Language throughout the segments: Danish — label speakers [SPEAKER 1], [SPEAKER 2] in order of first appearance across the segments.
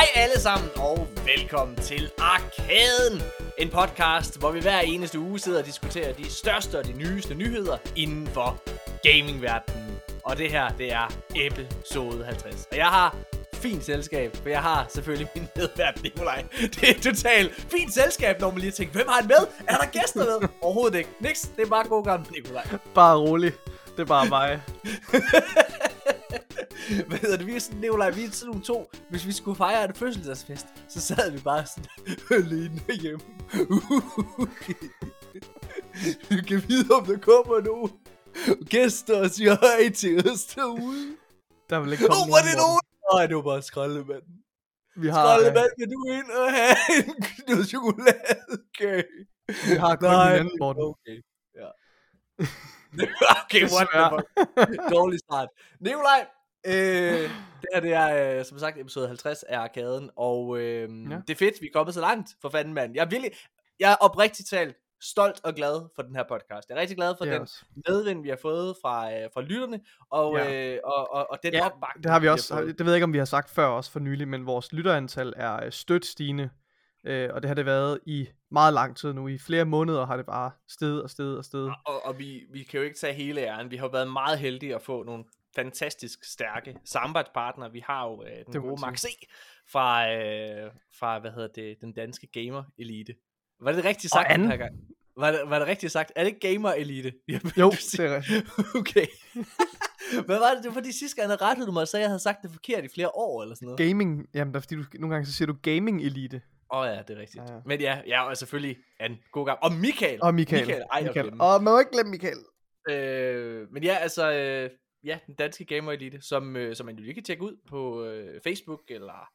[SPEAKER 1] Hej alle sammen, og velkommen til Arkaden. En podcast, hvor vi hver eneste uge sidder og diskuterer de største og de nyeste nyheder inden for gamingverdenen. Og det her, det er episode 50. Og jeg har fint selskab, for jeg har selvfølgelig min medvært Nikolaj. Det er totalt fint selskab, når man lige tænker, hvem har han med? Er der gæster med? Overhovedet ikke. Niks, det er bare god gang Nikolaj.
[SPEAKER 2] Bare rolig. Det er bare mig.
[SPEAKER 1] Hvad hedder det? Vi er sådan, Nikolaj, vi er sådan nogle to. Hvis vi skulle fejre en fødselsdagsfest, så sad vi bare sådan alene hjemme. Vi kan vide, om der kommer nogen gæster og siger hej til os derude.
[SPEAKER 2] Der vil ikke komme
[SPEAKER 1] oh, var det nogen? Nej, det var bare skraldemanden.
[SPEAKER 2] Vi har,
[SPEAKER 1] Skraldemand, kan du ind og have en noget chokoladekage?
[SPEAKER 2] vi har kun
[SPEAKER 1] Nej,
[SPEAKER 2] hinanden, Morten.
[SPEAKER 1] okay. Ja. okay, what the fuck. Dårlig start. Nikolaj, øh, det her det er, øh, som sagt, episode 50 af Arkaden, og øh, ja. Det er fedt, vi er kommet så langt, for fanden mand. Jeg er virkelig, jeg er oprigtigt talt stolt og glad for den her podcast. Jeg er rigtig glad for
[SPEAKER 2] er
[SPEAKER 1] den medvind, vi har fået fra, øh, fra lytterne, og,
[SPEAKER 2] Ja.
[SPEAKER 1] øh, og, og, og den
[SPEAKER 2] Ja,
[SPEAKER 1] opbakning,
[SPEAKER 2] Det har vi
[SPEAKER 1] har
[SPEAKER 2] også,
[SPEAKER 1] fået.
[SPEAKER 2] det ved jeg ikke, om vi har sagt før også for nylig, men vores lytterantal er øh, stødt stigende. Øh, og det har det været i meget lang tid nu. I flere måneder har det bare steget og steget og steget.
[SPEAKER 1] Og, og vi, vi kan jo ikke tage hele æren. Vi har været meget heldige at få nogle fantastisk stærke samarbejdspartnere. Vi har jo øh, den
[SPEAKER 2] Det
[SPEAKER 1] gode Max E fra, øh, fra, hvad hedder det, den danske gamer elite. Var det rigtigt sagt den her gang? Var det, var det rigtigt sagt? Er det ikke gamer elite? Jeg vil
[SPEAKER 2] Jo, det er rigtigt.
[SPEAKER 1] Okay. Hvad var det? Det var fordi sidste gang, der rettede du mig og sagde, at jeg havde sagt det forkert i flere år, eller sådan noget.
[SPEAKER 2] Gaming, jamen der er fordi du, nogle gange så siger du gaming elite.
[SPEAKER 1] Åh oh, ja, det er rigtigt.
[SPEAKER 2] Ja, ja.
[SPEAKER 1] Men ja, ja, og selvfølgelig en god gang. Og Michael.
[SPEAKER 2] Og Michael.
[SPEAKER 1] Michael, ej.
[SPEAKER 2] Michael. Og man må ikke glemme Michael.
[SPEAKER 1] Øh, men ja, altså, øh, ja, den danske gamer elite, som, øh, som man jo lige kan tjekke ud på øh, Facebook, eller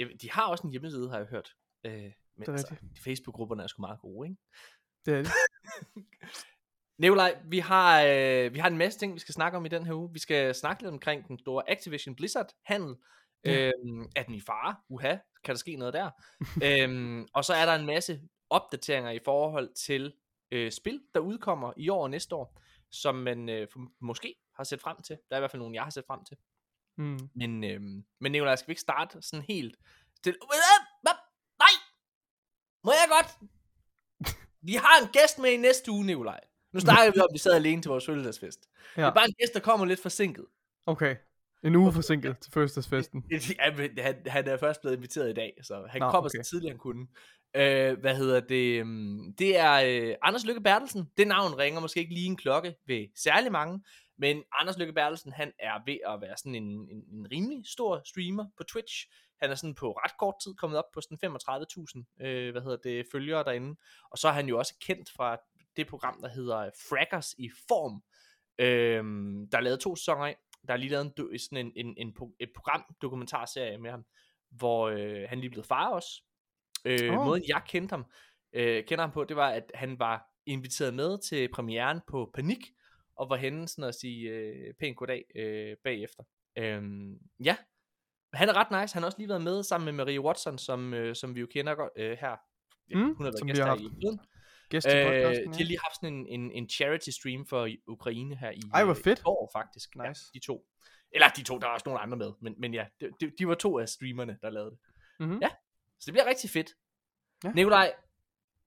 [SPEAKER 1] øh, de har også en hjemmeside, har jeg hørt. Øh, men
[SPEAKER 2] er
[SPEAKER 1] altså, de Facebook-grupperne er sgu meget gode, ikke?
[SPEAKER 2] Det er det.
[SPEAKER 1] Nikolaj, vi har, øh, vi har en masse ting, vi skal snakke om i den her uge. Vi skal snakke lidt omkring den store Activision Blizzard-handel.
[SPEAKER 2] Ja.
[SPEAKER 1] Øhm, er den i fare? Uha, kan der ske noget der? øhm, og så er der en masse opdateringer i forhold til øh, spil, der udkommer i år og næste år, som man øh, måske har set frem til. Der er i hvert fald nogen, jeg har set frem til.
[SPEAKER 2] Mm.
[SPEAKER 1] Men, øhm, men Nikolaj, skal vi ikke starte sådan helt til... Nej! Må jeg godt? Vi har en gæst med i næste uge, Nikolaj. Nu snakker vi om, at vi sad alene til vores fødselsdagsfest. Ja. Det er bare en gæst, der kommer lidt forsinket.
[SPEAKER 2] Okay. En uge forsinket til fødselsdagsfesten.
[SPEAKER 1] Ja, men han, han er først blevet inviteret i dag, så han
[SPEAKER 2] Nå,
[SPEAKER 1] Nå, kommer
[SPEAKER 2] okay.
[SPEAKER 1] så tidligt, han kunne. Øh, hvad hedder det? øhm, Det er øh, Anders Lykke Bertelsen. Det navn ringer måske ikke lige en klokke ved særlig mange, men Anders Lykke Bertelsen, han er ved at være sådan en, en, en rimelig stor streamer på Twitch. Han er sådan på ret kort tid kommet op på sådan 35.000 øh, hvad hedder det, følgere derinde. Og så er han jo også kendt fra det program, der hedder Fraggers i form. Øhm, der er lavet to sæsoner af. Der er lige lavet en, sådan en, en, en, et program, dokumentarserie med ham, hvor øh, han lige blev far også. Øh, oh. Måden jeg kendte ham, øh, kender ham på, det var, at han var inviteret med til premieren på Panik, og var henne sådan at sige øh, pænt goddag øh, bagefter. Øhm, ja, han er ret nice. Han har også lige været med sammen med Marie Watson, som, øh, som vi jo kender godt øh, her. Ja,
[SPEAKER 2] Mm,
[SPEAKER 1] hun har været
[SPEAKER 2] som
[SPEAKER 1] gæst
[SPEAKER 2] vi har
[SPEAKER 1] her
[SPEAKER 2] haft.
[SPEAKER 1] i episoden.
[SPEAKER 2] Gæst
[SPEAKER 1] Øh,
[SPEAKER 2] podcasten,
[SPEAKER 1] de har lige haft sådan en, en, en charity stream for Ukraine her i,
[SPEAKER 2] Ej, hvor
[SPEAKER 1] øh,
[SPEAKER 2] fedt.
[SPEAKER 1] i år faktisk. Ja,
[SPEAKER 2] Nice.
[SPEAKER 1] de to. Eller de to, der er også nogle andre med. Men, men ja, de, de, de var to af streamerne, der lavede det.
[SPEAKER 2] Mhm.
[SPEAKER 1] Ja, så det bliver rigtig fedt.
[SPEAKER 2] Ja.
[SPEAKER 1] Nikolaj,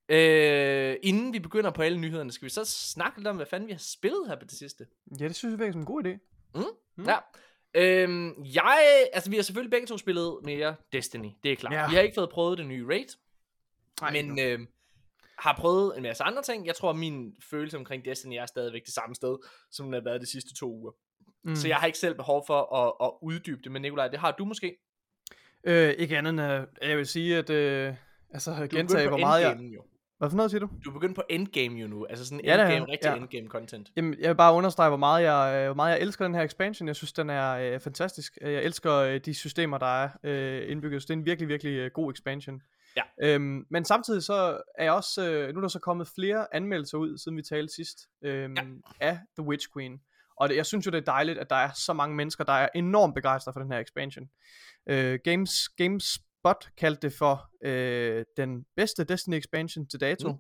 [SPEAKER 1] øh, inden vi begynder på alle nyhederne, skal vi så snakke lidt om, hvad fanden vi har spillet her på det sidste?
[SPEAKER 2] Ja, det synes jeg virker som en god idé.
[SPEAKER 1] Mm?
[SPEAKER 2] Mm.
[SPEAKER 1] Ja. Øhm, jeg, altså vi har selvfølgelig begge to spillet mere Destiny, det er klart.
[SPEAKER 2] Ja.
[SPEAKER 1] Vi har ikke fået prøvet det nye raid,
[SPEAKER 2] Nej,
[SPEAKER 1] men øh, har prøvet en masse andre ting. Jeg tror, min følelse omkring Destiny er stadigvæk det samme sted, som den har været de sidste to uger.
[SPEAKER 2] mm.
[SPEAKER 1] Så jeg har ikke selv behov for at, at uddybe det, men Nikolaj, det har du måske.
[SPEAKER 2] Øh, ikke andet end, at jeg vil sige, at øh, altså
[SPEAKER 1] Du
[SPEAKER 2] gentage, hvor meget jeg...
[SPEAKER 1] jo.
[SPEAKER 2] Hvad for noget siger du?
[SPEAKER 1] Du er begyndt på endgame jo nu, altså sådan
[SPEAKER 2] Ja,
[SPEAKER 1] endgame,
[SPEAKER 2] jeg.
[SPEAKER 1] rigtig
[SPEAKER 2] Ja.
[SPEAKER 1] endgame content.
[SPEAKER 2] Jamen, jeg vil bare understrege, hvor meget jeg, øh, hvor meget jeg elsker den her expansion. Jeg synes, den er øh, fantastisk. Øh, Jeg elsker øh, de systemer, der er øh, indbygget. Så det er en virkelig, virkelig øh, god expansion.
[SPEAKER 1] Ja.
[SPEAKER 2] Øhm, men samtidig så er jeg også, øh, nu er der så kommet flere anmeldelser ud, siden vi talte sidst, øhm,
[SPEAKER 1] Ja.
[SPEAKER 2] af The Witch Queen. Og det, jeg synes jo, det er dejligt, at der er så mange mennesker, der er enormt begejstrede for den her expansion. Øh, Games, GameSpot kaldte det for øh, den bedste Destiny expansion til dato.
[SPEAKER 1] Mm.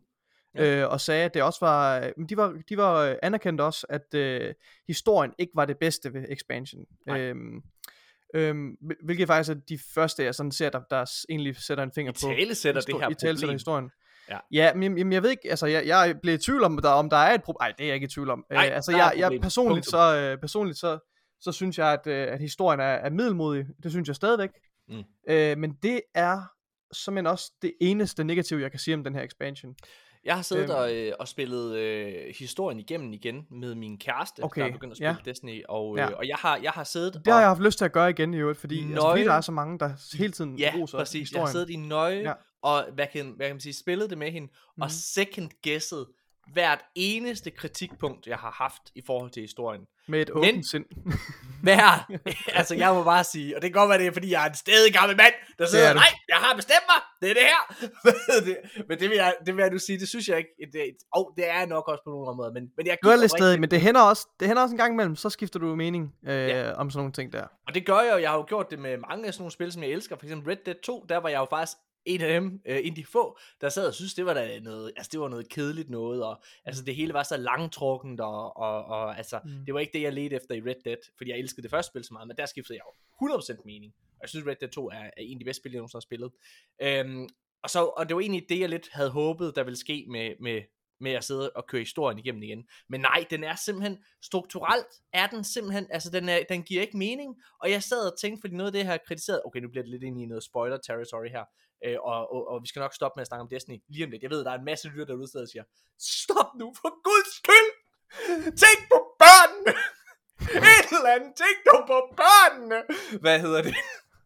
[SPEAKER 1] Ja.
[SPEAKER 2] Øh, og sagde, at det også var, øh, men de var, de var øh, anerkendt også, at øh, historien ikke var det bedste ved expansion.
[SPEAKER 1] Nej.
[SPEAKER 2] Øhm, Øhm, hvil- hvilket faktisk er de første, jeg sådan ser, der, der egentlig sætter en finger
[SPEAKER 1] I
[SPEAKER 2] på.
[SPEAKER 1] tale sætter det her
[SPEAKER 2] i tale sætter historien.
[SPEAKER 1] Ja.
[SPEAKER 2] ja men jamen, jeg ved ikke, altså jeg, jeg blev i tvivl om, der, om der er et problem. Nej, det er jeg ikke i tvivl om.
[SPEAKER 1] Nej,
[SPEAKER 2] øh, altså jeg, jeg personligt, så, øh, personligt så, så synes jeg, at, øh, at historien er, er middelmodig. Det synes jeg stadigvæk.
[SPEAKER 1] Mm.
[SPEAKER 2] Øh, men det er simpelthen også det eneste negative, jeg kan sige om den her expansion.
[SPEAKER 1] Jeg har siddet
[SPEAKER 2] Øhm.
[SPEAKER 1] og, øh, og spillet øh, historien igennem igen med min kæreste,
[SPEAKER 2] Okay,
[SPEAKER 1] der er begyndt at spille
[SPEAKER 2] ja.
[SPEAKER 1] Destiny, og,
[SPEAKER 2] Ja.
[SPEAKER 1] øh, og jeg har, jeg har siddet
[SPEAKER 2] Det har
[SPEAKER 1] og,
[SPEAKER 2] jeg haft lyst til at gøre igen i øvrigt, fordi, altså, fordi
[SPEAKER 1] Nøje.
[SPEAKER 2] der er så mange, der hele tiden
[SPEAKER 1] Ja,
[SPEAKER 2] roser
[SPEAKER 1] præcis. Jeg
[SPEAKER 2] historien.
[SPEAKER 1] har siddet i nøje,
[SPEAKER 2] Ja.
[SPEAKER 1] ja. og hvad kan, hvad kan man sige, spillet det med hende, mm. og
[SPEAKER 2] Mhm.
[SPEAKER 1] second guesset hvert eneste kritikpunkt, jeg har haft i forhold til historien.
[SPEAKER 2] Med et
[SPEAKER 1] Men-
[SPEAKER 2] åbent sind.
[SPEAKER 1] Hver, altså jeg må bare sige, og det kan godt være, det er, fordi jeg er en stedig gammel mand, der
[SPEAKER 2] er du.
[SPEAKER 1] nej, jeg har bestemt mig, det er det her. men det vil, jeg, det vil jeg nu sige, det synes jeg ikke, det, og det er jeg nok også på nogle områder, men, men jeg
[SPEAKER 2] Du er lidt stadig, men det hænder også, det hænder også en gang imellem, så skifter du mening øh,
[SPEAKER 1] Ja.
[SPEAKER 2] om sådan nogle ting der.
[SPEAKER 1] Og det gør jeg jo, jeg har jo gjort det med mange af sådan nogle spil, som jeg elsker, for eksempel Red Dead 2, der var jeg jo faktisk en af dem, øh, en de få, der sad og synes, det var da noget, altså det var noget kedeligt noget, og altså det hele var så langtrukkent, og, og, og altså,
[SPEAKER 2] mm.
[SPEAKER 1] det var ikke det, jeg ledte efter i Red Dead, fordi jeg elskede det første spil så meget, men der skiftede jeg jo 100% mening, og jeg synes Red Dead 2 er, er en af de bedste spil, jeg nogensinde har spillet. Øhm, og, så, og det var egentlig det, jeg lidt havde håbet, der ville ske med, med, med at sidde og køre historien igennem igen. Men nej, den er simpelthen, strukturelt er den simpelthen, altså den, er, den giver ikke mening, og jeg sad og tænkte, fordi noget af det her kritiseret, okay, nu bliver det lidt ind i noget spoiler territory her, øh, og, og, og vi skal nok stoppe med at snakke om Destiny lige om lidt. Jeg ved, der er en masse lytter derude, der udsteder og siger, stop nu for guds skyld! Tænk på børnene! Et eller andet, tænk nu på børnene! Hvad hedder det?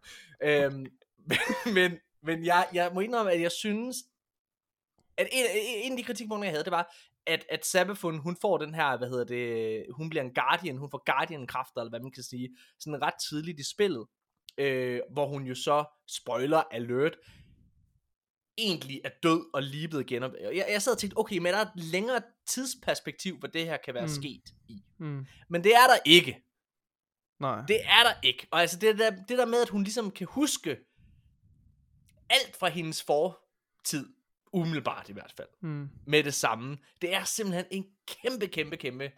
[SPEAKER 1] øhm, men men jeg, jeg må indrømme, at jeg synes, at en, en af de kritikpunkter, jeg havde, det var, at, at Sabafun, hun får den her, hvad hedder det, hun bliver en Guardian, hun får Guardian-kræfter, eller hvad man kan sige, sådan ret tidligt i spillet, øh, hvor hun jo så, spoiler alert, egentlig er død og lige blevet genop... Jeg, jeg sad og tænkte, okay, men er der et længere tidsperspektiv, hvor det her kan være
[SPEAKER 2] Mm.
[SPEAKER 1] mm. sket i?
[SPEAKER 2] Mm.
[SPEAKER 1] Men det er der ikke.
[SPEAKER 2] Nej.
[SPEAKER 1] Det er der ikke. Og altså det der, det der med, at hun ligesom kan huske alt fra hendes fortid, umiddelbart i hvert fald,
[SPEAKER 2] Mm.
[SPEAKER 1] med det samme, det er simpelthen en kæmpe, kæmpe, kæmpe,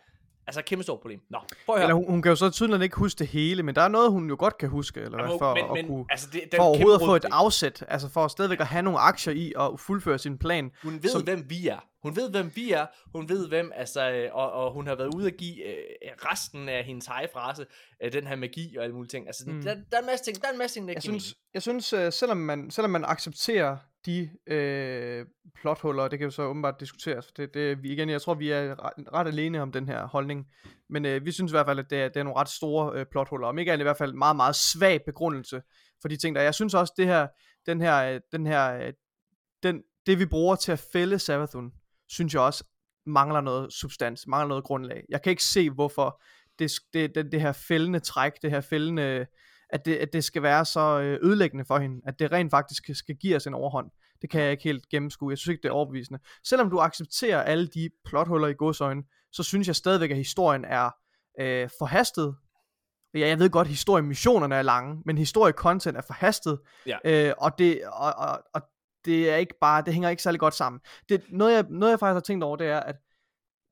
[SPEAKER 1] altså kæmpe stort problem. Nå, prøv at høre.
[SPEAKER 2] Eller hun, hun kan jo så tydeligvis ikke huske det hele, men der er noget, hun jo godt kan huske, eller hvad,
[SPEAKER 1] Jamen,
[SPEAKER 2] for
[SPEAKER 1] men,
[SPEAKER 2] at
[SPEAKER 1] men,
[SPEAKER 2] kunne...
[SPEAKER 1] altså det, er
[SPEAKER 2] For overhovedet at få et afsæt, altså for stadigvæk at have nogle aktier i og fuldføre sin plan.
[SPEAKER 1] Hun ved,
[SPEAKER 2] som-
[SPEAKER 1] hvem vi er. Hun ved, hvem vi er. Hun ved, hvem, altså, øh, og, og hun har været ude at give øh, resten af hendes hejefrase, øh, den her magi og alle mulige ting. Altså,
[SPEAKER 2] Mm.
[SPEAKER 1] der, der, er en masse ting, der er en masse ting, der
[SPEAKER 2] Jeg synes, jeg synes uh, selvom, man, selvom man accepterer de øh, plothuller, det kan jo så åbenbart diskuteres, for det, det, vi, igen, jeg tror, vi er ret, ret alene om den her holdning, men øh, vi synes i hvert fald, at det er, det er nogle ret store øh, plothuller, om ikke andet i hvert fald meget, meget svag begrundelse for de ting der. Jeg synes også, det her, den her, øh, den her, øh, den, det vi bruger til at fælde Savathun, synes jeg også mangler noget substans, mangler noget grundlag. Jeg kan ikke se, hvorfor det, det, det, det her fældende træk, det her fældende, at det, at det skal være så øh, ødelæggende for hende, at det rent faktisk skal, give os en overhånd. Det kan jeg ikke helt gennemskue. Jeg synes ikke, det er overbevisende. Selvom du accepterer alle de plothuller i godsøjne, så synes jeg stadigvæk, at historien er øh, forhastet. Ja, jeg ved godt, at historiemissionerne er lange, men historiecontent er forhastet.
[SPEAKER 1] Ja.
[SPEAKER 2] Øh, og, det, og, og, og det er ikke bare, det hænger ikke særlig godt sammen. Det, noget, jeg, noget jeg faktisk har tænkt over, det er, at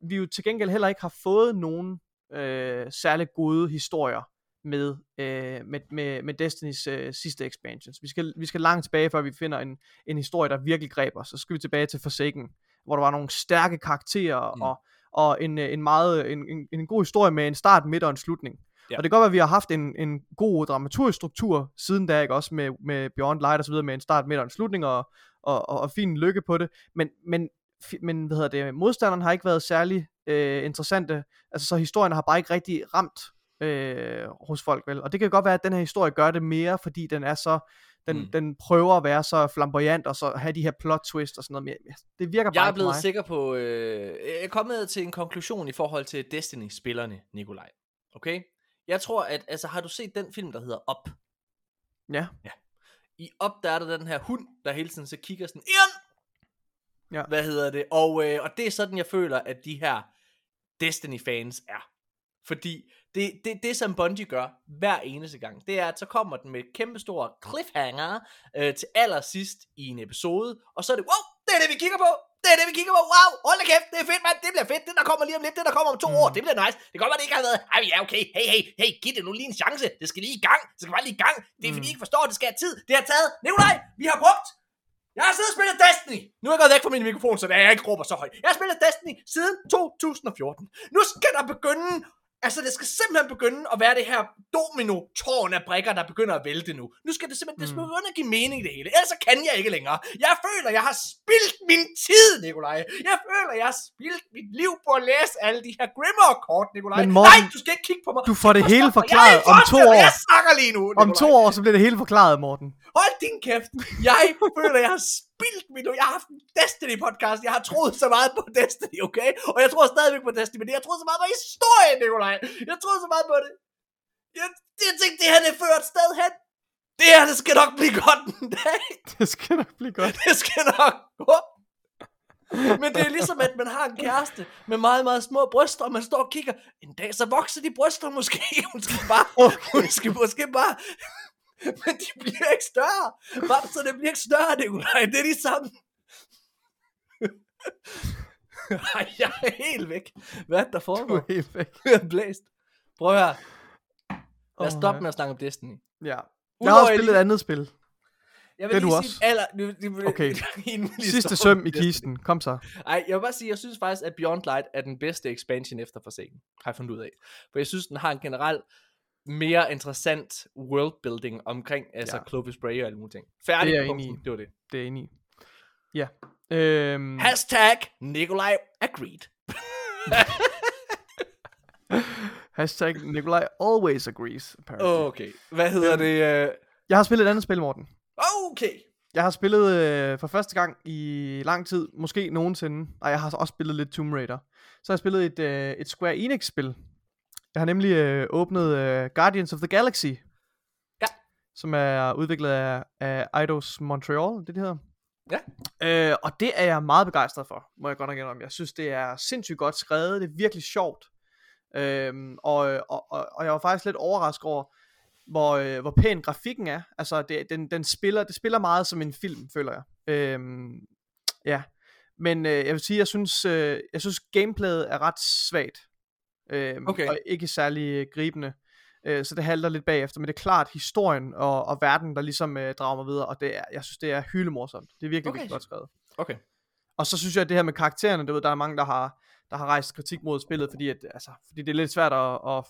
[SPEAKER 2] vi jo til gengæld heller ikke har fået nogen øh, særlig gode historier med, øh, med, med, med Destinys øh, sidste expansions. Vi skal, vi skal langt tilbage, før vi finder en, en historie, der virkelig greb os. Så skal vi tilbage til Forsaken, hvor der var nogle stærke karakterer, mm. Og, og en, øh, en meget en, en, en god historie med en start, midt og en slutning.
[SPEAKER 1] Ja.
[SPEAKER 2] Og det kan godt være, at vi har haft en, en god dramaturgisk struktur siden da, ikke? også med, med Beyond Light og så videre, med en start, midt og en slutning, og, og, og, og fin lykke på det. Men, men, men hvad hedder det, modstanderne har ikke været særlig øh, interessante. Altså, så historien har bare ikke rigtig ramt øh, hos folk, vel? Og det kan godt være, at den her historie gør det mere, fordi den er så, den, mm. Den prøver at være så flamboyant, og så have de her plot twist og sådan noget. Ja, det virker bare
[SPEAKER 1] Jeg er blevet
[SPEAKER 2] mig.
[SPEAKER 1] sikker på, øh, jeg er kommet til en konklusion i forhold til Destiny-spillerne, Nikolaj. Okay? Jeg tror, at, altså har du set den film, der hedder Up?
[SPEAKER 2] Ja.
[SPEAKER 1] I Up, der er der den her hund, der hele tiden så kigger sådan, Ian!
[SPEAKER 2] Ja.
[SPEAKER 1] Hvad hedder det? Og, øh, og det er sådan, jeg føler, at de her Destiny-fans er. Fordi det, det, det, som Bungie gør hver eneste gang, det er, at så kommer den med et kæmpe stor cliffhanger øh, til allersidst i en episode, og så er det, wow, det er det, vi kigger på! Det er det, vi kigger på. Wow, hold da kæft, det er fedt, mand. Det bliver fedt. Det, der kommer lige om lidt, det, der kommer om to mm. år, det bliver nice. Det kan godt være, det ikke har været. Ej, ja, okay. Hey, hey, hey, giv det nu lige en chance. Det skal lige i gang. Det skal bare lige i gang. Det er fordi, I ikke forstår, det skal have tid. Det har taget. Nikolaj, vi har brugt jeg har siddet og spillet Destiny. Nu er jeg gået væk fra min mikrofon, så jeg ikke råber så højt. Jeg har spillet Destiny siden 2014. Nu skal der begynde Altså, det skal simpelthen begynde at være det her domino-tårn af brækker, der begynder at vælte nu. Nu skal det simpelthen det skal begynde at give mening det hele. Ellers så kan jeg ikke længere. Jeg føler, jeg har spildt min tid, Nikolaj. Jeg føler, jeg har spildt mit liv på at læse alle de her Grimmer-kort, Nikolaj.
[SPEAKER 2] Men Morten,
[SPEAKER 1] Nej, du skal ikke kigge på mig.
[SPEAKER 2] Du får det hele forklaret om to år.
[SPEAKER 1] Jeg snakker lige nu,
[SPEAKER 2] Nikolaj. Om to år, så bliver det hele forklaret, Morten.
[SPEAKER 1] Hold din kæft. Jeg føler, jeg har spildt mit Jeg har haft en Destiny-podcast. Jeg har troet så meget på Destiny, okay? Og jeg tror stadigvæk på Destiny, men jeg troede så meget på historien, Nikolaj. Jeg troede så meget på det. Jeg, jeg tænkte, det her det fører et sted hen. Det her, det skal nok blive godt en dag.
[SPEAKER 2] Det skal nok blive godt.
[SPEAKER 1] Det skal nok gå. Men det er ligesom, at man har en kæreste med meget, meget små bryster, og man står og kigger. En dag så vokser de bryster måske. Hun skal bare, hun skal måske bare Men de bliver ikke større. Det bliver ikke større, Nikolaj. Det er de samme. Ej, jeg er helt væk. Hvad er det, der foregår?
[SPEAKER 2] Du er helt væk.
[SPEAKER 1] Jeg er blæst. Prøv her. Lad os stoppe med at snakke om Destiny.
[SPEAKER 2] Ja. Jeg har også spillet et andet spil.
[SPEAKER 1] Jeg vil
[SPEAKER 2] det er
[SPEAKER 1] lige
[SPEAKER 2] du
[SPEAKER 1] sige,
[SPEAKER 2] også.
[SPEAKER 1] Aller, nu, nu,
[SPEAKER 2] Okay. Sidste søm i kisten. Kom så.
[SPEAKER 1] Ej, jeg vil bare sige, jeg synes faktisk, at Beyond Light er den bedste expansion efter Forsaken. Har jeg fundet ud af. For jeg synes, den har en generelt mere interessant worldbuilding omkring altså
[SPEAKER 2] Ja.
[SPEAKER 1] Clovis Bray og alle mulige ting. Færdig
[SPEAKER 2] Det er i.
[SPEAKER 1] Det var det.
[SPEAKER 2] Det er enig. Ja. Øhm,
[SPEAKER 1] Hashtag Nikolaj agreed.
[SPEAKER 2] hashtag Nikolaj always agrees. Apparently.
[SPEAKER 1] Okay. Hvad hedder det? øh?
[SPEAKER 2] Jeg har spillet et andet spil, Morten.
[SPEAKER 1] Okay.
[SPEAKER 2] Jeg har spillet øh, for første gang i lang tid, måske nogensinde, og jeg har også spillet lidt Tomb Raider. Så har jeg spillet et, øh, et Square Enix-spil. Jeg har nemlig øh, åbnet øh, Guardians of the Galaxy.
[SPEAKER 1] Ja.
[SPEAKER 2] Som er udviklet af, af Eidos Montreal, det det hedder.
[SPEAKER 1] Ja.
[SPEAKER 2] Øh, og det er jeg meget begejstret for, må jeg godt nok indrømme. Jeg synes, det er sindssygt godt skrevet, det er virkelig sjovt. Øhm, og, og, og, og jeg var faktisk lidt overrasket over, hvor, øh, hvor pæn grafikken er. Altså, det, den, den spiller, det spiller meget som en film, føler jeg. Øhm, ja. Men øh, jeg vil sige, jeg synes, øh, jeg synes gameplayet er ret svagt. Øhm,
[SPEAKER 1] Okay.
[SPEAKER 2] Og ikke særlig øh, gribende. Øh, så det halter lidt bagefter. Men det er klart historien og, og verden, der ligesom øh, drager mig videre. Og det er, jeg synes, det er hyldemorsomt. Det er virkelig,
[SPEAKER 1] Okay.
[SPEAKER 2] virkelig godt skrevet.
[SPEAKER 1] Okay.
[SPEAKER 2] Og så synes jeg, at det her med karaktererne, du ved, der er mange, der har, der har rejst kritik mod spillet, fordi, at, altså, fordi det er lidt svært at, at,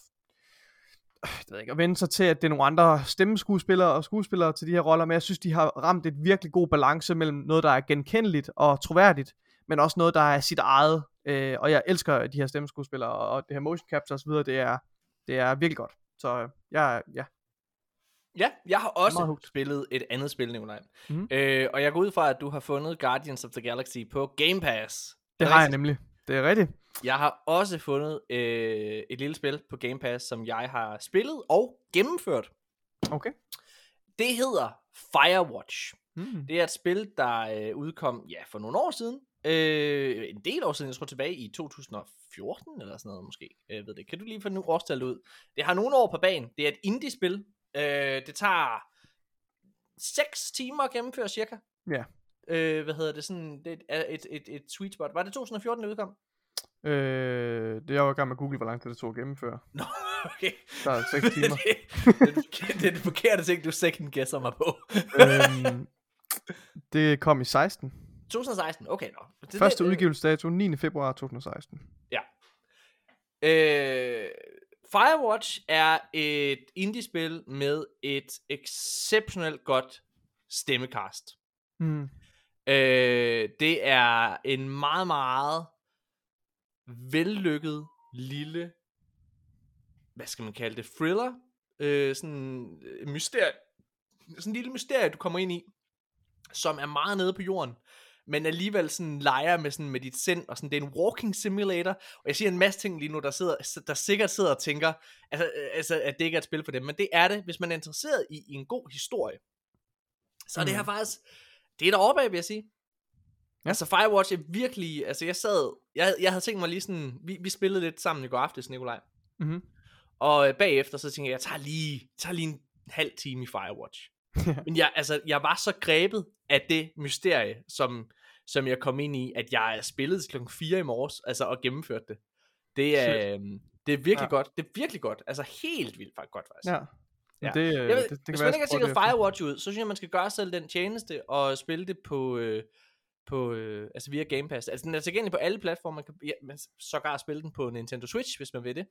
[SPEAKER 2] det ved jeg ikke, at vende sig til, at det er nogle andre stemmeskuespillere og skuespillere til de her roller, men jeg synes, de har ramt et virkelig god balance mellem noget, der er genkendeligt og troværdigt, men også noget, der er sit eget. Øh, og jeg elsker de her stemmeskuespillere, og det her motion capture osv., det er, det er virkelig godt. Så øh, jeg, ja,
[SPEAKER 1] Ja, jeg har også spillet et andet spil, Nikolaj.
[SPEAKER 2] Mhm.
[SPEAKER 1] Øh, og jeg går ud fra, at du har fundet Guardians of the Galaxy på Game Pass.
[SPEAKER 2] det har jeg nemlig. Det er rigtigt.
[SPEAKER 1] Jeg har også fundet øh, et lille spil på Game Pass, som jeg har spillet og gennemført.
[SPEAKER 2] Okay.
[SPEAKER 1] Det hedder Firewatch.
[SPEAKER 2] Mm.
[SPEAKER 1] Det er et spil, der øh, udkom ja, for nogle år siden. Øh, en del år siden, jeg tror tilbage i 2014 eller sådan noget måske. Jeg ved det. Kan du lige få nu årstallet ud? Det har nogle år på banen. Det er et indie-spil. Øh, det tager 6 timer at gennemføre cirka.
[SPEAKER 2] Ja.
[SPEAKER 1] Øh, hvad hedder det? Sådan, det er et, et, et sweet spot. Var det 2014, det udkom?
[SPEAKER 2] Øh, det jeg var i gang med at google, hvor lang tid det tog at gennemføre.
[SPEAKER 1] Nå, okay.
[SPEAKER 2] Der er 6 timer.
[SPEAKER 1] det, det, det er det forkerte ting, du second guesser mig på.
[SPEAKER 2] øhm, det kom i 16.
[SPEAKER 1] 2016, okay nå. Det,
[SPEAKER 2] Første udgivelsesdato 9. februar 2016.
[SPEAKER 1] Øh, Firewatch er et indie-spil med et exceptionelt godt stemmecast.
[SPEAKER 2] Mm.
[SPEAKER 1] Øh, det er en meget, meget vellykket lille, hvad skal man kalde det, thriller, øh, sådan øh, mysterie, sådan en lille mysterie, du kommer ind i, som er meget nede på jorden, men alligevel sådan leger med, sådan med dit sind, og sådan, det er en walking simulator, og jeg siger en masse ting lige nu, der, sidder, der sikkert sidder og tænker, altså, øh, altså, at det ikke er et spil for dem, men det er det, hvis man er interesseret i, i en god historie. Så mm. det her
[SPEAKER 2] Mm.
[SPEAKER 1] faktisk, det er der af, vil jeg sige.
[SPEAKER 2] Ja.
[SPEAKER 1] Altså Firewatch er virkelig, altså jeg sad, jeg, jeg havde tænkt mig lige sådan, vi, vi spillede lidt sammen i går aftes, Nikolaj.
[SPEAKER 2] Mm-hmm.
[SPEAKER 1] Og øh, bagefter så tænkte jeg, jeg tager lige, tager lige en halv time i Firewatch. Men jeg, altså, jeg var så grebet af det mysterie, som som jeg kom ind i, at jeg spillede klokken 4 i morges, altså og gennemførte det. Det er, øhm, det er virkelig
[SPEAKER 2] Ja.
[SPEAKER 1] godt. Det er virkelig godt. Altså helt vildt faktisk godt faktisk.
[SPEAKER 2] Ja.
[SPEAKER 1] Ja.
[SPEAKER 2] Det, øh,
[SPEAKER 1] Jeg ved,
[SPEAKER 2] det, det,
[SPEAKER 1] hvis man ikke har tjekket. Firewatch ud, så synes jeg, man skal gøre selv den tjeneste og spille det på, øh, på øh, altså via Game Pass. Altså den er tilgængelig på alle platformer. Man kan ja, man sågar spille den på Nintendo Switch, hvis man vil det.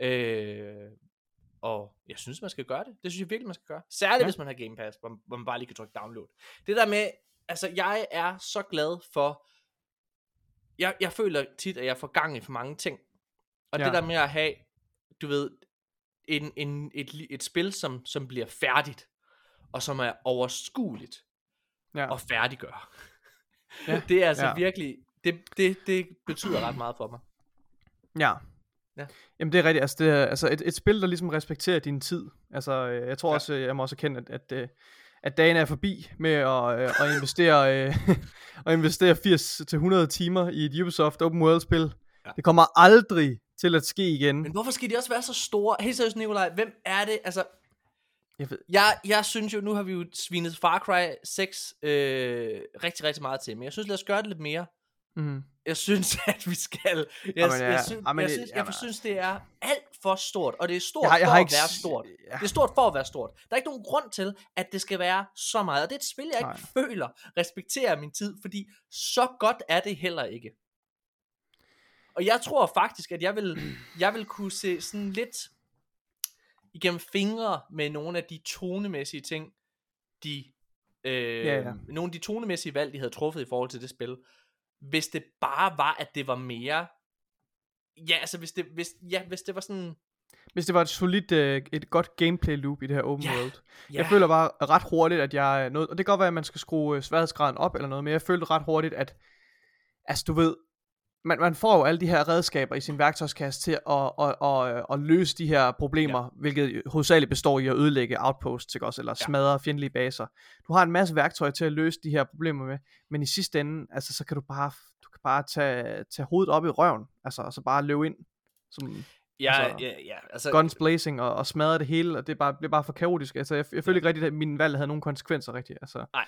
[SPEAKER 1] Øh, og jeg synes, man skal gøre det. Det synes jeg virkelig, man skal gøre. Særligt,
[SPEAKER 2] Ja.
[SPEAKER 1] hvis man har Game Pass, hvor, hvor man bare lige kan trykke download. Det der med, altså jeg er så glad for, jeg, jeg føler tit, at jeg får gang i for mange ting. Og
[SPEAKER 2] Ja.
[SPEAKER 1] det der med at have, du ved, en, en, et, et spil, som, som bliver færdigt, og som er overskueligt
[SPEAKER 2] Ja.
[SPEAKER 1] at færdiggøre.
[SPEAKER 2] Ja.
[SPEAKER 1] Det er altså
[SPEAKER 2] ja.
[SPEAKER 1] virkelig, det, det, det betyder ret meget for mig.
[SPEAKER 2] Ja.
[SPEAKER 1] Ja.
[SPEAKER 2] Jamen det er rigtigt, altså, det er, altså et, et spil, der ligesom respekterer din tid. Altså øh, jeg tror
[SPEAKER 1] Ja.
[SPEAKER 2] også, øh, jeg må også erkende, at, at, øh, at dagen er forbi med at, at investere, at investere 80-100 timer i et Ubisoft Open World spil.
[SPEAKER 1] Ja.
[SPEAKER 2] Det kommer aldrig til at ske igen.
[SPEAKER 1] Men hvorfor skal de også være så store? Helt seriøst, Nikolaj, hvem er det? Altså,
[SPEAKER 2] Jeg ved,
[SPEAKER 1] jeg, jeg synes jo, nu har vi jo svinet Far Cry 6 øh, rigtig, rigtig meget til, men jeg synes, lad os gøre det lidt mere.
[SPEAKER 2] Mm,
[SPEAKER 1] Jeg synes, at vi skal. Jeg,
[SPEAKER 2] Jamen, ja.
[SPEAKER 1] jeg, synes, jeg,
[SPEAKER 2] det-
[SPEAKER 1] synes, jeg synes, det er alt for stort, og det er stort
[SPEAKER 2] jeg, har- jeg
[SPEAKER 1] for
[SPEAKER 2] har
[SPEAKER 1] at
[SPEAKER 2] ikke
[SPEAKER 1] være stort.
[SPEAKER 2] Ja.
[SPEAKER 1] Det er stort for at være stort. Der er ikke nogen grund til, at det skal være så meget. Og det er et spil, jeg ikke
[SPEAKER 2] Nej.
[SPEAKER 1] føler respekterer min tid, fordi så godt er det heller ikke. Og jeg tror faktisk, at jeg vil, jeg vil kunne se sådan lidt igennem fingre med nogle af de tonemæssige ting, de, øh,
[SPEAKER 2] Ja, ja.
[SPEAKER 1] nogle af de tonemæssige valg, de havde truffet i forhold til det spil, hvis det bare var, at det var mere, ja, altså hvis det, hvis, ja, hvis det var sådan,
[SPEAKER 2] Hvis det var et solidt, øh, et godt gameplay loop i det her open
[SPEAKER 1] Ja.
[SPEAKER 2] world.
[SPEAKER 1] ja,
[SPEAKER 2] Jeg føler bare ret hurtigt, at jeg noget, og det kan godt være, at man skal skrue øh, sværhedsgraden op eller noget, men jeg følte ret hurtigt, at, altså du ved, man, man får jo alle de her redskaber i sin værktøjskasse til at, at, at, at, løse de her problemer, ja. hvilket hovedsageligt består i at ødelægge outposts, ikke også, eller
[SPEAKER 1] Ja.
[SPEAKER 2] smadre fjendtlige baser. Du har en masse værktøj til at løse de her problemer med, men i sidste ende, altså så kan du bare, du kan bare tage, tage hovedet op i røven, altså, og så bare løbe ind, som
[SPEAKER 1] ja,
[SPEAKER 2] altså,
[SPEAKER 1] ja, ja, altså,
[SPEAKER 2] guns blazing og, og smadre det hele, og det bare, bliver bare for kaotisk. Altså, jeg, jeg føler ikke rigtigt, at min valg havde nogen konsekvenser rigtigt. Altså.
[SPEAKER 1] Nej.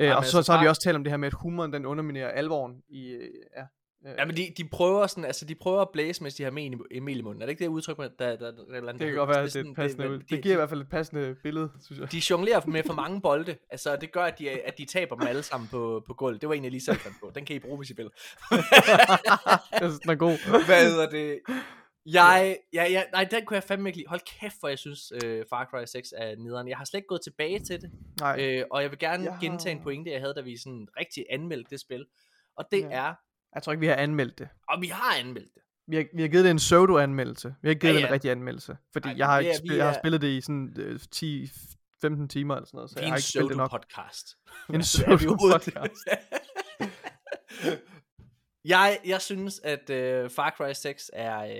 [SPEAKER 2] Øh,
[SPEAKER 1] Nej,
[SPEAKER 2] og så,
[SPEAKER 1] altså
[SPEAKER 2] så har vi også talt om det her med, at humoren den underminerer alvoren i... Øh, ja, øh,
[SPEAKER 1] Ja, men de, de prøver sådan, altså de prøver at blæse, mens de har med i mel i munden. Er det ikke det udtryk, der, der, der, der,
[SPEAKER 2] det kan godt være, det er et passende ud. Det giver i hvert fald et passende billede, synes jeg.
[SPEAKER 1] De jonglerer med for mange bolde, altså det gør, at de, at de taber dem alle sammen på, på gulvet. Det var en, jeg lige selv fandt på. Den kan I bruge, hvis I vil.
[SPEAKER 2] jeg synes, den er god.
[SPEAKER 1] Hvad hedder det? Jeg, ja, ja, nej, den kunne jeg fandme ikke lide. Hold kæft, hvor jeg synes, øh, Far Cry 6 er nederen. Jeg har slet ikke gået tilbage til det,
[SPEAKER 2] Nej,
[SPEAKER 1] øh, og jeg vil gerne
[SPEAKER 2] har-
[SPEAKER 1] gentage en pointe, jeg havde, da vi sådan rigtig anmeldte det spil. Og det
[SPEAKER 2] Ja.
[SPEAKER 1] er,
[SPEAKER 2] jeg tror ikke, vi har anmeldt det.
[SPEAKER 1] og vi har anmeldt det.
[SPEAKER 2] Vi har, vi har givet det en pseudo-anmeldelse. Vi har ikke givet
[SPEAKER 1] Ja,
[SPEAKER 2] det en
[SPEAKER 1] ja.
[SPEAKER 2] rigtig anmeldelse. Fordi
[SPEAKER 1] Ej,
[SPEAKER 2] jeg, har
[SPEAKER 1] er-
[SPEAKER 2] spil,
[SPEAKER 1] vi
[SPEAKER 2] jeg har
[SPEAKER 1] er-
[SPEAKER 2] spillet det i sådan øh, 10-15 timer eller sådan noget. Så jeg
[SPEAKER 1] er
[SPEAKER 2] har
[SPEAKER 1] en
[SPEAKER 2] ikke spillet det nok.
[SPEAKER 1] pseudo-podcast.
[SPEAKER 2] En
[SPEAKER 1] er
[SPEAKER 2] pseudo-podcast.
[SPEAKER 1] jeg, jeg synes, at øh, Far Cry 6 er, øh,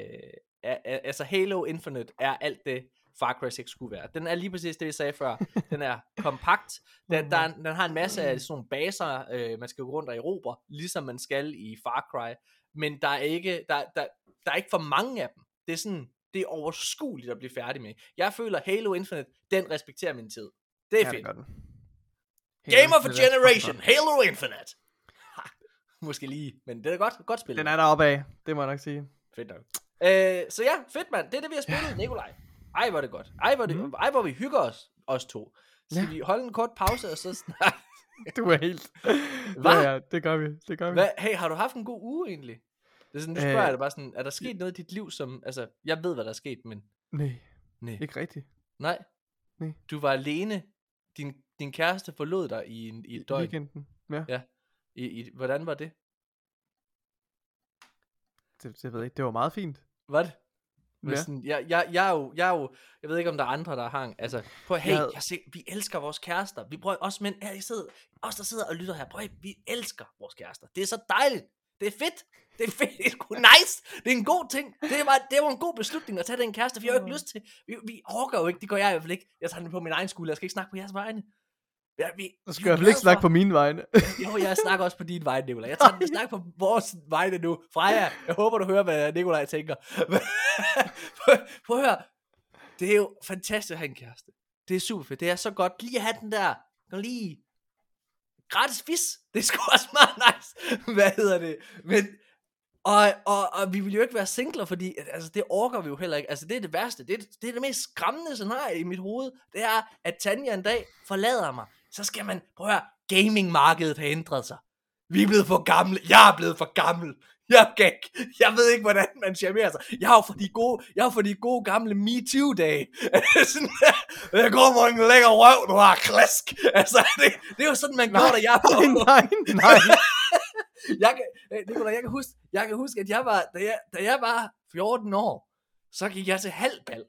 [SPEAKER 1] er, er, altså Halo Infinite er alt det, Far Cry 6 skulle være. Den er lige præcis det, jeg sagde før. Den er kompakt. Den, der, er- den har en masse af sådan nogle baser, øh, man skal gå rundt og erobre, ligesom man skal i Far Cry. Men der er ikke, der, der, der er ikke for mange af dem. Det er sådan, det er overskueligt at blive færdig med. Jeg føler, Halo Infinite, den respekterer min tid. Det er
[SPEAKER 2] Ja,
[SPEAKER 1] fedt.
[SPEAKER 2] det.
[SPEAKER 1] Game of a
[SPEAKER 2] er
[SPEAKER 1] Generation, Halo Infinite. Ha, Måske lige, men det er godt, godt spil.
[SPEAKER 2] Den er deroppe af, det må jeg nok sige.
[SPEAKER 1] Fedt nok. Øh, så ja, fedt mand. Det er det, vi har spillet, Nikolaj. Ej, hvor er det godt. Ej, hvor, det,
[SPEAKER 2] Mm.
[SPEAKER 1] ej, hvor vi hygger os, os to. Skal
[SPEAKER 2] Ja.
[SPEAKER 1] vi holde en kort pause, og så snakke?
[SPEAKER 2] Du er helt...
[SPEAKER 1] Hvad?
[SPEAKER 2] Ja, ja, det gør vi. Det gør vi.
[SPEAKER 1] Hvad? Hey, har du haft en god uge egentlig? Det er sådan, nu spørger
[SPEAKER 2] Øh,
[SPEAKER 1] dig bare sådan, er der sket noget i dit liv, som, altså, jeg ved, hvad der er sket, men
[SPEAKER 2] Nej,
[SPEAKER 1] nej.
[SPEAKER 2] ikke rigtigt.
[SPEAKER 1] Nej.
[SPEAKER 2] Nej.
[SPEAKER 1] Du var alene. Din, din kæreste forlod dig i, en, i et døgn.
[SPEAKER 2] Weekenden. Ja,
[SPEAKER 1] I, i, hvordan var det?
[SPEAKER 2] det, det ved jeg ikke. Det var meget fint.
[SPEAKER 1] Var det? Men
[SPEAKER 2] Ja.
[SPEAKER 1] sådan, jeg, jeg, jeg, er jo, jeg er jo, jeg ved ikke om der er andre, der har, altså, prøv hey,
[SPEAKER 2] Jeg
[SPEAKER 1] jeg,
[SPEAKER 2] havde-
[SPEAKER 1] jeg se, vi elsker vores kærester, vi prøver, os mænd, her, I sidder, os der sidder og lytter her, prøv vi elsker vores kærester, det er så dejligt, det er fedt, det er fedt, det er sgu nice, det er en god ting, det var, det var en god beslutning at tage den kæreste, for jeg har jo ikke lyst til, vi, vi orker jo ikke, det gør jeg i hvert fald ikke, jeg tager den på min egen skole, jeg skal ikke snakke på jeres vegne. Ja, vi, vi
[SPEAKER 2] skal jeg i hvert fald ikke snakke
[SPEAKER 1] for-
[SPEAKER 2] på mine vegne.
[SPEAKER 1] jo, jeg snakker også på din vej, Nikolaj. Jeg tager snak på vores vegne nu. Freja, jeg håber, du hører, hvad Nikolaj tænker. prøv at høre. Det er jo fantastisk at have en kæreste. Det er super fedt. Det er så godt lige at have den der, kan lige gratis fis. Det er sgu også meget nice. Hvad hedder det? Men, og, og, og vi vil jo ikke være singler, fordi altså, det orker vi jo heller ikke. Altså, det er det værste. Det er det, er det mest skræmmende scenarie i mit hoved. Det er, at Tanja en dag forlader mig. Så skal man, prøv at høre, gamingmarkedet har ændret sig. Vi er blevet for gamle. Jeg er blevet for gammel. Jeg, kan ikke, jeg ved ikke, hvordan man charmerer sig. Jeg har for de gode, jeg har for de gode gamle MeToo-dage. sådan, jeg kommer en lækker røv, du har klask. Altså, det, det er jo sådan, man går, da jeg var
[SPEAKER 2] Nej, nej, nej.
[SPEAKER 1] jeg kan, øh, Nicolai, jeg kan huske, jeg kan huske, at jeg var, da jeg, da jeg var 14 år, så gik jeg til halvbal.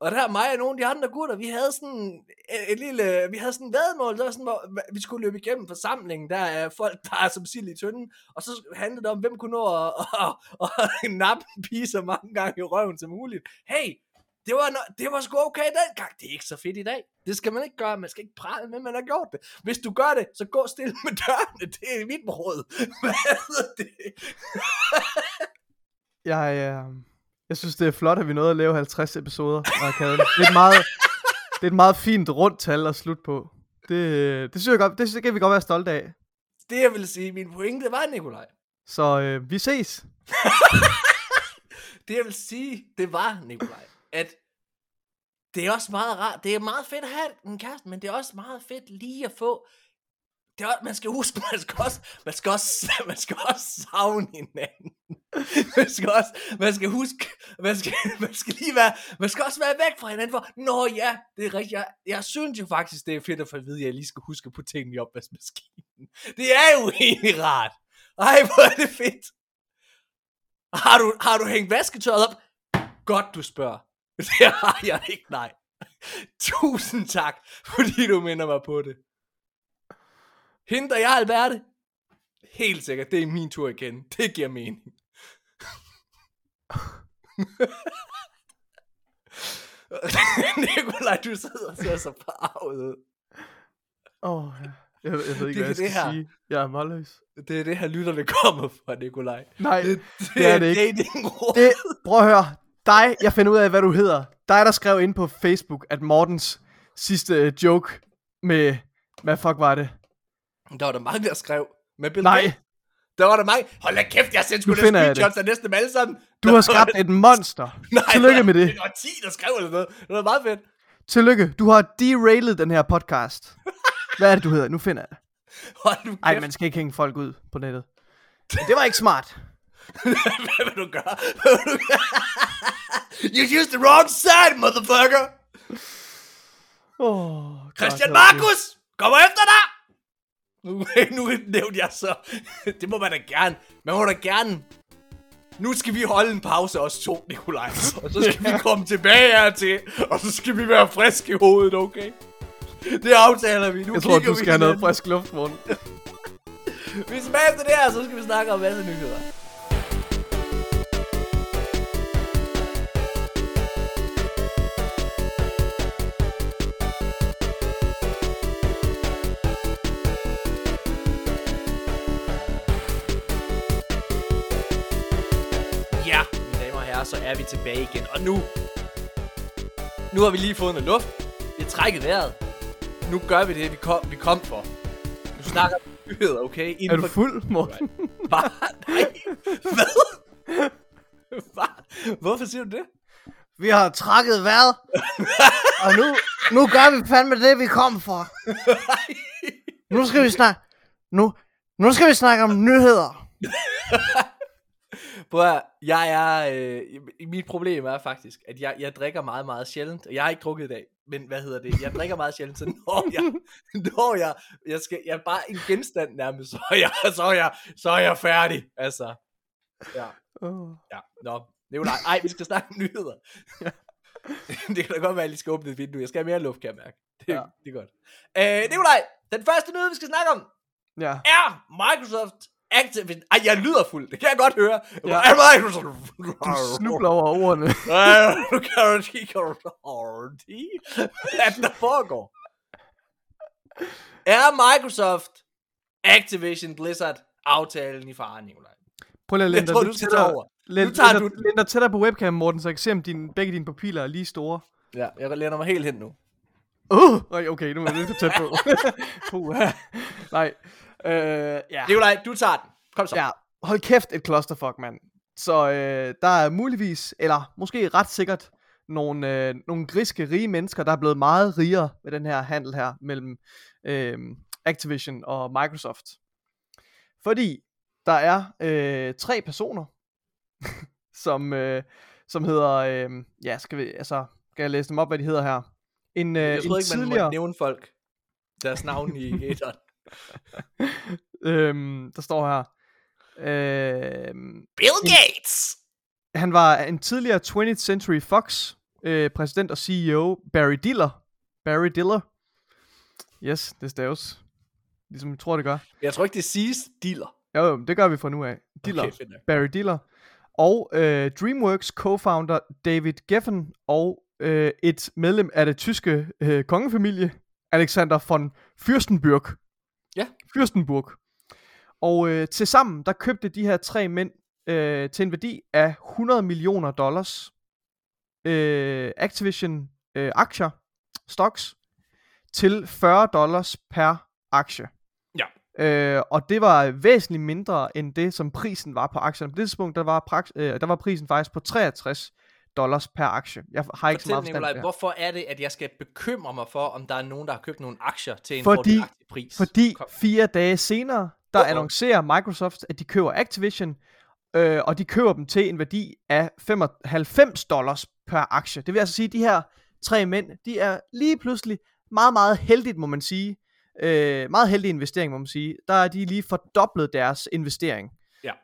[SPEAKER 1] Og der mig og nogle af de andre gutter, vi havde sådan øh, et, lille, øh, vi havde sådan en vadmål, der var sådan, hvor vi skulle løbe igennem forsamlingen, der er folk bare som sild i tynden, og så handlede det om, hvem kunne nå at, at, at, at nappe en pige så mange gange i røven som muligt. Hey, det var, no, det var sgu okay dengang. Det er ikke så fedt i dag. Det skal man ikke gøre. Man skal ikke prale med, at man har gjort det. Hvis du gør det, så gå stille med dørene. Det er mit råd. Hvad er det?
[SPEAKER 2] Jeg, øh, jeg synes, det er flot, at vi nåede at lave 50 episoder af Arkaden. Det er et meget, det er et meget fint rundt tal at slutte på. Det, det synes jeg godt, det, det kan vi godt være stolte af.
[SPEAKER 1] Det jeg vil sige, min pointe var, Nikolaj.
[SPEAKER 2] Så øh, vi ses.
[SPEAKER 1] Det jeg vil sige, det var, Nikolaj, at det er også meget rart. Det er meget fedt at have en kæreste, men det er også meget fedt lige at få det er, man skal huske, man skal også, man skal også, man skal også savne hinanden. Man skal også, man skal huske, man skal, man skal lige være, man skal også være væk fra hinanden for, nå ja, det er rigtigt, jeg, jeg synes jo faktisk, det er fedt at få at vide, at jeg lige skal huske på tingene i opvaskemaskinen. Det er jo egentlig rart. Ej, hvor er det fedt. Har du, har du hængt vasketøjet op? Godt, du spørger. Det har jeg ikke, nej. Tusind tak, fordi du minder mig på det. Henter jeg Alberte? Helt sikkert, det er min tur igen. Det giver mening. Nikolaj, du sidder og ser så farvet ud.
[SPEAKER 2] Åh, oh, ja. jeg, jeg ved ikke,
[SPEAKER 1] Det er
[SPEAKER 2] hvad jeg skal
[SPEAKER 1] det her.
[SPEAKER 2] sige. Jeg er målløs.
[SPEAKER 1] Det er det her lytterne kommer fra, Nikolaj.
[SPEAKER 2] Nej,
[SPEAKER 1] Det, det,
[SPEAKER 2] det er det ikke. det, prøv at høre. Dig, jeg finder ud af, hvad du hedder. Dig, der skrev ind på Facebook, at Mortens sidste øh, joke med, hvad fuck var det?
[SPEAKER 1] Der var der mange, der skrev. Med Bill
[SPEAKER 2] Nej,
[SPEAKER 1] Gates. Der var der mange. Hold da kæft, jeg sendte sgu da screenshots af næsten dem alle sammen.
[SPEAKER 2] du
[SPEAKER 1] Der
[SPEAKER 2] har skabt et monster.
[SPEAKER 1] Nej,
[SPEAKER 2] Tillykke med det.
[SPEAKER 1] Det var 10, der skrev eller noget. Det var meget fedt.
[SPEAKER 2] Tillykke, du har derailet den her podcast. Hvad er det, du hedder? Nu finder jeg det.
[SPEAKER 1] Hold nu kæft.
[SPEAKER 2] Ej, man skal ikke hænge folk ud på nettet. Det var ikke smart.
[SPEAKER 1] Hvad vil du gøre? Hvad vil du gøre? you used the wrong side, motherfucker.
[SPEAKER 2] Oh,
[SPEAKER 1] Christian Markus, kommer efter dig. Nu, nu nævnte jeg så. Det må man da gerne. Man må da gerne. Nu skal vi holde en pause, os to, Nikolaj. Og så skal vi komme tilbage hertil. Og så skal vi være friske i hovedet, okay? Det aftaler vi. Nu
[SPEAKER 2] Jeg tror, du
[SPEAKER 1] vi
[SPEAKER 2] skal have noget frisk luft, Morten.
[SPEAKER 1] Vi er tilbage efter det her, så skal vi snakke om masse nyheder. Er vi tilbage igen. Og nu, nu har vi lige fået noget luft. Vi har trækket vejret. Nu gør vi det, vi kom, vi kom for. Nu snakker vi nyheder, okay? Inden
[SPEAKER 2] Er du
[SPEAKER 1] for-
[SPEAKER 2] fuld, Morten?
[SPEAKER 1] Hvad? Nej. Hvad? Hvad? Hvorfor siger du det?
[SPEAKER 2] Vi har trækket vejret. Og nu, nu gør vi fandme det, vi kom for. Nu skal vi snakke... Nu, nu skal vi snakke om nyheder.
[SPEAKER 1] Prøv at, jeg er, øh, mit problem er faktisk, at jeg, jeg drikker meget, meget sjældent, jeg har ikke drukket i dag, men hvad hedder det, jeg drikker meget sjældent, så når jeg, når jeg, jeg skal, jeg er bare en genstand nærmest, så er jeg, så er jeg, så er jeg færdig, altså, ja, ja, nå, det er jo nej, ej, vi skal snakke nyheder. det kan da godt være, at jeg lige skal åbne et vindue, jeg skal have mere luft, kan jeg mærke, det,
[SPEAKER 2] ja.
[SPEAKER 1] det er godt. Øh, Nikolaj, den første nyhed, vi skal snakke om,
[SPEAKER 2] Ja.
[SPEAKER 1] er Microsoft Activision. Ej, jeg lyder fuld. Det kan jeg godt høre.
[SPEAKER 2] Ja.
[SPEAKER 1] Microsoft...
[SPEAKER 2] Du snubler over ordene.
[SPEAKER 1] Kan du ikke kan du Hvad der foregår? Er Microsoft Activision Blizzard aftalen i fare, Nikolaj?
[SPEAKER 2] Prøv lige at
[SPEAKER 1] tror,
[SPEAKER 2] dig tættere.
[SPEAKER 1] over.
[SPEAKER 2] Læn,
[SPEAKER 1] Nu tager du
[SPEAKER 2] dig- læn dig tættere på webcam, Morten, så jeg kan se, om din, begge dine papiler er lige store.
[SPEAKER 1] Ja, jeg læner mig helt hen nu.
[SPEAKER 2] Uh, okay, nu er jeg lidt tæt på. Puh, nej. Øh, ja.
[SPEAKER 1] Nikolaj, du tager den. Kom så.
[SPEAKER 2] Ja, hold kæft et clusterfuck, mand. Så øh, der er muligvis, eller måske ret sikkert, nogle, øh, nogle griske rige mennesker, der er blevet meget rigere med den her handel her mellem øh, Activision og Microsoft. Fordi der er øh, tre personer, som, øh, som hedder, øh, ja, skal vi, altså, skal jeg læse dem op, hvad de hedder her? En, øh,
[SPEAKER 1] jeg tror
[SPEAKER 2] en
[SPEAKER 1] ikke, man
[SPEAKER 2] tidligere...
[SPEAKER 1] må nævne folk. Deres navn i etteren.
[SPEAKER 2] øhm, der står her. Øhm,
[SPEAKER 1] Bill Gates!
[SPEAKER 2] han var en tidligere 20th Century Fox øh, præsident og CEO, Barry Diller. Barry Diller. Yes, det staves. Ligesom jeg tror, det gør.
[SPEAKER 1] Jeg tror ikke, det siges dealer.
[SPEAKER 2] Jo, jo, det gør vi fra nu af. Diller.
[SPEAKER 1] Okay.
[SPEAKER 2] Barry Diller. Og øh, DreamWorks co-founder David Geffen og øh, et medlem af det tyske øh, kongefamilie, Alexander von Fürstenburg.
[SPEAKER 1] Ja.
[SPEAKER 2] Fürstenburg. Og øh, til sammen, der købte de her tre mænd øh, til en værdi af 100 millioner dollars øh, Activision øh, aktier, stocks, til 40 dollars per aktie.
[SPEAKER 1] Ja.
[SPEAKER 2] Øh, og det var væsentligt mindre end det, som prisen var på aktierne. På det tidspunkt, der var, praks, øh, der var prisen faktisk på 63 dollars per aktie. Jeg har ikke så
[SPEAKER 1] Fortæl,
[SPEAKER 2] meget forstand det
[SPEAKER 1] hvorfor er det, at jeg skal bekymre mig for, om der er nogen, der har købt nogle aktier til en
[SPEAKER 2] Fordi-
[SPEAKER 1] pris?
[SPEAKER 2] Fordi
[SPEAKER 1] Kom.
[SPEAKER 2] fire dage senere, der
[SPEAKER 1] Uh-oh.
[SPEAKER 2] annoncerer Microsoft, at de køber Activision, øh, og de køber dem til en værdi af 95 dollars per aktie. Det vil altså sige, at de her tre mænd, de er lige pludselig meget, meget heldigt, må man sige. Øh, meget heldig investering, må man sige. Der er de lige fordoblet deres investering.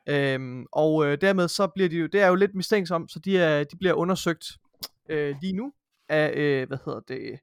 [SPEAKER 1] Ja.
[SPEAKER 2] Øhm, og øh, dermed så bliver de jo, det er jo lidt mistænksomt, så de, er, de bliver undersøgt øh, lige nu af, øh, hvad hedder det,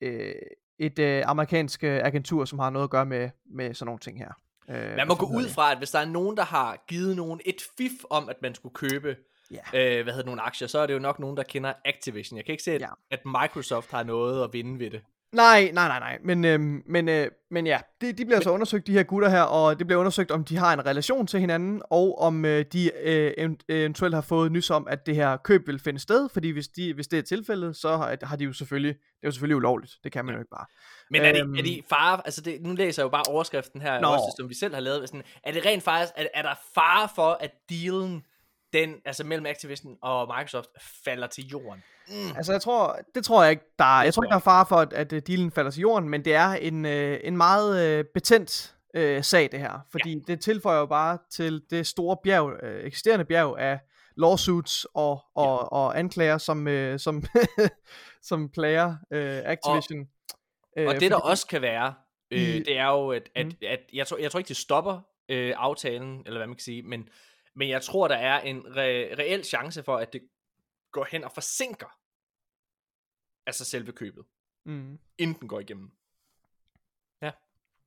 [SPEAKER 2] øh, et øh, amerikansk øh, agentur, som har noget at gøre med, med sådan nogle ting her. Øh,
[SPEAKER 1] Man må gå ud fra, at hvis der er nogen, der har givet nogen et fif om, at man skulle købe
[SPEAKER 2] Ja.
[SPEAKER 1] øh, hvad hedder nogle aktier, så er det jo nok nogen, der kender Activision. Jeg kan ikke se, at,
[SPEAKER 2] Ja.
[SPEAKER 1] at Microsoft har noget at vinde ved det.
[SPEAKER 2] Nej, nej, nej, nej. Men, øhm, men, øh, men ja, de, de bliver så undersøgt, de her gutter her, og det bliver undersøgt, om de har en relation til hinanden, og om øh, de øh, event- eventuelt har fået nys om, at det her køb vil finde sted, fordi hvis, de, hvis det er tilfældet, så har, har de jo selvfølgelig, det er jo selvfølgelig ulovligt, det kan man jo ikke bare.
[SPEAKER 1] Men er det,
[SPEAKER 2] Øhm.
[SPEAKER 1] er det fare, altså det, nu læser jeg jo bare overskriften her,
[SPEAKER 2] Nå.
[SPEAKER 1] også, som vi selv har lavet, sådan, er det rent faktisk, er, er der fare for, at dealen, den, altså mellem Activision og Microsoft, falder til jorden? Mm.
[SPEAKER 2] Altså jeg tror, det tror jeg ikke, der er, jeg tror ikke, der er fare for, at, at øh, dealen falder til jorden, men det er en, øh, en meget øh, betændt øh, sag det her, fordi ja. det tilføjer jo bare til det store bjerg, øh, eksisterende bjerg af lawsuits og, og, ja. og anklager, som, øh, som, som plager øh, Activision.
[SPEAKER 1] Og det der også kan være, øh, det er jo, at, at,
[SPEAKER 2] Mm.
[SPEAKER 1] at jeg, tror, jeg tror ikke, det stopper øh, aftalen, eller hvad man kan sige, men, men jeg tror, der er en re- reel chance for, at det går hen og forsinker altså selve købet,
[SPEAKER 2] Mm,
[SPEAKER 1] inden den går igennem.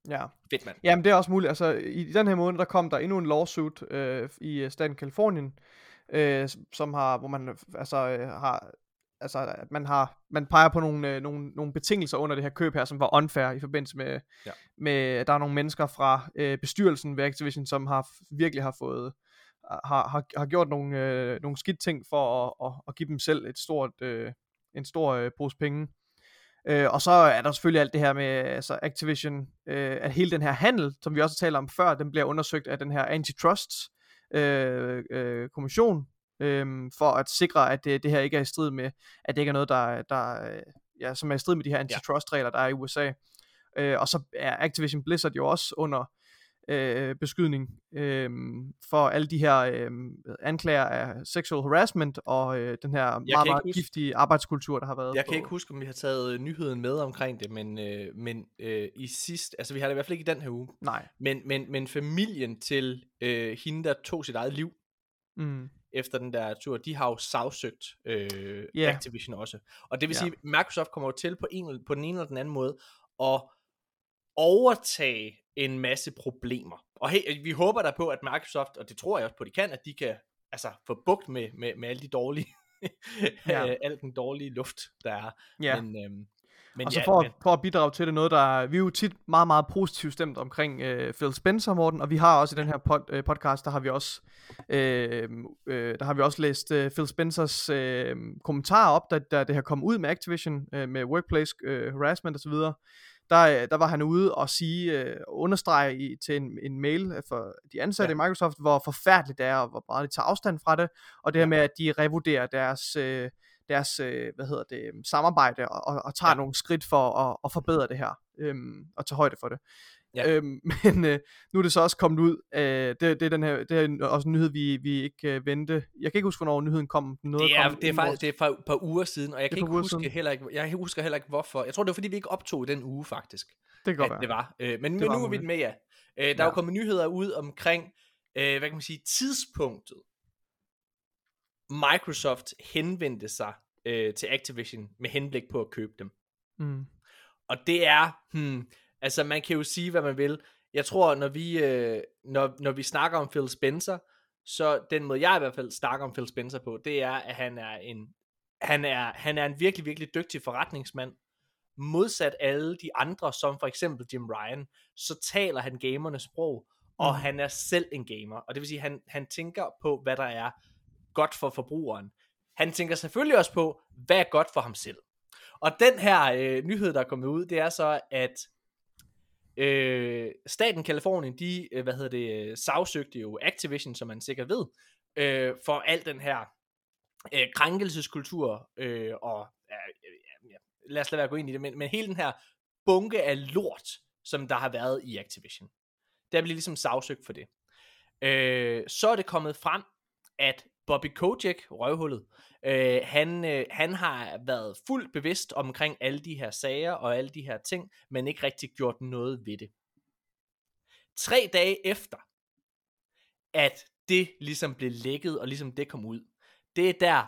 [SPEAKER 2] ja.
[SPEAKER 1] Fedt, mand.
[SPEAKER 2] Jamen, det er også muligt. Altså, i, den her måned, der kom der endnu en lawsuit øh, i øh, staten Kalifornien, øh, som har, hvor man øh, altså, øh, har, altså, at man har, man peger på nogle, øh, nogle, nogle betingelser under det her køb her, som var unfair i forbindelse med,
[SPEAKER 1] Ja.
[SPEAKER 2] med at der er nogle mennesker fra øh, bestyrelsen ved Activision, som har virkelig har fået, har, har, har gjort nogle, øh, nogle skidt ting for at, at, at give dem selv et stort, øh, en stor øh, pose penge. Øh, og så er der selvfølgelig alt det her med altså Activision, øh, at hele den her handel, som vi også talt om før, den bliver undersøgt af den her antitrust øh, øh, kommission, øh, for at sikre, at det, det her ikke er i strid med, at det ikke er noget, der, der øh, ja, som er i strid med de her antitrust regler, der er i USA. Øh, og så er Activision Blizzard jo også under øh, beskydning øh, for alle de her øh, anklager af sexual harassment og øh, den her meget,
[SPEAKER 1] ikke
[SPEAKER 2] meget
[SPEAKER 1] huske-
[SPEAKER 2] giftige arbejdskultur, der har været.
[SPEAKER 1] Jeg
[SPEAKER 2] på-
[SPEAKER 1] kan ikke huske, om vi har taget øh, nyheden med omkring det, men, øh, men øh, i sidst, altså vi har det i hvert fald ikke i den her uge,
[SPEAKER 2] Nej.
[SPEAKER 1] men, men, men familien til øh, hende, der tog sit eget liv
[SPEAKER 2] Mm.
[SPEAKER 1] efter den der tur, de har jo sagsøgt øh, yeah. Activision også. Og det vil
[SPEAKER 2] Ja.
[SPEAKER 1] sige, Microsoft kommer jo til på, en, på den ene eller den anden måde at overtage en masse problemer. Og hey, vi håber der på, at Microsoft, og det tror jeg også på, de kan, at de kan altså få bugt med, med, med alle de dårlige,
[SPEAKER 2] Ja.
[SPEAKER 1] ja. al den dårlige luft, der er.
[SPEAKER 2] Ja.
[SPEAKER 1] Men, øhm,
[SPEAKER 2] Men og så ja, for, men... for at bidrage til det noget, der vi er jo tit meget, meget positivt stemt omkring øh, Phil Spencer, Morten, og vi har også i den her pod, øh, podcast, der har vi også øh, øh, der har vi også læst øh, Phil Spencers øh, kommentarer op, da, da det her kom ud med Activision, øh, med workplace øh, harassment osv., der, der var han ude og sige, øh, understrege i, til en, en mail for de ansatte ja. i Microsoft, hvor forfærdeligt det er, og hvor meget de tager afstand fra det, og det her med, at de revurderer deres, øh, deres øh, hvad hedder det, samarbejde, og, og, tager ja. nogle skridt for at, at forbedre det her, øh, og tage højde for det. Ja. Øhm, men øh, nu er det så også kommet ud. Øh, det, det, er den her, det er også en nyhed, vi, vi ikke øh, vente. Jeg kan ikke huske, hvornår nyheden kom.
[SPEAKER 1] Noget det er, kom det er faktisk det er for et par uger siden, og jeg kan ikke huske heller ikke, jeg husker heller ikke hvorfor. Jeg tror, det var fordi, vi ikke optog den uge faktisk.
[SPEAKER 2] Det kan
[SPEAKER 1] godt være. Det var. Øh, men, det men var nu er vi med, ja. Øh, der ja. er jo kommet nyheder ud omkring, øh, hvad kan man sige, tidspunktet. Microsoft henvendte sig øh, til Activision med henblik på at købe dem. Mm. Og det er, hmm, Altså, man kan jo sige, hvad man vil. Jeg tror, når vi, øh, når, når vi snakker om Phil Spencer, så den måde, jeg i hvert fald snakker om Phil Spencer på, det er, at han er en, han er, han er en virkelig, virkelig dygtig forretningsmand. Modsat alle de andre, som for eksempel Jim Ryan, så taler han gamernes sprog, og mm. han er selv en gamer. Og det vil sige, han, han tænker på, hvad der er godt for forbrugeren. Han tænker selvfølgelig også på, hvad er godt for ham selv. Og den her øh, nyhed, der er kommet ud, det er så, at Øh, staten Kalifornien, de, øh, hvad hedder det, øh, sagsøgte jo Activision, som man sikkert ved, øh, for al den her øh, krænkelseskultur, øh, og øh, ja, lad os lade være at gå ind i det, men, men hele den her bunke af lort, som der har været i Activision. Der bliver ligesom sagsøgt for det. Øh, så er det kommet frem, at Bobby Kojak, røvhullet, øh, han, øh, han har været fuldt bevidst omkring alle de her sager og alle de her ting, men ikke rigtig gjort noget ved det. Tre dage efter, at det ligesom blev lækket, og ligesom det kom ud, det er der,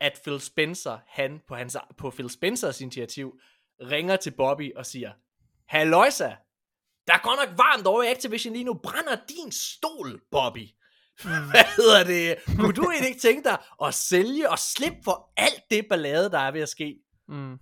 [SPEAKER 1] at Phil Spencer, han på, hans, på Phil Spencers initiativ, ringer til Bobby og siger, Halløjsa, der er godt nok varmt over i Activision lige nu, brænder din stol, Bobby. Mm. Hvad hedder det? Kunne du egentlig ikke tænke dig at sælge og slippe for alt det ballade, der er ved at ske? Mm.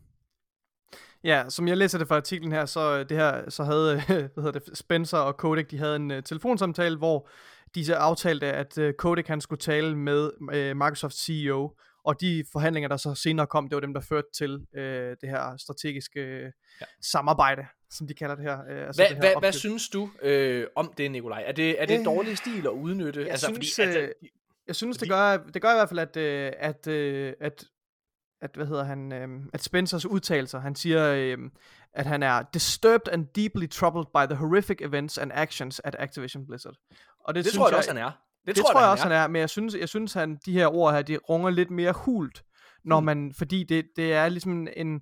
[SPEAKER 2] Ja, som jeg læser det fra artiklen her, så det her, så havde hvad hedder det, Spencer og Kodak, de havde en uh, telefonsamtale, hvor de så aftalte, at uh, Kodak han skulle tale med uh, Microsoft CEO og de forhandlinger, der så senere kom, det var dem, der førte til øh, det her strategiske øh, ja. samarbejde, som de kalder det her. Øh,
[SPEAKER 1] altså hvad, det her hvad, hvad synes du øh, om det, Nikolaj? Er det, er det øh, dårlig stil at udnytte?
[SPEAKER 2] Jeg altså, synes, fordi, altså, øh, jeg synes fordi... det, gør, det gør i hvert fald, at, øh, at, øh, at at, hvad hedder han, øh, at Spencers udtalelser, han siger, øh, at han er disturbed and deeply troubled by the horrific events and actions at Activision Blizzard.
[SPEAKER 1] Og det, det synes tror jeg, jeg også, han er.
[SPEAKER 2] Det, det tror, tror jeg, jeg også, han er. Men jeg synes, jeg synes han, de her ord her, de runger lidt mere hult, når mm. man, fordi det, det er ligesom en,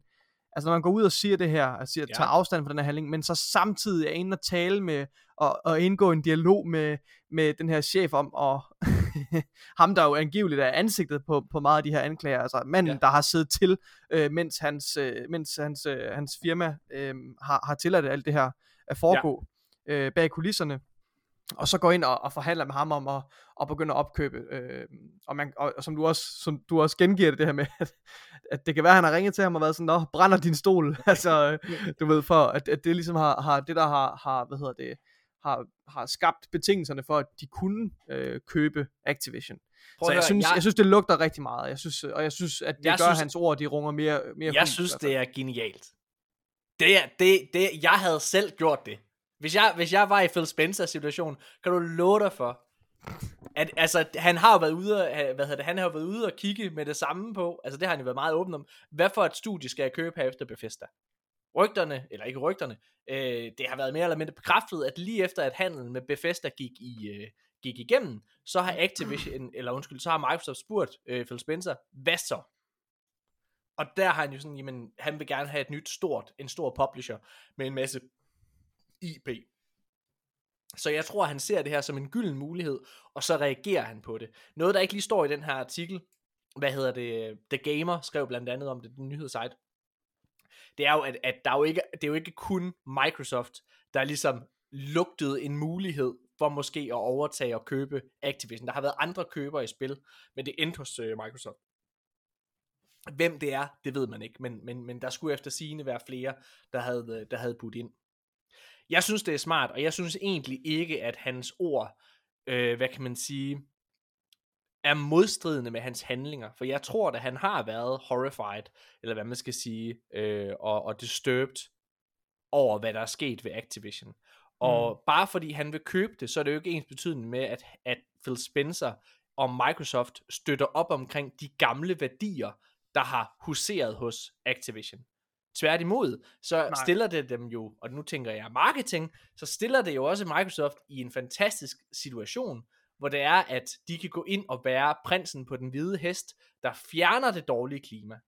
[SPEAKER 2] altså når man går ud og siger det her, altså siger, ja. tager afstand fra den her handling, men så samtidig er inde og tale med, og, og indgå en dialog med, med den her chef om, og ham der jo angiveligt er ansigtet på, på meget af de her anklager, altså manden, ja. der har siddet til, øh, mens, hans, øh, mens hans, øh, hans firma øh, har, har tilladt alt det her at foregå ja. øh, bag kulisserne og så går ind og, og forhandler med ham om at, at begynde at opkøbe. Øh, og, man, og, og som, du også, som du også gengiver det, det her med, at, at det kan være, at han har ringet til ham og været sådan, Nå, brænder din stol. altså, du ved, for at, at det ligesom har, har det, der har, har, hvad hedder det, har, har skabt betingelserne for, at de kunne øh, købe Activision. Prøv så jeg, høre, synes, jeg... jeg synes, det lugter rigtig meget. Jeg synes, og jeg synes, at det jeg gør synes, hans ord, de runger mere, mere
[SPEAKER 1] Jeg hus, synes, det er genialt. Det, er, det, det, jeg havde selv gjort det. Hvis jeg, hvis jeg var i Phil Spencer situation, kan du love dig for, at, altså, han har jo været ude, hvad hedder det, han har været ude og kigge med det samme på, altså det har han jo været meget åben om, hvad for et studie skal jeg købe her efter Bethesda? Rygterne, eller ikke rygterne, øh, det har været mere eller mindre bekræftet, at lige efter at handlen med Bethesda gik, i, øh, gik igennem, så har Activision, eller undskyld, så har Microsoft spurgt øh, Phil Spencer, hvad så? Og der har han jo sådan, jamen, han vil gerne have et nyt stort, en stor publisher, med en masse IP. Så jeg tror, han ser det her som en gylden mulighed, og så reagerer han på det. Noget, der ikke lige står i den her artikel, hvad hedder det, The Gamer skrev blandt andet om det, den nyhedssite, det er jo, at, at der er jo ikke, det er jo ikke kun Microsoft, der ligesom lugtede en mulighed for måske at overtage og købe Activision. Der har været andre købere i spil, men det endte hos øh, Microsoft. Hvem det er, det ved man ikke, men, men, men der skulle efter sigende være flere, der havde, øh, der havde budt ind. Jeg synes, det er smart, og jeg synes egentlig ikke, at hans ord, øh, hvad kan man sige, er modstridende med hans handlinger. For jeg tror, at han har været horrified, eller hvad man skal sige, øh, og, og disturbed over, hvad der er sket ved Activision. Og mm. bare fordi han vil købe det, så er det jo ikke ens betydende med, at, at Phil Spencer og Microsoft støtter op omkring de gamle værdier, der har huseret hos Activision. Tværtimod, så Nej. stiller det dem jo, og nu tænker jeg marketing, så stiller det jo også Microsoft i en fantastisk situation, hvor det er, at de kan gå ind og være prinsen på den hvide hest, der fjerner det dårlige klima.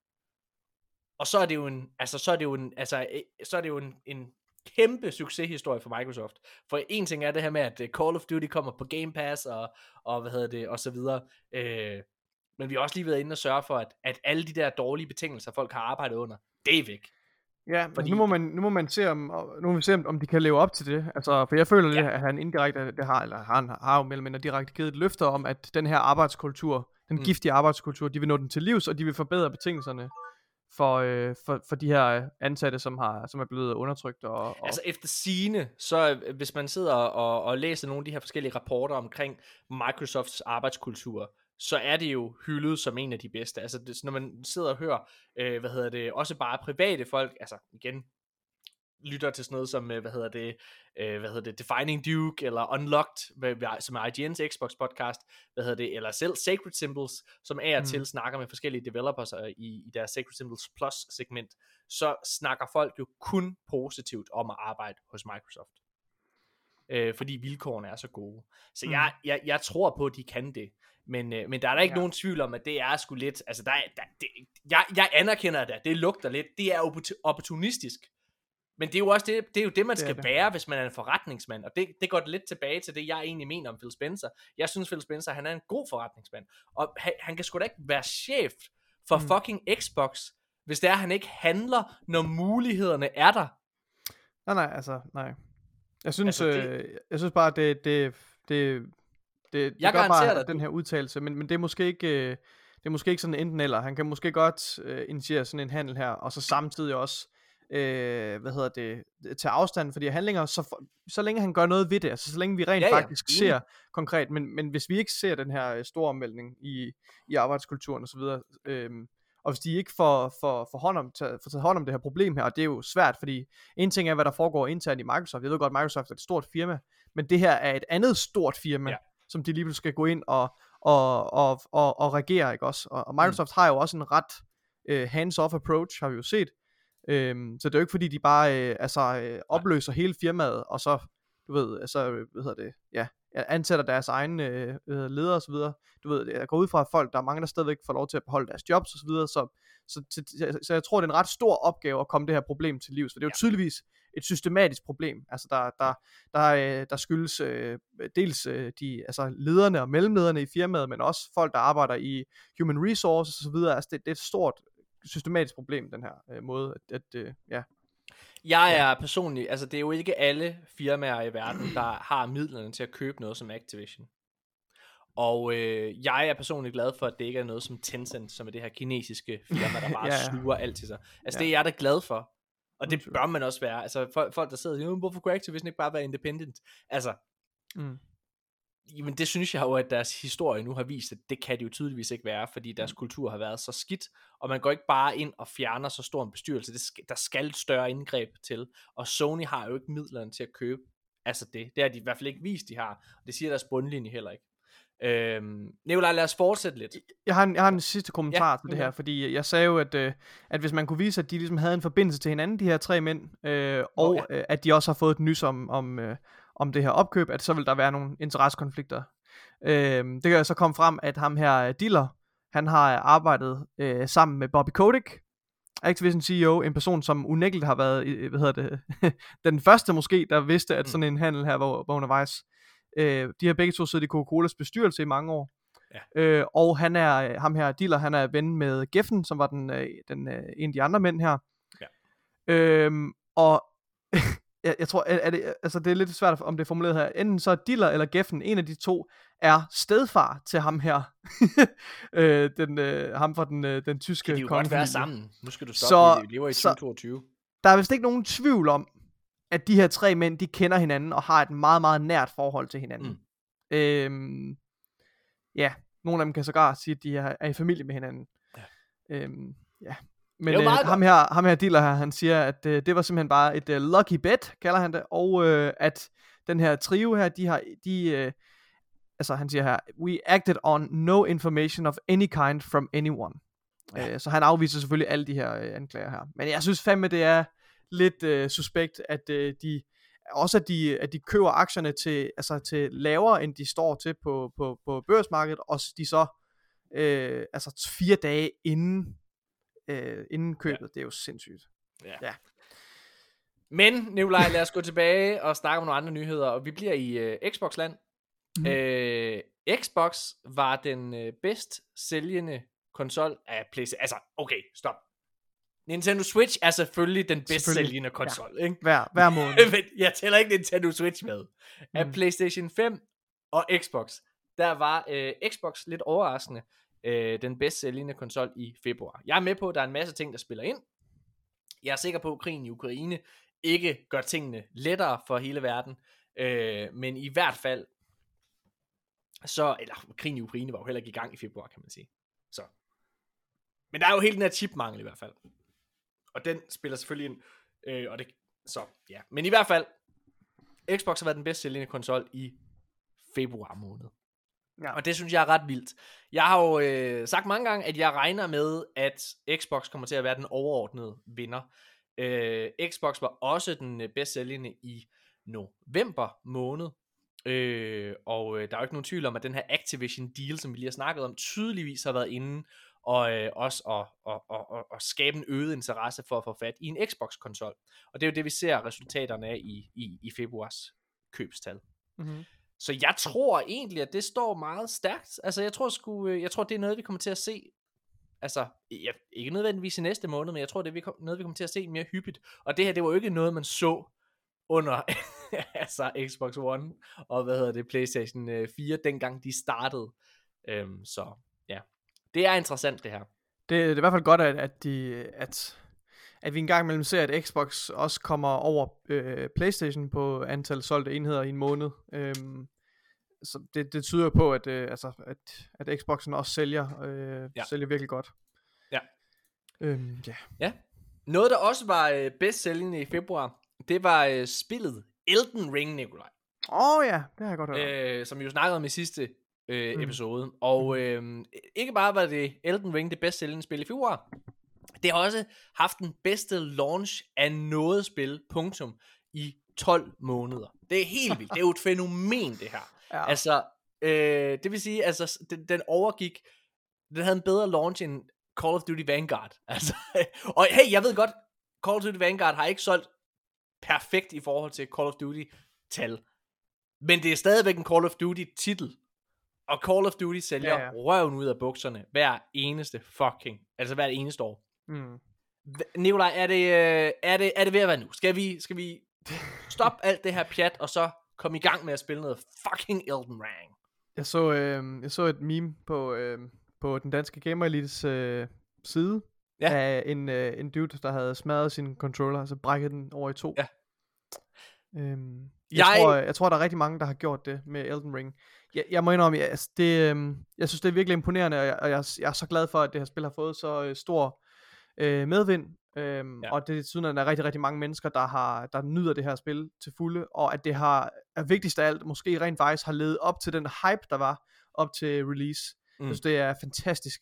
[SPEAKER 1] Og så er det jo en, altså så er det jo en, altså, øh, så er det jo en, en kæmpe succeshistorie for Microsoft. For en ting er det her med, at øh, Call of Duty kommer på Game Pass, og, og hvad hedder det, og så videre. Øh, men vi har også lige været inde og sørge for, at, at alle de der dårlige betingelser, folk har arbejdet under, det er væk.
[SPEAKER 2] Ja, Fordi... nu må man, nu må man se, om, nu må man se, om de kan leve op til det. Altså, for jeg føler ja. lidt, at han indirekte, det har, eller han har jo mellem mindre direkte givet et løfter om, at den her arbejdskultur, den mm. giftige arbejdskultur, de vil nå den til livs, og de vil forbedre betingelserne for, øh, for, for de her ansatte, som, har, som er blevet undertrykt. Og, og...
[SPEAKER 1] Altså efter sine, så øh, hvis man sidder og, og læser nogle af de her forskellige rapporter omkring Microsofts arbejdskultur, så er det jo hyldet som en af de bedste. Altså det, når man sidder og hører, øh, hvad hedder det, også bare private folk, altså igen, lytter til sådan noget som, øh, hvad hedder det, øh, hvad hedder det, Defining Duke, eller Unlocked, som er IGN's Xbox podcast, hvad hedder det, eller selv Sacred Symbols, som af og mm. til snakker med forskellige developers øh, i, i deres Sacred Symbols Plus segment, så snakker folk jo kun positivt om at arbejde hos Microsoft. Øh, fordi vilkårene er så gode. Så mm. jeg, jeg, jeg tror på, at de kan det. Men, øh, men der er der ikke ja. nogen tvivl om, at det er sgu lidt, altså der, der det, jeg, jeg anerkender det, det lugter lidt, det er opportunistisk. Men det er jo også det, det, er jo det man det skal det. være, hvis man er en forretningsmand. Og det, det går lidt tilbage til det, jeg egentlig mener om Phil Spencer. Jeg synes, Phil Spencer, han er en god forretningsmand. Og han, han kan sgu da ikke være chef for mm. fucking Xbox, hvis det er, han ikke handler, når mulighederne er der.
[SPEAKER 2] Nej, nej, altså, nej. Jeg synes, altså, det... øh, jeg synes bare, det, det, det, det, det jeg gør bare dig, den her udtalelse, men, men det er måske ikke... Øh, det er måske ikke sådan enten eller. Han kan måske godt øh, initiere sådan en handel her, og så samtidig også øh, hvad hedder det, til afstand for de her handlinger, så, så længe han gør noget ved det, altså så længe vi rent ja, ja. faktisk mm. ser konkret, men, men hvis vi ikke ser den her øh, store omvæltning i, i arbejdskulturen osv., øh, og hvis de ikke får, får, får, hånd om, tager, får taget hånd om det her problem her, og det er jo svært, fordi en ting er, hvad der foregår internt i Microsoft, jeg ved godt, Microsoft er et stort firma, men det her er et andet stort firma, ja. Som de lige skal gå ind og, og, og, og, og regere, ikke også? Og, og Microsoft mm. har jo også en ret uh, hands-off approach, har vi jo set, Øhm, så det er jo ikke fordi, de bare øh, altså, øh, opløser hele firmaet, og så, du ved, altså, hvad hedder det, ja, ansætter deres egne øh, ledere osv. Du ved, jeg går ud fra, at folk, der er mange, der stadigvæk får lov til at beholde deres jobs osv., så, så, så, så, så jeg tror, det er en ret stor opgave at komme det her problem til livs, for det er jo tydeligvis et systematisk problem, altså der, der, der, øh, der skyldes øh, dels øh, de, altså lederne og mellemlederne i firmaet, men også folk, der arbejder i human resources osv., altså det, det er et stort systematisk problem, den her øh, måde, at, at øh, ja.
[SPEAKER 1] Jeg er personligt, altså det er jo ikke alle firmaer i verden, der har midlerne til at købe noget som Activision. Og øh, jeg er personligt glad for, at det ikke er noget som Tencent, som er det her kinesiske firma, der bare ja, ja. sluger alt til sig. Altså ja. det er jeg da glad for. Og det bør man også være. Altså folk, folk der sidder og siger, hvorfor kunne Activision ikke bare være independent? Altså, mm. Jamen det synes jeg jo, at deres historie nu har vist, at det kan det jo tydeligvis ikke være, fordi deres mm. kultur har været så skidt, og man går ikke bare ind og fjerner så stor en bestyrelse, det skal, der skal et større indgreb til, og Sony har jo ikke midlerne til at købe, altså det, det har de i hvert fald ikke vist, de har, det siger deres bundlinje heller ikke. Øhm, Nikolaj, lad os fortsætte lidt.
[SPEAKER 2] Jeg har en, jeg har en sidste kommentar ja, til det her, fordi jeg sagde jo, at, øh, at hvis man kunne vise, at de ligesom havde en forbindelse til hinanden, de her tre mænd, øh, og oh, ja. øh, at de også har fået et nys om, om, øh, om det her opkøb, at så vil der være nogle interessekonflikter. Øh, det kan så komme frem, at ham her Diller, han har arbejdet øh, sammen med Bobby Kotick, Activision CEO, en person, som unægteligt har været, hvad hedder det, den første måske, der vidste, at mm. sådan en handel her var, var undervejs. Øh, de har begge to siddet i Coca-Colas bestyrelse i mange år. Ja. Øh, og han er, ham her, Diller, han er ven med Geffen, som var den, øh, den, øh, en af de andre mænd her. Ja. Øh, og jeg, jeg tror, er, er det, altså det er lidt svært, om det er formuleret her. Enten så er Diller eller Geffen, en af de to, er stedfar til ham her. øh, den, øh, ham fra den, øh, den tyske
[SPEAKER 1] Kan de jo godt være sammen. Nu skal du stoppe,
[SPEAKER 2] Så-
[SPEAKER 1] vi lever i
[SPEAKER 2] så-
[SPEAKER 1] 2022.
[SPEAKER 2] Der er vist ikke nogen tvivl om, at de her tre mænd, de kender hinanden og har et meget, meget nært forhold til hinanden. Mm. Øhm, ja, nogle af dem kan sågar sige, at de er, er i familie med hinanden.
[SPEAKER 1] Ja.
[SPEAKER 2] Øhm, ja. Men øh, ham, her, ham her dealer her, han siger, at øh, det var simpelthen bare et øh, lucky bet, kalder han det, og øh, at den her trio her, de har, de, øh, altså han siger her, we acted on no information of any kind from anyone.
[SPEAKER 1] Ja.
[SPEAKER 2] Øh, så han afviser selvfølgelig alle de her øh, anklager her. Men jeg synes fandme, det er lidt øh, suspekt, at øh, de også at de, at de køber aktierne til, altså til lavere, end de står til på, på, på børsmarkedet, og de så øh, altså fire dage inden, øh, inden købet. Ja. Det er jo sindssygt.
[SPEAKER 1] Men, Nikolaj, lad os gå tilbage og snakke om nogle andre nyheder, og vi bliver i øh, Xbox-land. Mm. Øh, Xbox var den øh, bedst sælgende konsol af PlayStation. Altså, okay, stop. Nintendo Switch er selvfølgelig den bedst sælgende konsol, ja. ikke?
[SPEAKER 2] Hver, hver måned.
[SPEAKER 1] Men jeg tæller ikke Nintendo Switch med. Af
[SPEAKER 2] Mm.
[SPEAKER 1] PlayStation 5 og Xbox, der var øh, Xbox lidt overraskende øh, den bedst sælgende konsol i februar. Jeg er med på, at der er en masse ting, der spiller ind. Jeg er sikker på, at krigen i Ukraine ikke gør tingene lettere for hele verden. Øh, men i hvert fald, så, eller krigen i Ukraine var jo heller ikke i gang i februar, kan man sige. Så. Men der er jo hele den her chipmangel i hvert fald. Og den spiller selvfølgelig ind. Øh, og det, så, ja. Men i hvert fald, Xbox har været den bedst sælgende konsol i februar måned.
[SPEAKER 2] Ja.
[SPEAKER 1] Og det synes jeg er ret vildt. Jeg har jo øh, sagt mange gange, at jeg regner med, at Xbox kommer til at være den overordnede vinder. Øh, Xbox var også den øh, bedst sælgende i november måned. Øh, og øh, der er jo ikke nogen tvivl om, at den her Activision deal, som vi lige har snakket om, tydeligvis har været inde og øh, også at, at, at, at, at skabe en øget interesse for at få fat i en Xbox-konsol. Og det er jo det, vi ser resultaterne af i, i, i februars købstal.
[SPEAKER 2] Mm-hmm.
[SPEAKER 1] Så jeg tror egentlig, at det står meget stærkt. Altså, jeg tror, sgu, øh, jeg tror det er noget, vi kommer til at se. Altså, ja, ikke nødvendigvis i næste måned, men jeg tror, det er noget, vi kommer til at se mere hyppigt. Og det her, det var jo ikke noget, man så under altså Xbox One og hvad hedder det, PlayStation øh, 4, dengang de startede. Øhm, så det er interessant det her.
[SPEAKER 2] Det, det er i hvert fald godt, at, at, de, at, at vi engang imellem ser, at Xbox også kommer over øh, Playstation på antal solgte enheder i en måned. Øhm, så det, det tyder på, at, øh, altså, at, at Xboxen også sælger, øh,
[SPEAKER 1] Ja.
[SPEAKER 2] ja. sælger virkelig godt.
[SPEAKER 1] Ja.
[SPEAKER 2] Øhm, ja.
[SPEAKER 1] Noget, der også var øh, bedst sælgende i februar, det var øh, spillet Elden Ring, Nikolaj.
[SPEAKER 2] Åh oh, ja, det har jeg godt hørt.
[SPEAKER 1] øh, som vi jo snakkede om i sidste øh,
[SPEAKER 2] Mm.
[SPEAKER 1] episode. Og øh, ikke bare var det Elden Ring det bedst sælgende spil i februar, det har også haft den bedste launch af noget spil, punktum, i 12 måneder. Det er helt vildt. Det er jo et fænomen, det her.
[SPEAKER 2] Ja.
[SPEAKER 1] Altså, øh, det vil sige, altså, den, den overgik, den havde en bedre launch end Call of Duty Vanguard. Altså, og hey, jeg ved godt, Call of Duty Vanguard har ikke solgt perfekt i forhold til Call of Duty tal. Men det er stadigvæk en Call of Duty titel. Og Call of Duty sælger ja,
[SPEAKER 2] Ja,
[SPEAKER 1] røven ud af bukserne hver eneste fucking, altså hver eneste år.
[SPEAKER 2] Mm.
[SPEAKER 1] Nikolaj, er det, øh, er det, er det ved at være nu? Skal vi, skal vi stoppe alt det her pjat, og så komme i gang med at spille noget fucking Elden Ring?
[SPEAKER 2] Jeg så, øh, jeg så et meme på, øh, på den danske Gamer Elites øh, side
[SPEAKER 1] Ja.
[SPEAKER 2] af en, øh, en dude, der havde smadret sin controller, altså brækket den over i to.
[SPEAKER 1] Ja.
[SPEAKER 2] Øhm, Jeg-
[SPEAKER 1] jeg...
[SPEAKER 2] Tror, jeg tror, der er rigtig mange, der har gjort det med Elden Ring. Jeg, jeg må indrømme, jeg, altså, det, øh, jeg synes, det er virkelig imponerende, og jeg, og jeg, jeg er så glad for, at det her spil har fået så øh, stor øh, medvind. Øhm,
[SPEAKER 1] Ja.
[SPEAKER 2] Og det er sådan, at der er rigtig, rigtig mange mennesker, der, har, der nyder det her spil til fulde, og at det har, er vigtigst af alt, måske rent faktisk har levet op til den hype, der var op til release.
[SPEAKER 1] Mm.
[SPEAKER 2] Jeg synes, det er fantastisk.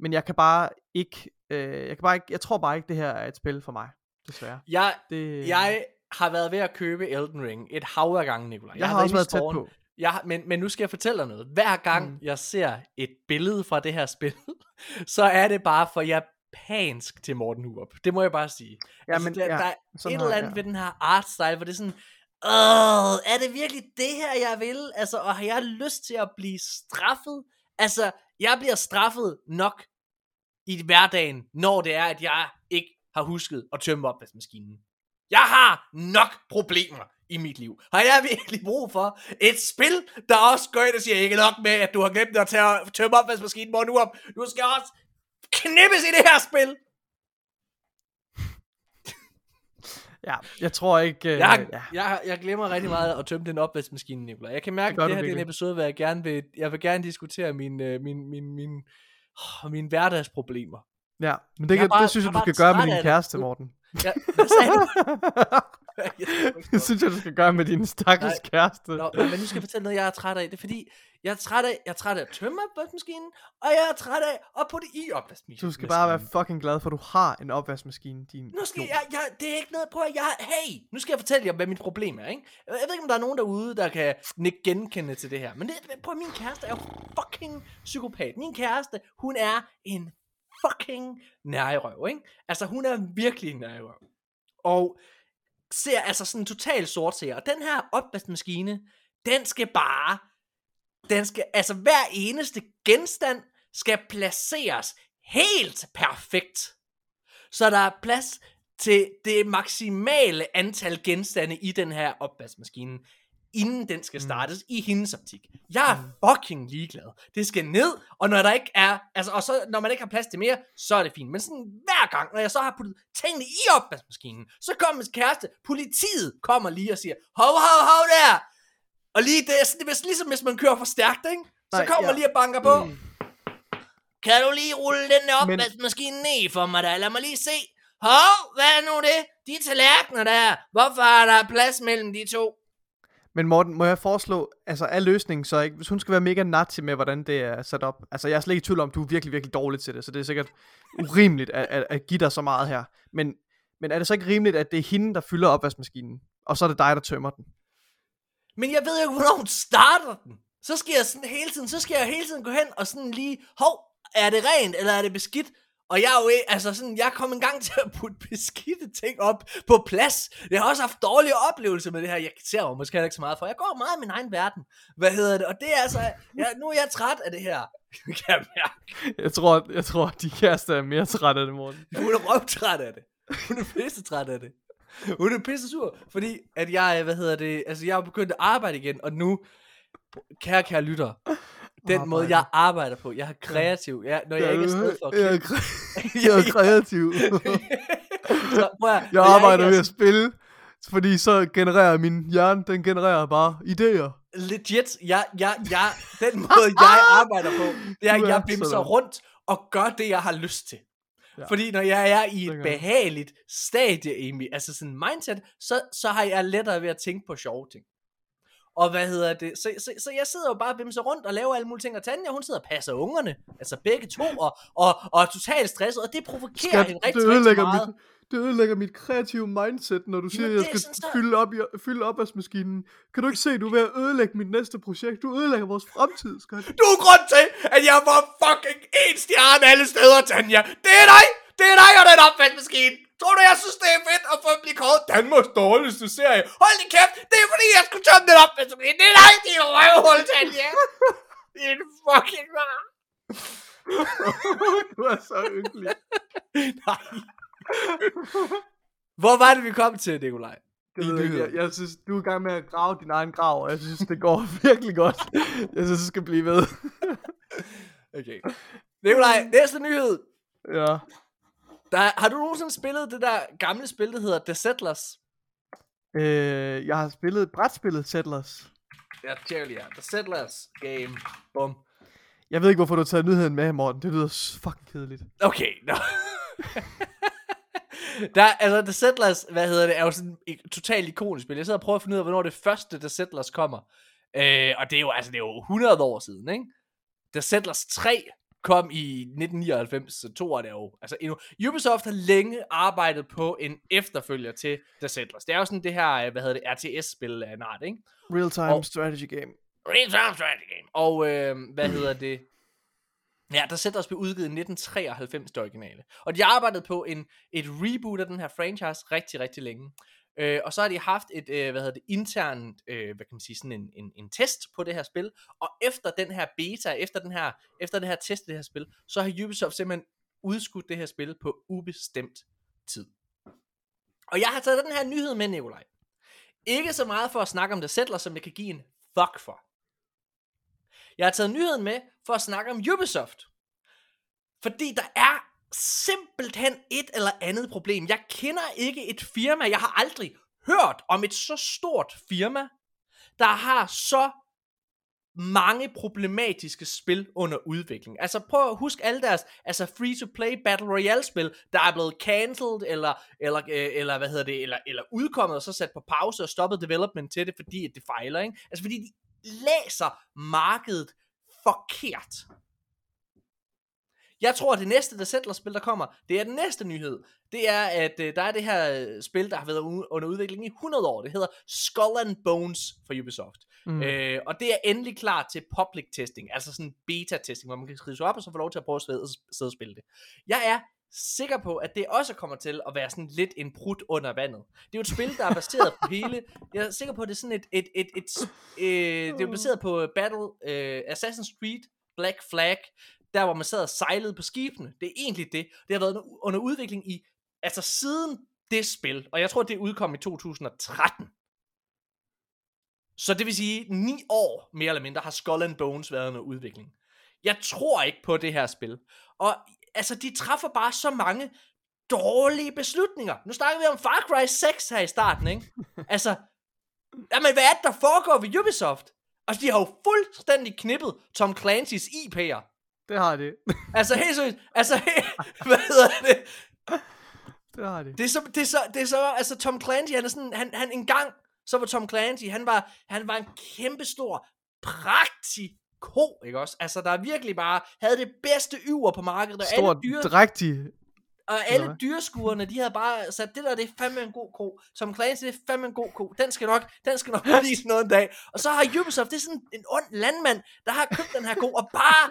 [SPEAKER 2] Men jeg kan bare ikke, øh, jeg kan bare ikke, jeg tror bare ikke, det her er et spil for mig, desværre.
[SPEAKER 1] Jeg,
[SPEAKER 2] Det,
[SPEAKER 1] jeg har været ved at købe Elden Ring et hav af gange, Nikolaj.
[SPEAKER 2] jeg har også
[SPEAKER 1] inde i
[SPEAKER 2] været tæt på.
[SPEAKER 1] Jeg, men, men nu skal jeg fortælle dig noget. Hver gang mm. Jeg ser et billede fra det her spil, så er det bare for japansk til Morten Hurup. Det må jeg bare sige.
[SPEAKER 2] Ja,
[SPEAKER 1] altså,
[SPEAKER 2] men,
[SPEAKER 1] der,
[SPEAKER 2] ja,
[SPEAKER 1] der er et eller
[SPEAKER 2] jeg-
[SPEAKER 1] andet ved den her art style, hvor det er sådan, Åh, er det virkelig det her, jeg vil? Altså, og har jeg lyst til at blive straffet? Altså, jeg bliver straffet nok i hverdagen, når det er, at jeg ikke har husket at tømme opvaskemaskinen. Jeg har nok problemer i mit liv. Har jeg virkelig brug for et spil, der også går ind og siger, ikke nok med, at du har glemt at tage, tømme opvaskemaskinen, hvor nu op. Du skal også knippes i det her spil.
[SPEAKER 2] Ja, jeg tror ikke... Øh,
[SPEAKER 1] Jeg,
[SPEAKER 2] ja.
[SPEAKER 1] jeg, jeg glemmer rigtig meget at tømme den opvaskemaskine, Nicolaj. Jeg kan mærke,
[SPEAKER 2] Det gør
[SPEAKER 1] at det her det er en episode, hvor jeg gerne vil, jeg vil gerne diskutere min, øh, min, min, min, oh, mine hverdagsproblemer.
[SPEAKER 2] ja, men det, kan,
[SPEAKER 1] bare-
[SPEAKER 2] det synes
[SPEAKER 1] jeg
[SPEAKER 2] du skal gøre med din
[SPEAKER 1] det.
[SPEAKER 2] kæreste, Morten.
[SPEAKER 1] Ja, hvad sagde du?
[SPEAKER 2] det synes jeg, du skal gøre med din stakkels
[SPEAKER 1] Nej.
[SPEAKER 2] kæreste.
[SPEAKER 1] Nå, men nu skal jeg fortælle noget, jeg er træt af. Det er fordi, jeg er træt af, jeg er træt af at tømme opvaskemaskinen, og jeg er træt af at putte i opvaskemaskinen.
[SPEAKER 2] Du skal bare være fucking glad for, at du har en opvaskemaskine, din
[SPEAKER 1] Nu skal jeg, jeg, det er ikke noget, prøv at jeg, hey, nu skal jeg fortælle jer, hvad mit problem er, ikke? Jeg ved ikke, om der er nogen derude, der kan nikke genkende til det her, men det, prøv at min kæreste er jo fucking psykopat. Min kæreste, hun er en fucking nærrøv, ikke? Altså, hun er virkelig en nærrøv. Og ser altså sådan total sort ser. Og den her opvaskemaskine, den skal bare, den skal, altså hver eneste genstand skal placeres helt perfekt. Så der er plads til det maksimale antal genstande i den her opvaskemaskine, inden den skal startes mm. i hendes optik. Jeg er fucking ligeglad. Det skal ned, og når der ikke er, altså, og så, når man ikke har plads til mere, så er det fint. Men sådan hver gang, når jeg så har puttet tingene i opvaskemaskinen, så kommer min kæreste, politiet kommer lige og siger, hov, hov, hov der! Og lige det, det er ligesom hvis man kører for stærkt, ikke? Så kommer
[SPEAKER 2] ja.
[SPEAKER 1] lige og banker på.
[SPEAKER 2] Mm.
[SPEAKER 1] Kan du lige rulle den der
[SPEAKER 2] Men-
[SPEAKER 1] opvaskemaskine ned for mig der? Lad mig lige se. Hov, hvad er nu det? De tallerkener der. Hvorfor er der plads mellem de to?
[SPEAKER 2] Men Morten, må jeg foreslå, altså er løsningen så ikke, hvis hun skal være mega nazi med, hvordan det er sat op. Altså jeg er slet ikke i tvivl om, du er virkelig, virkelig dårlig til det, så det er sikkert urimeligt at, at, at give dig så meget her. Men, men er det så ikke rimeligt, at det er hende, der fylder opvaskemaskinen, og så er det dig, der tømmer den?
[SPEAKER 1] Men jeg ved jo ikke, hvornår hun starter den. Så skal jeg sådan hele tiden, så skal jeg hele tiden gå hen og sådan lige, hov, er det rent, eller er det beskidt? Og jeg er jo ikke, altså sådan, jeg kom en gang til at putte beskidte ting op på plads. Jeg har også haft dårlige oplevelser med det her. Jeg ser jo måske ikke så meget for. Jeg går meget i min egen verden. Hvad hedder det? Og det er altså, ja, nu er jeg træt af det her. kan jeg mærke.
[SPEAKER 2] Jeg tror, jeg tror, de kæreste er mere træt af det, Morten.
[SPEAKER 1] Hun er røvtræt af det. Hun er pisse træt af det. Hun er pisse sur, fordi at jeg, hvad hedder det, altså jeg er begyndt at arbejde igen, og nu, kære, kære lytter, den
[SPEAKER 2] Arbejde.
[SPEAKER 1] måde jeg arbejder på, jeg er kreativ, jeg, når jeg ikke er sted for at
[SPEAKER 2] jeg, er kre- jeg er kreativ.
[SPEAKER 1] så, prøv at,
[SPEAKER 2] Jeg arbejder
[SPEAKER 1] ikke
[SPEAKER 2] ved at spille, fordi så genererer min hjerne, den genererer bare idéer.
[SPEAKER 1] legit, jeg, jeg, jeg, den måde jeg arbejder på, det er, at jeg
[SPEAKER 2] så
[SPEAKER 1] bimser rundt og gør det, jeg har lyst til.
[SPEAKER 2] Ja.
[SPEAKER 1] Fordi når jeg er i et
[SPEAKER 2] jeg.
[SPEAKER 1] behageligt stadie, Amy, altså sådan mindset, så, så har jeg lettere ved at tænke på sjove ting. Og hvad hedder det? Så, så, så jeg sidder jo bare og bimser rundt og laver alle mulige ting. Og Tanja, hun sidder og passer ungerne. Altså begge to. Og, og, og er totalt stresset. Og det provokerer
[SPEAKER 2] Skat,
[SPEAKER 1] hende
[SPEAKER 2] det
[SPEAKER 1] rigtig, rigtig
[SPEAKER 2] ødelægger,
[SPEAKER 1] meget.
[SPEAKER 2] mit, det ødelægger mit kreative mindset, når du siger, at jeg skal
[SPEAKER 1] sådan, så-
[SPEAKER 2] fylde, op i, fylde opvaskemaskinen. Kan du ikke se, du er ved at ødelægge mit næste projekt? Du ødelægger vores fremtid, skat.
[SPEAKER 1] Du er grund til, at jeg får fucking en stjerne alle steder, Tanja. Det er dig! Det er dig og den opvaskemaskine! Tror du, jeg synes, det er fedt at få blive kåret Danmarks dårligste serie? Hold din kæft! Det er fordi, jeg skulle tømme den opvaskemaskine. Det er dig, din røvhul, Tanja! Din fucking rar.
[SPEAKER 2] du er så ynkelig.
[SPEAKER 1] Nej. Hvor var det, vi kom til, Nikolaj?
[SPEAKER 2] Det ved jeg, jeg, jeg synes, du er i gang med at grave din egen grav, og jeg synes, det går virkelig godt. Jeg synes, det skal blive ved.
[SPEAKER 1] Okay. Nikolaj, næste nyhed.
[SPEAKER 2] ja.
[SPEAKER 1] Der, har du nogensinde spillet det der gamle spil, der hedder The Settlers?
[SPEAKER 2] Øh, jeg har spillet brætspillet Settlers.
[SPEAKER 1] Ja, Charlie, ja. The Settlers game. Bum.
[SPEAKER 2] Jeg ved ikke, hvorfor du har taget nyheden med, Morten. Det lyder fucking kedeligt.
[SPEAKER 1] Okay, nå. der, altså, The Settlers, hvad hedder det, er jo sådan et totalt ikonisk spil. Jeg sidder og prøver at finde ud af, hvornår det første The Settlers kommer. Øh, og det er jo, altså, det er jo 100 år siden, ikke? The Settlers 3 kom i 1999, så to år det er jo, altså endnu. Ubisoft har længe arbejdet på en efterfølger til The Settlers. Det er jo sådan det her, øh, hvad hedder det, RTS-spil af en art, ikke?
[SPEAKER 2] Real-time
[SPEAKER 1] Og-
[SPEAKER 2] strategy game.
[SPEAKER 1] Real Time Strategy Game. Og øh, hvad hedder det? Ja, der Settlers blev udgivet i 1993, det originale. Og de har arbejdet på en, et reboot af den her franchise rigtig, rigtig længe. Øh, og så har de haft et, øh, hvad hedder det, internt, øh, hvad kan man sige, sådan en, en, en test på det her spil. Og efter den her beta, efter, den her, efter det her test af det her spil, så har Ubisoft simpelthen udskudt det her spil på ubestemt tid. Og jeg har taget den her nyhed med, Nikolaj. Ikke så meget for at snakke om det Settler, som jeg kan give en fuck for. Jeg har taget nyheden med for at snakke om Ubisoft. Fordi der er simpelthen et eller andet problem. Jeg kender ikke et firma, jeg har aldrig hørt om et så stort firma, der har så mange problematiske spil under udvikling. Altså prøv at huske alle deres altså free-to-play Battle Royale-spil, der er blevet cancelled, eller, eller, øh, eller, hvad hedder det, eller, eller udkommet, og så sat på pause og stoppet development til det, fordi det fejler, ikke? Altså fordi de læser markedet forkert. Jeg tror, at det næste The Settlers-spil, der kommer, det er den næste nyhed. Det er, at øh, der er det her øh, spil, der har været under udvikling i 100 år. Det hedder Skull and Bones for Ubisoft. Mm. Øh, og det er endelig klar til public testing, altså sådan beta-testing, hvor man kan skrive sig op og så få lov til at prøve at sidde, og spille det. Jeg er sikker på, at det også kommer til at være sådan lidt en brud under vandet. Det er jo et spil, der er baseret på hele... Jeg er sikker på, at det er sådan et... et, et, et, et øh, det er baseret på Battle, øh, Assassin's Creed, Black Flag, der hvor man sad og sejlede på skibene. Det er egentlig det. Det har været under udvikling i... Altså siden det spil, og jeg tror, det udkom i 2013. Så det vil sige, ni år mere eller mindre har Skull and Bones været under udvikling. Jeg tror ikke på det her spil. Og altså, de træffer bare så mange dårlige beslutninger. Nu snakker vi om Far Cry 6 her i starten, ikke? Altså, jamen hvad er det, der foregår ved Ubisoft? Altså, de har jo fuldstændig knippet Tom Clancy's IP'er.
[SPEAKER 2] Det har de.
[SPEAKER 1] Altså, helt seriøst. Altså, helt, hvad hedder det?
[SPEAKER 2] Det har de.
[SPEAKER 1] Det er så, det er så, det er så, altså Tom Clancy, han er sådan, han, han engang, så var Tom Clancy, han var, han var en kæmpestor praktiko, ikke også? Altså, der virkelig bare havde det bedste yver på markedet, og alle,
[SPEAKER 2] Stor,
[SPEAKER 1] dyre,
[SPEAKER 2] drægtig.
[SPEAKER 1] og alle dyreskuerne, de havde bare sat, det der, det er fandme en god ko. Tom Clancy, det er fandme en god ko. Den skal nok, den skal nok vise noget en dag. Og så har Ubisoft, det er sådan en ond landmand, der har købt den her ko, og bare,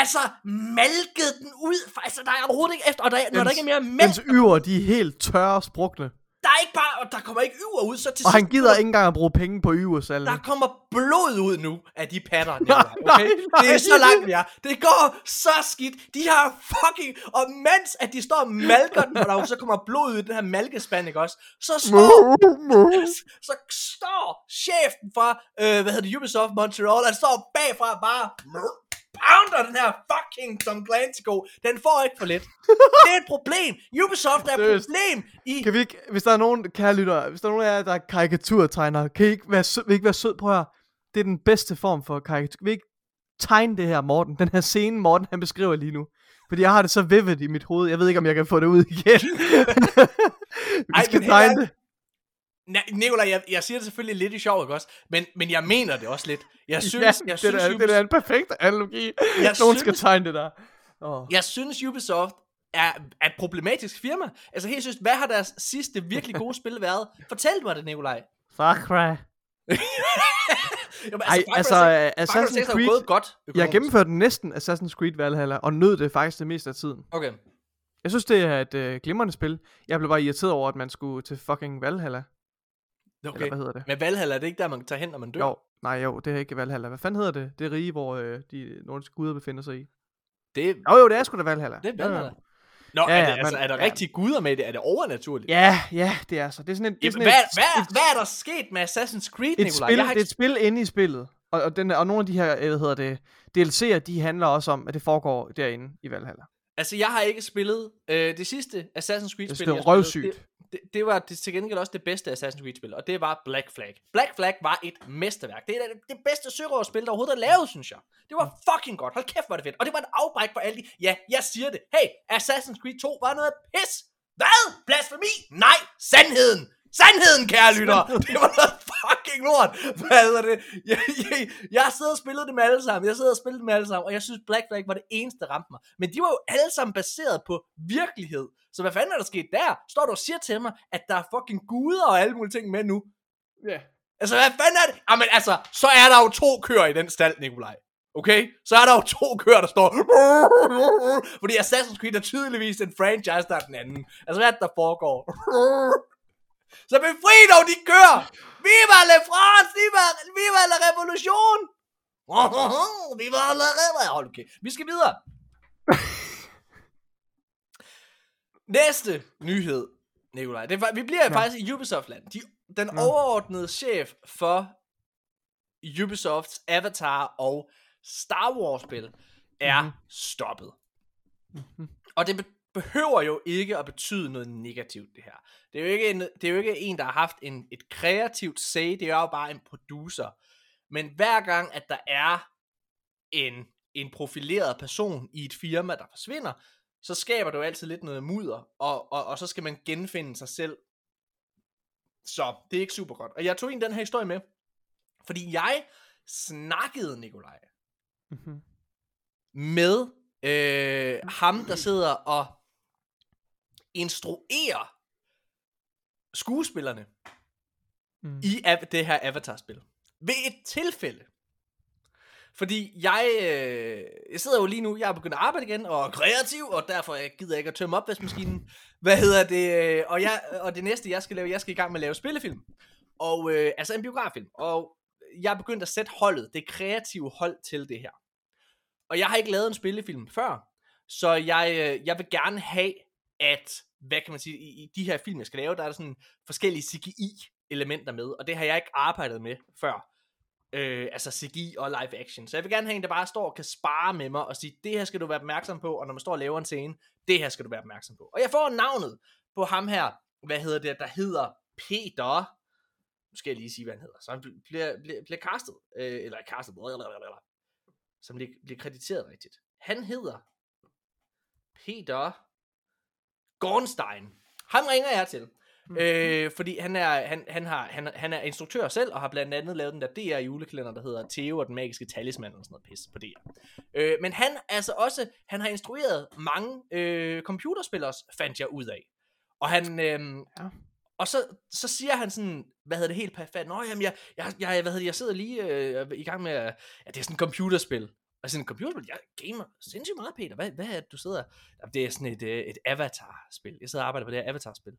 [SPEAKER 1] altså, malket den ud. Altså, der er overhovedet ikke efter, og der, når der
[SPEAKER 2] Dens-
[SPEAKER 1] ikke er mere mælk,
[SPEAKER 2] Dens yver, de er helt tørre og sprukne.
[SPEAKER 1] der er ikke bare, og der kommer ikke yver ud, så til
[SPEAKER 2] Og han gider ikke engang at bruge penge på yversalve.
[SPEAKER 1] Der kommer blod ud nu af de patter, Nicolaj, okay?
[SPEAKER 2] nej,
[SPEAKER 1] Det er så
[SPEAKER 2] nej.
[SPEAKER 1] langt, vi er. Det går så skidt. De har fucking... Og mens at de står og malker den, og der så kommer blod ud i den her malkespand, ikke også? Så står... Så står chefen fra, øh, hvad hedder det, Ubisoft Montreal, han står bagfra bare pounder den her fucking Tom go. Den får ikke for lidt. Det er et problem. Ubisoft er et problem i...
[SPEAKER 2] Kan vi ikke, hvis der er nogen, kære lytter, hvis der er nogen af jer, der er karikaturtegnere, kan I ikke være sød, vil I ikke være sød på her? Det er den bedste form for karikatur. Vil I ikke tegne det her, Morten? Den her scene, Morten han beskriver lige nu. Fordi jeg har det så vivid i mit hoved. Jeg ved ikke, om jeg kan få det ud igen. vi
[SPEAKER 1] Ej,
[SPEAKER 2] skal tegne det.
[SPEAKER 1] Nej, Nicolaj, jeg, jeg siger det selvfølgelig lidt i sjov, ikke også? Men, men jeg mener det også lidt. Jeg synes,
[SPEAKER 2] ja,
[SPEAKER 1] jeg
[SPEAKER 2] det,
[SPEAKER 1] synes,
[SPEAKER 2] er, det er en perfekt analogi.
[SPEAKER 1] Jeg
[SPEAKER 2] Nogen skal
[SPEAKER 1] synes-
[SPEAKER 2] tegne det der. Oh.
[SPEAKER 1] jeg synes Ubisoft er, er et problematisk firma. Altså helt seriøst, hvad har deres sidste virkelig gode spil været? Fortæl mig det, Nikolaj.
[SPEAKER 2] Far Cry.
[SPEAKER 1] Jamen,
[SPEAKER 2] Ej,
[SPEAKER 1] Far Cry
[SPEAKER 2] altså,
[SPEAKER 1] 6 Far Cry 6
[SPEAKER 2] Assassin's
[SPEAKER 1] jo
[SPEAKER 2] Creed,
[SPEAKER 1] gået godt.
[SPEAKER 2] jeg
[SPEAKER 1] økonomisk.
[SPEAKER 2] gennemførte næsten Assassin's Creed Valhalla, og nød det faktisk det meste af tiden.
[SPEAKER 1] Okay.
[SPEAKER 2] Jeg synes, det er et øh, glimrende spil. Jeg blev bare irriteret over, at man skulle til fucking Valhalla. Okay. Eller hvad hedder det?
[SPEAKER 1] Men Valhalla, er det ikke der, man tager hen, når man dør?
[SPEAKER 2] Jo, nej jo, det er ikke Valhalla. Hvad fanden hedder det? Det rige, hvor øh, de nordiske guder befinder sig i.
[SPEAKER 1] Det,
[SPEAKER 2] Jo jo, det er sgu da Valhalla.
[SPEAKER 1] det er. Valhalla. Nå,
[SPEAKER 2] Ja,
[SPEAKER 1] er,
[SPEAKER 2] ja,
[SPEAKER 1] det, altså,
[SPEAKER 2] men-
[SPEAKER 1] er der
[SPEAKER 2] ja.
[SPEAKER 1] rigtige guder med det? Er det overnaturligt?
[SPEAKER 2] Ja, ja, det er så. Det er sådan et, det er
[SPEAKER 1] Jamen,
[SPEAKER 2] sådan
[SPEAKER 1] hvad,
[SPEAKER 2] et,
[SPEAKER 1] hvad,
[SPEAKER 2] et,
[SPEAKER 1] hvad er der sket med Assassin's Creed,
[SPEAKER 2] et
[SPEAKER 1] Nikolaj?
[SPEAKER 2] spil,
[SPEAKER 1] har
[SPEAKER 2] det er et spil inde i spillet. Og, og, den, og nogle af de her, øh, hvad hedder det, DLC'er, de handler også om, at det foregår derinde i Valhalla.
[SPEAKER 1] Altså, jeg har ikke spillet øh, det sidste Assassin's Creed-spil.
[SPEAKER 2] det er røvsygt.
[SPEAKER 1] Det, det, det var det, til gengæld også det bedste Assassin's Creed-spil, og det var Black Flag. Black Flag var et mesterværk. Det er det, det bedste sørøverspil, der overhovedet er lavet, synes jeg. Det var fucking godt. Hold kæft, hvor det fedt. Og det var et afbræk for alle de... Ja, jeg siger det. Hey, Assassin's Creed 2 var noget pis. Hvad? Blasfemi? Nej, sandheden. Sandheden, kære lytter. Det var noget fucking lort. Hvad hedder det? Jeg, jeg, jeg har siddet og spillet dem alle sammen. Jeg har siddet og spillet dem alle sammen, og jeg synes Black Flag var det eneste, der ramte mig. Men de var jo alle sammen baseret på virkelighed. Så hvad fanden er der sket der? Står du og siger til mig, at der er fucking guder og alle mulige ting med nu?
[SPEAKER 2] Ja.
[SPEAKER 1] Altså, hvad fanden er det? Jamen altså, så er der jo to køer i den stald, Nikolaj. Okay? Så er der jo to køer, der står... Fordi Assassin's Creed er tydeligvis en franchise, der er den anden. Altså, hvad er det, der foregår? Så befri dog de køer! Viva la France! Viva, viva la revolution! Viva la revolution! Hold okay. Vi skal videre. Næste nyhed. Nikolaj. Det vi bliver ja.
[SPEAKER 2] Ja.
[SPEAKER 1] faktisk i Ubisoft-land. De, den
[SPEAKER 2] Nå.
[SPEAKER 1] overordnede chef for Ubisofts Avatar og Star Wars-spil er
[SPEAKER 2] Mhm.
[SPEAKER 1] stoppet.
[SPEAKER 2] Mhm.
[SPEAKER 1] Og det behøver jo ikke at betyde noget negativt, det her. Det er jo ikke en, det er jo ikke en der har haft en, et kreativt say, det er jo bare en producer. Men hver gang, at der er en, en profileret person i et firma, der forsvinder, så skaber jo altid lidt noget mudder, og, og, og så skal man genfinde sig selv. Så det er ikke super godt. Og jeg tog en den her historie med, fordi jeg snakkede, Nikolaj,
[SPEAKER 2] Mhm.
[SPEAKER 1] med øh, ham, der sidder og instruerer skuespillerne
[SPEAKER 2] Mm.
[SPEAKER 1] i av- det her Avatar-spil. Ved et tilfælde. Fordi jeg, øh, jeg sidder jo lige nu, jeg er begyndt at arbejde igen, og er kreativ, og derfor jeg gider jeg ikke at tømme opvaskemaskinen. Hvad hedder det? øh, Og, jeg, og det næste, jeg skal lave, jeg skal i gang med at lave spillefilm. Og, øh, altså en biograffilm. Og jeg er begyndt at sætte holdet, det kreative hold til det her. Og jeg har ikke lavet en spillefilm før, så jeg, øh, jeg vil gerne have, at, hvad kan man sige, i, i de her film, jeg skal lave, der er der sådan forskellige CGI-elementer med, og det har jeg ikke arbejdet med før. Øh, altså CGI og live action. Så jeg vil gerne have en, der bare står og kan spare med mig og sige, det her skal du være opmærksom på, og når man står og laver en scene, det her skal du være opmærksom på. Og jeg får navnet på ham her, hvad hedder det, der hedder Peter, nu skal jeg lige sige, hvad han hedder, så han bliver, bliver, bliver castet, øh, eller castet, blablabla, som bliver, bliver krediteret rigtigt. Han hedder Peter Gornstein. Ham ringer jeg til.
[SPEAKER 2] Mhm.
[SPEAKER 1] Øh, fordi han er, han, han, har, han, han er instruktør selv, og har blandt andet lavet den der DR julekalender, der hedder Theo og den magiske talisman, og sådan noget pis på DR. Øh, men han altså også, han har instrueret mange øh, computerspil også, fandt jeg ud af. Og han, øh,
[SPEAKER 2] Ja.
[SPEAKER 1] og så, så siger han sådan, hvad hedder det helt perfekt, Nå, jamen, jeg, jeg, jeg, hvad hedder det, jeg sidder lige øh, i gang med, at- ja, det er sådan et computerspil. Og sådan et computerspil, jeg gamer sindssygt meget, Peter. Hvad, hvad er det, du sidder? Det er sådan et, øh, et avatar-spil. Jeg sidder og arbejder på det her avatar-spil.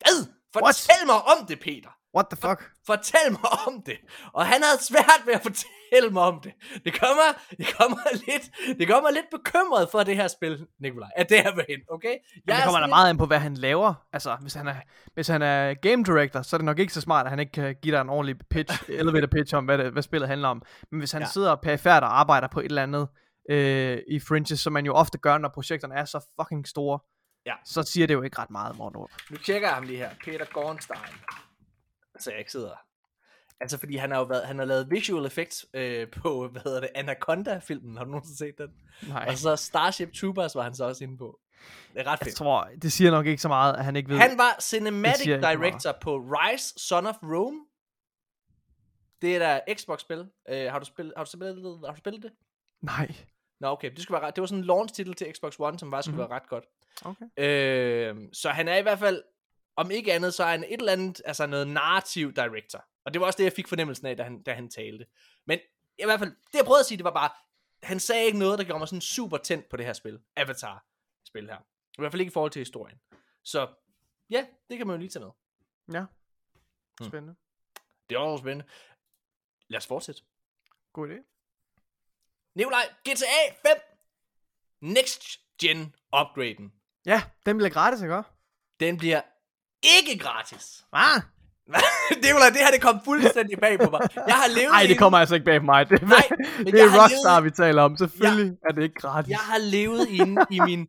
[SPEAKER 1] Hvad? Fortæl mig om det, Peter.
[SPEAKER 2] What the fuck?
[SPEAKER 1] Fortæl mig om det. Og han havde svært ved at fortælle mig om det. Det kommer, det kommer lidt, det kommer lidt bekymret for det her spil, Nikolaj. At det her vil hen, okay?
[SPEAKER 2] Jeg det kommer da meget an på, hvad han laver. Altså, hvis han, er, hvis han er game director, så er det nok ikke så smart, at han ikke kan give dig en ordentlig pitch, elevator pitch om, hvad, det, hvad spillet handler om. Men hvis han
[SPEAKER 1] ja.
[SPEAKER 2] sidder perifært og arbejder på et eller andet øh, i fringes, som man jo ofte gør, når projekterne er så fucking store,
[SPEAKER 1] Ja.
[SPEAKER 2] så siger det jo ikke ret meget, Morten.
[SPEAKER 1] Nu tjekker jeg ham lige her. Peter Gornstein. Så jeg ikke sidder. Altså, fordi han har jo været, han har lavet visual effects øh, på, hvad hedder det, Anaconda-filmen. Har du nogensinde set den?
[SPEAKER 2] Nej.
[SPEAKER 1] Og så Starship Troopers var han så også inde på. Det er ret
[SPEAKER 2] Jeg
[SPEAKER 1] fedt.
[SPEAKER 2] tror, det siger nok ikke så meget, at han ikke ved.
[SPEAKER 1] Han var cinematic director på Rise, Son of Rome. Det er der Xbox-spil. Øh, har, du spillet, har, du spillet, har du spillet det?
[SPEAKER 2] Nej.
[SPEAKER 1] Nå, okay. Det, skulle være, det var sådan en launch-titel til Xbox One, som bare skulle
[SPEAKER 2] Mhm.
[SPEAKER 1] være ret godt.
[SPEAKER 2] Okay.
[SPEAKER 1] Øh, så han er i hvert fald, om ikke andet, så er han et eller andet, altså noget narrativ director. Og det var også det, jeg fik fornemmelsen af, da han, da han talte. Men i hvert fald, det jeg prøvede at sige, det var bare, han sagde ikke noget, der gjorde mig sådan super tændt på det her spil. Avatar-spil her. I hvert fald ikke i forhold til historien. Så ja, det kan man jo lige tage med.
[SPEAKER 2] Ja.
[SPEAKER 1] Hmm.
[SPEAKER 2] Spændende.
[SPEAKER 1] Det er også spændende. Lad os fortsætte.
[SPEAKER 2] God idé.
[SPEAKER 1] Nikolaj, GTA 5. Next Gen upgraden.
[SPEAKER 2] Ja, den bliver gratis, ikke?
[SPEAKER 1] Den bliver ikke gratis.
[SPEAKER 2] Ah!
[SPEAKER 1] Nikolaj, det her det kom fuldstændig bag på mig. Jeg har levet
[SPEAKER 2] Nej, det
[SPEAKER 1] en-
[SPEAKER 2] kommer altså ikke bag på mig. Det,
[SPEAKER 1] Nej, men
[SPEAKER 2] det
[SPEAKER 1] jeg
[SPEAKER 2] er Rockstar,
[SPEAKER 1] levet-
[SPEAKER 2] vi taler om. Selvfølgelig er det ikke gratis.
[SPEAKER 1] Jeg har levet inde i min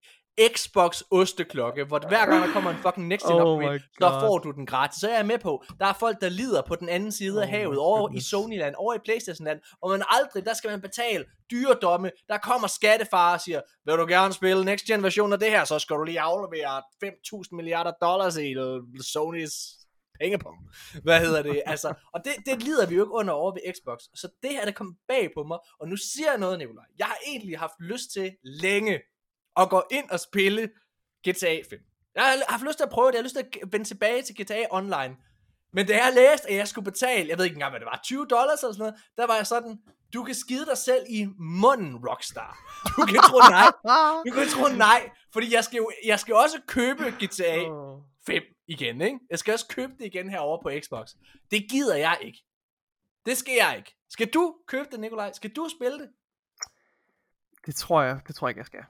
[SPEAKER 1] Xbox osteklokke, hvor hver gang der kommer en fucking next gen
[SPEAKER 2] Oh
[SPEAKER 1] upgrade, så får du den gratis. Så er jeg med på, der er folk, der lider på den anden side af
[SPEAKER 2] Oh
[SPEAKER 1] havet,
[SPEAKER 2] my
[SPEAKER 1] over i. Sonyland, over i Playstation-land, og man aldrig, der skal man betale dyredomme. Der kommer skattefar og siger, vil du gerne spille next gen version af det her, så skal du lige aflevere 5.000 milliarder dollars i Sonys pengepung. Hvad hedder det? Altså, og det, det lider vi jo ikke under over ved Xbox. Så det her, der kom bag på mig, og nu siger jeg noget, Nikolaj. Jeg har egentlig haft lyst til længe at gå ind og spille GTA 5. Jeg har haft lyst til at prøve det. Jeg har lyst til at vende tilbage til GTA Online. Men da jeg læste, at jeg skulle betale, jeg ved ikke engang, hvad det var, 20 dollars eller sådan noget, der var jeg sådan, du kan skide dig selv i munden, Rockstar. Du kan tro nej. Du kan tro nej, fordi jeg skal jo jeg skal også købe GTA
[SPEAKER 2] Åh.
[SPEAKER 1] 5 igen, ikke? Jeg skal også købe det igen herovre på Xbox. Det gider jeg ikke. Det skal jeg ikke. Skal du købe det, Nikolaj? Skal du spille det?
[SPEAKER 2] Det tror jeg, det tror jeg ikke, jeg skal.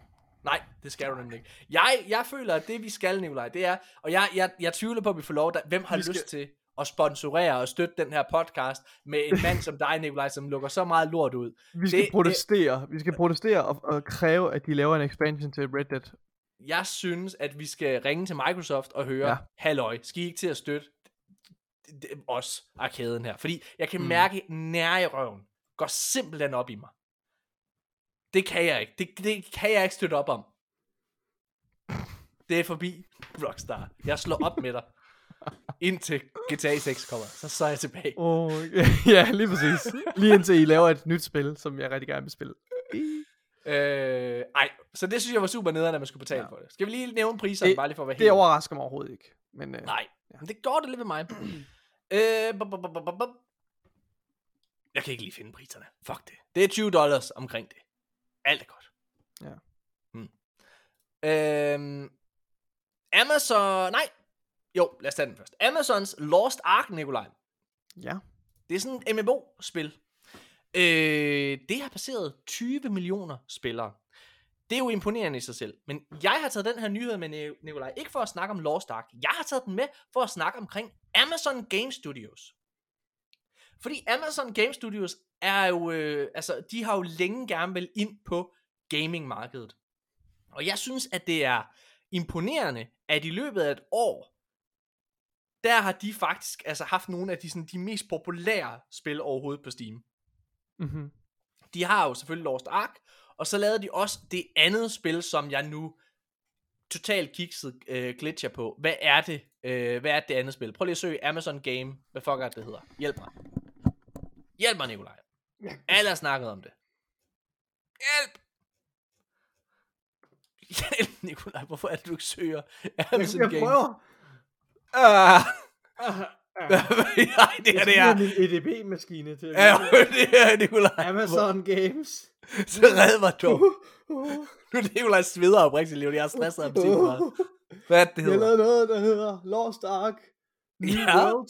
[SPEAKER 1] Nej, Det skal du nemlig ikke. Jeg, jeg føler, at det vi skal, Nikolaj, det er, og jeg, jeg, jeg tvivler på, at vi får lov, der, hvem har
[SPEAKER 2] Vi
[SPEAKER 1] lyst
[SPEAKER 2] skal-
[SPEAKER 1] til at sponsorere og støtte den her podcast med en mand som dig, Nikolaj, som lukker så meget lort ud.
[SPEAKER 2] Vi skal
[SPEAKER 1] Det-
[SPEAKER 2] det, protestere. Vi skal protestere og, og kræve, at de laver en expansion til Red Dead.
[SPEAKER 1] Jeg synes, at vi skal ringe til Microsoft og høre, ja. Halløj, skal I ikke til at støtte os, arkaden her? Fordi jeg kan.
[SPEAKER 2] Mm.
[SPEAKER 1] mærke, nær i røven går simpelthen op i mig. Det kan jeg ikke. Det, det kan jeg ikke støtte op om. Det er forbi, Rockstar. Jeg slår op med dig. Indtil GTA 6 kommer. Så så er jeg tilbage.
[SPEAKER 2] Oh, ja, lige præcis. Lige indtil I laver et nyt spil, som jeg rigtig gerne vil spille.
[SPEAKER 1] Øh, ej, så det synes jeg var super nederen, at man skulle betale ja.
[SPEAKER 2] Ja.
[SPEAKER 1] for det. Skal vi lige nævne priserne,
[SPEAKER 2] Det-
[SPEAKER 1] bare lige for at være
[SPEAKER 2] Det
[SPEAKER 1] helt...
[SPEAKER 2] overrasker mig overhovedet ikke. Men øh,
[SPEAKER 1] Nej, men det går det lidt ved mig. øh. Jeg kan ikke lige finde priserne. Fuck det. Det er 20 dollars omkring det. Alt er godt.
[SPEAKER 2] Ja.
[SPEAKER 1] Hmm. Øhm, Amazon... Nej. Jo, lad os tage den først. Amazons Lost Ark, Nikolaj.
[SPEAKER 2] ja.
[SPEAKER 1] Det er sådan et MMO-spil. Øh, det har passeret 20 millioner spillere. Det er jo imponerende i sig selv. Men jeg har taget den her nyhed med Ni- Nikolaj, ikke for at snakke om Lost Ark. Jeg har taget den med for at snakke omkring Amazon Game Studios. Fordi Amazon Game Studios er jo, øh, altså, de har jo længe gerne vel ind på gamingmarkedet. Og jeg synes, at det er imponerende, at i løbet af et år, der har de faktisk altså haft nogle af de, sådan, de mest populære spil overhovedet på Steam.
[SPEAKER 2] Mm-hmm.
[SPEAKER 1] De har jo selvfølgelig Lost Ark, og så lavede de også det andet spil, som jeg nu totalt kikset øh, glitcher på. Hvad er det? Øh, hvad er det andet spil? Prøv lige at søge Amazon Game. Hvad fuck er det, det hedder? Hjælp mig. Hjælp mig, Nikolaj. Alle har snakket om det. Hjælp! Hjælp, Nikolaj. Hvorfor er det, du ikke søger Amazon
[SPEAKER 2] Jeg
[SPEAKER 1] Game?
[SPEAKER 2] prøver.
[SPEAKER 1] Ah.
[SPEAKER 2] Ah,
[SPEAKER 1] Nej, det er det her.
[SPEAKER 2] min EDB-maskine til
[SPEAKER 1] Ja, det er Nikolaj.
[SPEAKER 2] Amazon Games.
[SPEAKER 1] Så red mig dog. Nu er det Nikolaj sveder oprigtigt, Leon. Jeg har stresset ham til. Hvad er det, det
[SPEAKER 2] Jeg
[SPEAKER 1] hedder?
[SPEAKER 2] lavede noget, der hedder Lost Ark. New
[SPEAKER 1] Ja.
[SPEAKER 2] World.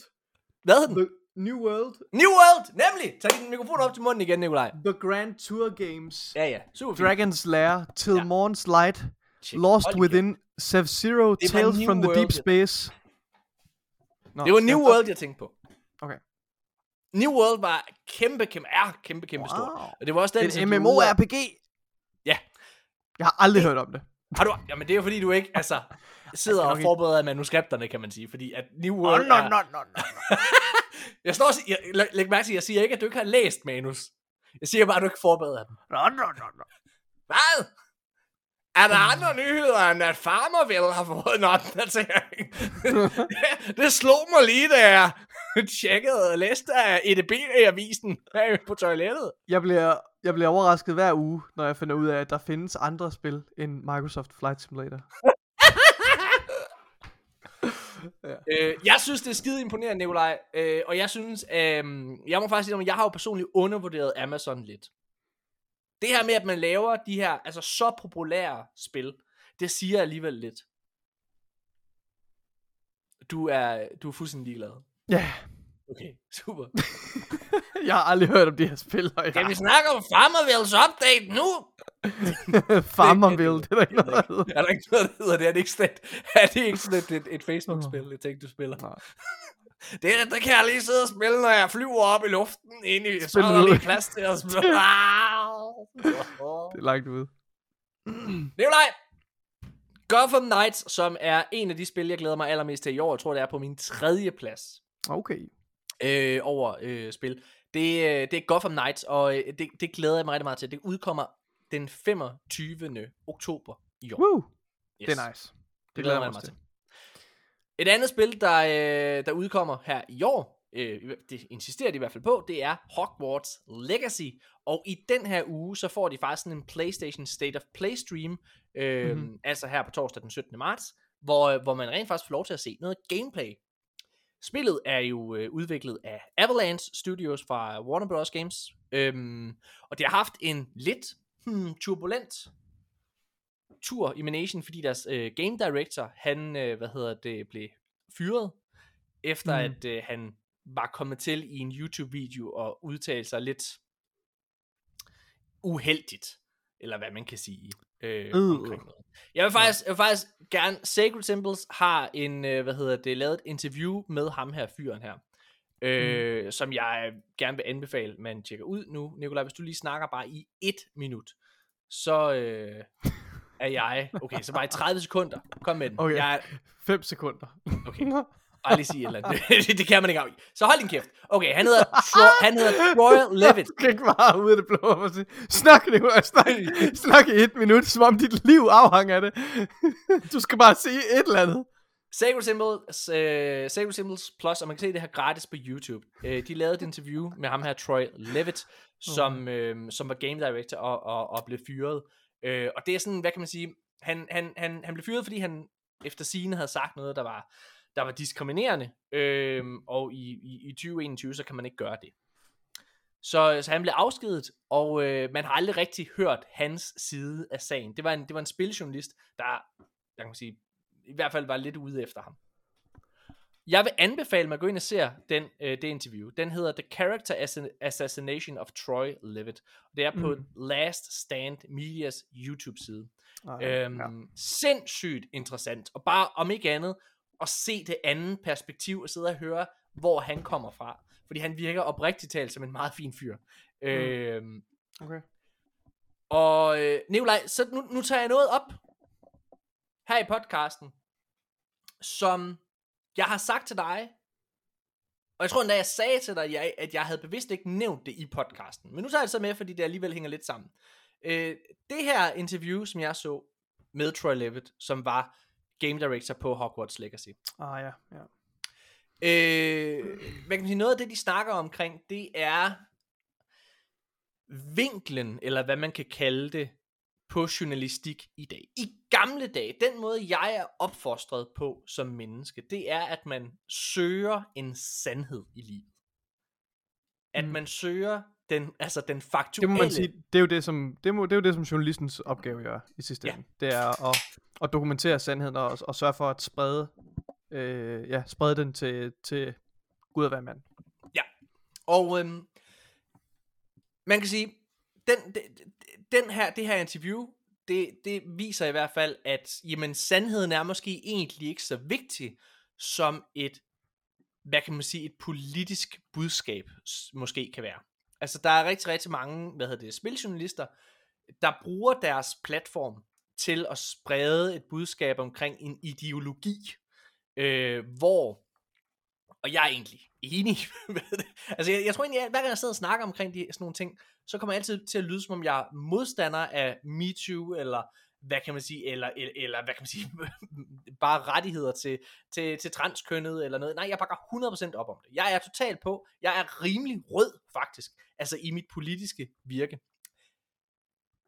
[SPEAKER 1] Hvad hedder den?
[SPEAKER 2] The New World.
[SPEAKER 1] New World! Nemlig! Tag din mikrofon op til munden igen, Nikolaj.
[SPEAKER 2] The Grand Tour Games.
[SPEAKER 1] Ja, ja. Super fint.
[SPEAKER 2] Dragon's Lair. Till
[SPEAKER 1] Ja.
[SPEAKER 2] Morn's Light.
[SPEAKER 1] Shit,
[SPEAKER 2] Lost
[SPEAKER 1] hold
[SPEAKER 2] Within. Sub-Zero.
[SPEAKER 1] var
[SPEAKER 2] Tales from the
[SPEAKER 1] World,
[SPEAKER 2] Deep
[SPEAKER 1] jeg-
[SPEAKER 2] Space. Nå,
[SPEAKER 1] Det var New? World, jeg tænkte på.
[SPEAKER 2] Okay.
[SPEAKER 1] New World var kæmpe, kæmpe, er kæmpe, kæmpe stort.
[SPEAKER 2] Wow.
[SPEAKER 1] Og det var også den,
[SPEAKER 2] er en MMORPG.
[SPEAKER 1] Ja.
[SPEAKER 2] Jeg har aldrig hørt om det.
[SPEAKER 1] Har du, jamen det er jo fordi, du ikke altså, sidder
[SPEAKER 2] nok
[SPEAKER 1] og forbereder manuskripterne, kan man sige. Fordi at New World
[SPEAKER 2] nå,
[SPEAKER 1] er...
[SPEAKER 2] nå, nå, nå.
[SPEAKER 1] Jeg står og siger, jeg, læg, læg mærke til, jeg siger ikke, at du ikke har læst manus. Jeg siger bare, at du ikke forbereder dem.
[SPEAKER 2] Nå, nå, nå, nå.
[SPEAKER 1] Hvad? Er der andre nyheder, end at Farmerville har fået en opdatering? det, det slog mig lige, da jeg tjekkede og læste af EDB i avisen her på toilettet.
[SPEAKER 2] Jeg bliver, jeg bliver overrasket hver uge, når jeg finder ud af, at der findes andre spil end Microsoft Flight Simulator.
[SPEAKER 1] Øh, jeg synes, det er skide imponerende, Nikolaj. Øh, og jeg synes, øh, jeg må faktisk sige, at jeg har jo personligt undervurderet Amazon lidt. Det her med, at man laver de her altså så populære spil, det siger alligevel lidt. Du er, du er fuldstændig ligeglad.
[SPEAKER 2] Ja,
[SPEAKER 1] Okay, super.
[SPEAKER 2] jeg har aldrig hørt om de her spil. Og jeg...
[SPEAKER 1] Kan vi snakke om Farmervilles update nu?
[SPEAKER 2] Farmerville, det er der ikke noget, der hedder.
[SPEAKER 1] Er der ikke noget, der hedder det? Er det ikke sådan et, er det ikke sådan et, et, et Facebook-spil, jeg tænkte, du spiller?
[SPEAKER 2] Nej.
[SPEAKER 1] Det, det kan jeg lige sidde og spille, når jeg flyver op i luften ind i, så er der lige plads til at spille.
[SPEAKER 2] Det er langt ude.
[SPEAKER 1] Nikolaj! Gotham Knights, som er en af de spil, jeg glæder mig allermest til i år. Jeg tror, det er på min tredje plads
[SPEAKER 2] Okay.
[SPEAKER 1] øh, over øh, spil. Det, øh, det er Gotham Knights, og øh, det, det glæder jeg mig rigtig meget til. Det udkommer den 25. oktober i år.
[SPEAKER 2] Woo.
[SPEAKER 1] Yes.
[SPEAKER 2] Det er nice.
[SPEAKER 1] Det glæder jeg mig til. Et andet spil, der, øh, der udkommer her i år, øh, det insisterer de i hvert fald på, det er Hogwarts Legacy. Og i den her uge, så får de faktisk sådan en PlayStation State of Play stream, øh,
[SPEAKER 2] Mhm.
[SPEAKER 1] mm-hmm. altså her på torsdag den 17. marts, hvor, hvor man rent faktisk får lov til at se noget gameplay. Spillet er jo øh, udviklet af Avalanche Studios fra Warner Bros. Games, øhm, og de har haft en lidt hmm, turbulent tur i Manation, fordi deres øh, game director, han, øh, hvad hedder det, blev fyret, efter
[SPEAKER 2] Mm.
[SPEAKER 1] at øh, han var kommet til i en YouTube-video og udtale sig lidt uheldigt eller hvad man kan sige. Øh, omkring noget. Jeg vil faktisk, jeg vil faktisk gerne, Sacred Symbols har en, øh, hvad hedder det, lavet et interview med ham her, fyren her, øh, mm. som jeg gerne vil anbefale, man tjekker ud nu. Nikolaj, hvis du lige snakker bare i et minut, så øh, er jeg, okay, så bare i 30 sekunder, kom med den.
[SPEAKER 2] Okay.
[SPEAKER 1] Jeg,
[SPEAKER 2] 5 sekunder.
[SPEAKER 1] okay, bare lige sige et eller andet. det, det kan man ikke af. Så hold din kæft. Okay, han hedder, Tro- han hedder Troy Levitt.
[SPEAKER 2] Du kan ikke bare ud af det blå og sige, snak Nicolaj, snak, snak i et minut, som om dit liv afhænger af det. Du skal bare sige et eller andet.
[SPEAKER 1] Sacred Symbols, øh, Sacred Symbols Plus, og man kan se det her gratis på YouTube. Øh, de lavede et interview med ham her, Troy Levitt, som, øh, som var game director og, og, og blev fyret. Øh, og det er sådan, hvad kan man sige, han, han, han, han blev fyret, fordi han efter sigende havde sagt noget, der var, der var diskriminerende, øh, og i, i, i 2021, så kan man ikke gøre det. Så, så han blev afskedet, og øh, man har aldrig rigtig hørt hans side af sagen. Det var en, det var en spiljournalist, der, der kan man sige, i hvert fald var lidt ude efter ham. Jeg vil anbefale mig at gå ind og se den, øh, det interview. Den hedder The Character Assi- Assassination of Troy Levitt. Det er på
[SPEAKER 2] Mm.
[SPEAKER 1] Last Stand Medias YouTube-side.
[SPEAKER 2] Nej,
[SPEAKER 1] Øhm, ja. Sindssygt interessant. Og bare om ikke andet, at se det andet perspektiv, og sidde og høre, hvor han kommer fra. Fordi han virker oprigtigt talt som en meget fin fyr. Mm. Øhm,
[SPEAKER 2] Okay.
[SPEAKER 1] og øh, Nikolaj, så nu, nu tager jeg noget op her i podcasten, som jeg har sagt til dig, og jeg tror endda, jeg sagde til dig, jeg, at jeg havde bevidst ikke nævnt det i podcasten. Men nu tager jeg det så med, fordi det alligevel hænger lidt sammen. Øh, det her interview, som jeg så med Troy Levitt, som var game director på Hogwarts Legacy.
[SPEAKER 2] Ah ja, ja.
[SPEAKER 1] Øh, hvad kan man sige, noget af det, de snakker omkring, det er vinklen, eller hvad man kan kalde det, på journalistik i dag. I gamle dage, den måde jeg er opfostret på som menneske, det er, at man søger en sandhed i livet. At
[SPEAKER 2] Mm.
[SPEAKER 1] man søger den, altså den
[SPEAKER 2] Det
[SPEAKER 1] faktuelle.
[SPEAKER 2] må man sige, det er jo det, som, det, må, det er jo det, som journalistens opgave gør i sidste
[SPEAKER 1] Ja.
[SPEAKER 2] ende. Det er at, at dokumentere sandheden og, og sørge for at sprede, øh, ja, sprede den til, til Gud og hver mand.
[SPEAKER 1] Og øhm, man kan sige, den, den, den her, det her interview, det, det viser i hvert fald, at jamen, sandheden er måske egentlig ikke så vigtig som et, hvad kan man sige, et politisk budskab måske kan være. Altså der er rigtig, rigtig mange, hvad hedder det, spiljournalister, der bruger deres platform til at sprede et budskab omkring en ideologi, øh, hvor og jeg er egentlig enig med det. Altså, jeg, jeg tror egentlig, at hver gang jeg sidder og snakker omkring de, sådan nogle ting, så kommer jeg altid til at lyde, som om jeg er modstander af MeToo, eller hvad kan man sige, eller, eller, eller hvad kan man sige, bare rettigheder til, til, til transkønnet, eller noget. Nej, jeg bakker 100% op om det. Jeg er totalt på, jeg er rimelig rød, faktisk, altså i mit politiske virke.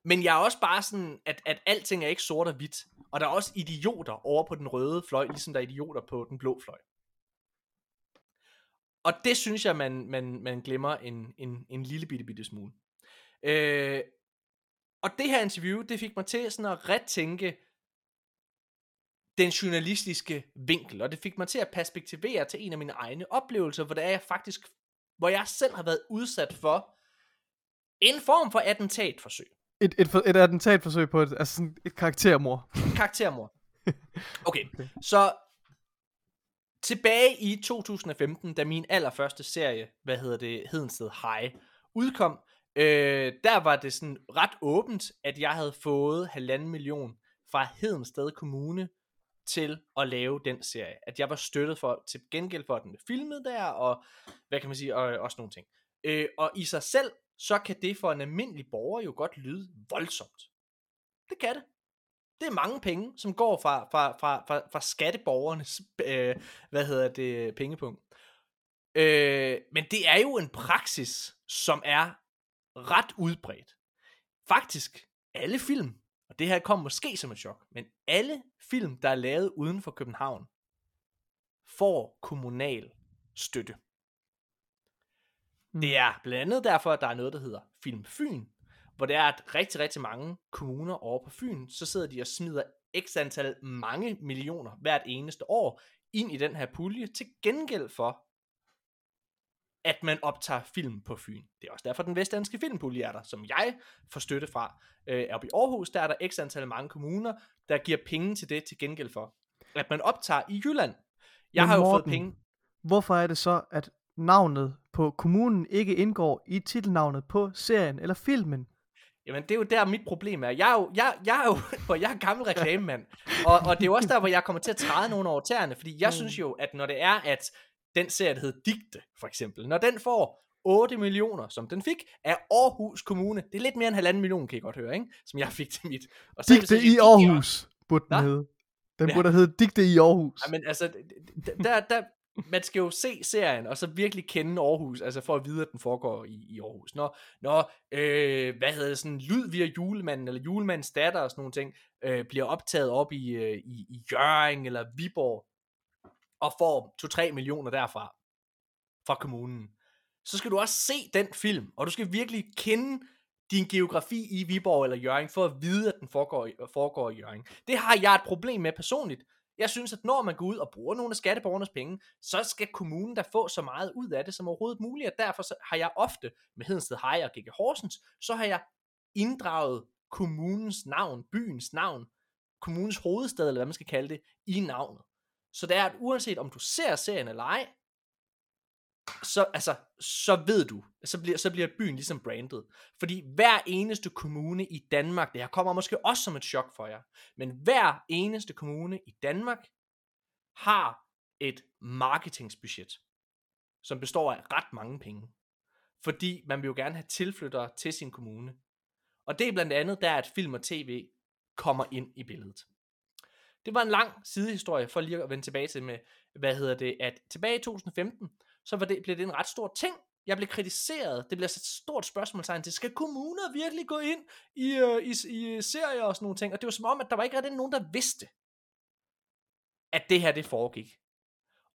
[SPEAKER 1] Men jeg er også bare sådan, at, at alting er ikke sort og hvidt, og der er også idioter over på den røde fløj, ligesom der er idioter på den blå fløj. Og det synes jeg, man, man, man glemmer en, en, en lille bitte, bitte smule. Øh, og det her interview, det fik mig til sådan at retænke den journalistiske vinkel, og det fik mig til at perspektivere til en af mine egne oplevelser, hvor det er jeg faktisk, hvor jeg selv har været udsat for en form for attentatforsøg.
[SPEAKER 2] Et, et, et attentatforsøg på et, altså sådan et karaktermor.
[SPEAKER 1] Karaktermor. Okay, så tilbage i 2015, da min allerførste serie, hvad hedder det, Hedensted High, udkom, øh, der var det sådan ret åbent, at jeg havde fået halvanden million fra Hedensted Kommune til at lave den serie. At jeg var støttet for, til gengæld for, at den filmet der, og hvad kan man sige, og også nogle ting. Øh, og i sig selv, så kan det for en almindelig borger jo godt lyde voldsomt. Det kan det. Det er mange penge, som går fra, fra, fra, fra, fra skatteborgernes øh, hvad hedder det, pengepunkt. Øh, men det er jo en praksis, som er ret udbredt. Faktisk alle film, og det her kom måske som et chok, men alle film, der er lavet uden for København, får kommunal støtte.
[SPEAKER 2] Mm.
[SPEAKER 1] Det er blandt andet derfor, at der er noget, der hedder Film Fyn, hvor det er, at rigtig, rigtig mange kommuner over på Fyn, så sidder de og smider x antal mange millioner hvert eneste år ind i den her pulje, til gengæld for, at man optager film på Fyn. Det er også derfor, den vestdanske filmpulje er der, som jeg får støtte fra. Øh, oppe i Aarhus, der er der x antal mange kommuner, der giver penge til det til gengæld for. At man optager i Jylland. Jeg
[SPEAKER 2] Men
[SPEAKER 1] har jo
[SPEAKER 2] Morten,
[SPEAKER 1] fået penge.
[SPEAKER 2] Hvorfor er det så, at navnet på kommunen ikke indgår i titelnavnet på serien eller filmen?
[SPEAKER 1] Jamen, det er jo der, mit problem er. Jeg er jo, jeg, jeg er jo hvor jeg er gammel reklamemand. Og, og det er jo også der, hvor jeg kommer til at træde nogen over tæerne. Fordi jeg
[SPEAKER 2] Mm.
[SPEAKER 1] synes jo, at når det er, at den serie, der hedder Digte, for eksempel, når den får 8 millioner, som den fik, af Aarhus Kommune. Det er lidt mere end halvanden million, kan I godt høre, ikke? Som jeg fik til mit. Og så så
[SPEAKER 2] Digte
[SPEAKER 1] sige,
[SPEAKER 2] i Aarhus, burde den hedde. Den
[SPEAKER 1] Ja.
[SPEAKER 2] burde hedde Digte i Aarhus.
[SPEAKER 1] Ja, men altså, der, der, man skal jo se serien, og så virkelig kende Aarhus, altså for at vide, at den foregår i, i Aarhus. Når, når øh, hvad hedder det, sådan, lyd via julemanden, eller julemandens datter og sådan nogle ting, øh, bliver optaget op i, øh, i, i Jøring eller Viborg, og får 2-3 millioner derfra, fra kommunen, så skal du også se den film, og du skal virkelig kende din geografi i Viborg eller Jøring, for at vide, at den foregår, foregår i Jøring. Det har jeg et problem med personligt. Jeg synes, at når man går ud og bruger nogle af skatteborgernes penge, så skal kommunen da få så meget ud af det som overhovedet muligt, og derfor så har jeg ofte med Hedensted Hej og G.G. Horsens, så har jeg inddraget kommunens navn, byens navn, kommunens hovedstad, eller hvad man skal kalde det, i navnet. Så det er, at uanset om du ser serien eller ej, så, altså, så ved du, så bliver, så bliver byen ligesom brandet. Fordi hver eneste kommune i Danmark, det her kommer måske også som et chok for jer, men hver eneste kommune i Danmark har et marketingsbudget, som består af ret mange penge. Fordi man vil jo gerne have tilflyttere til sin kommune. Og det er blandt andet der, at film og tv kommer ind i billedet. Det var en lang sidehistorie, for lige at vende tilbage til med, hvad hedder det, at tilbage i 2015, så var det, blev det en ret stor ting. Jeg blev kritiseret. Det bliver et stort spørgsmålstegn til, skal kommuner virkelig gå ind i, øh, i, i serier og sådan nogle ting? Og det var som om, at der var ikke rigtig nogen, der vidste, at det her det foregik.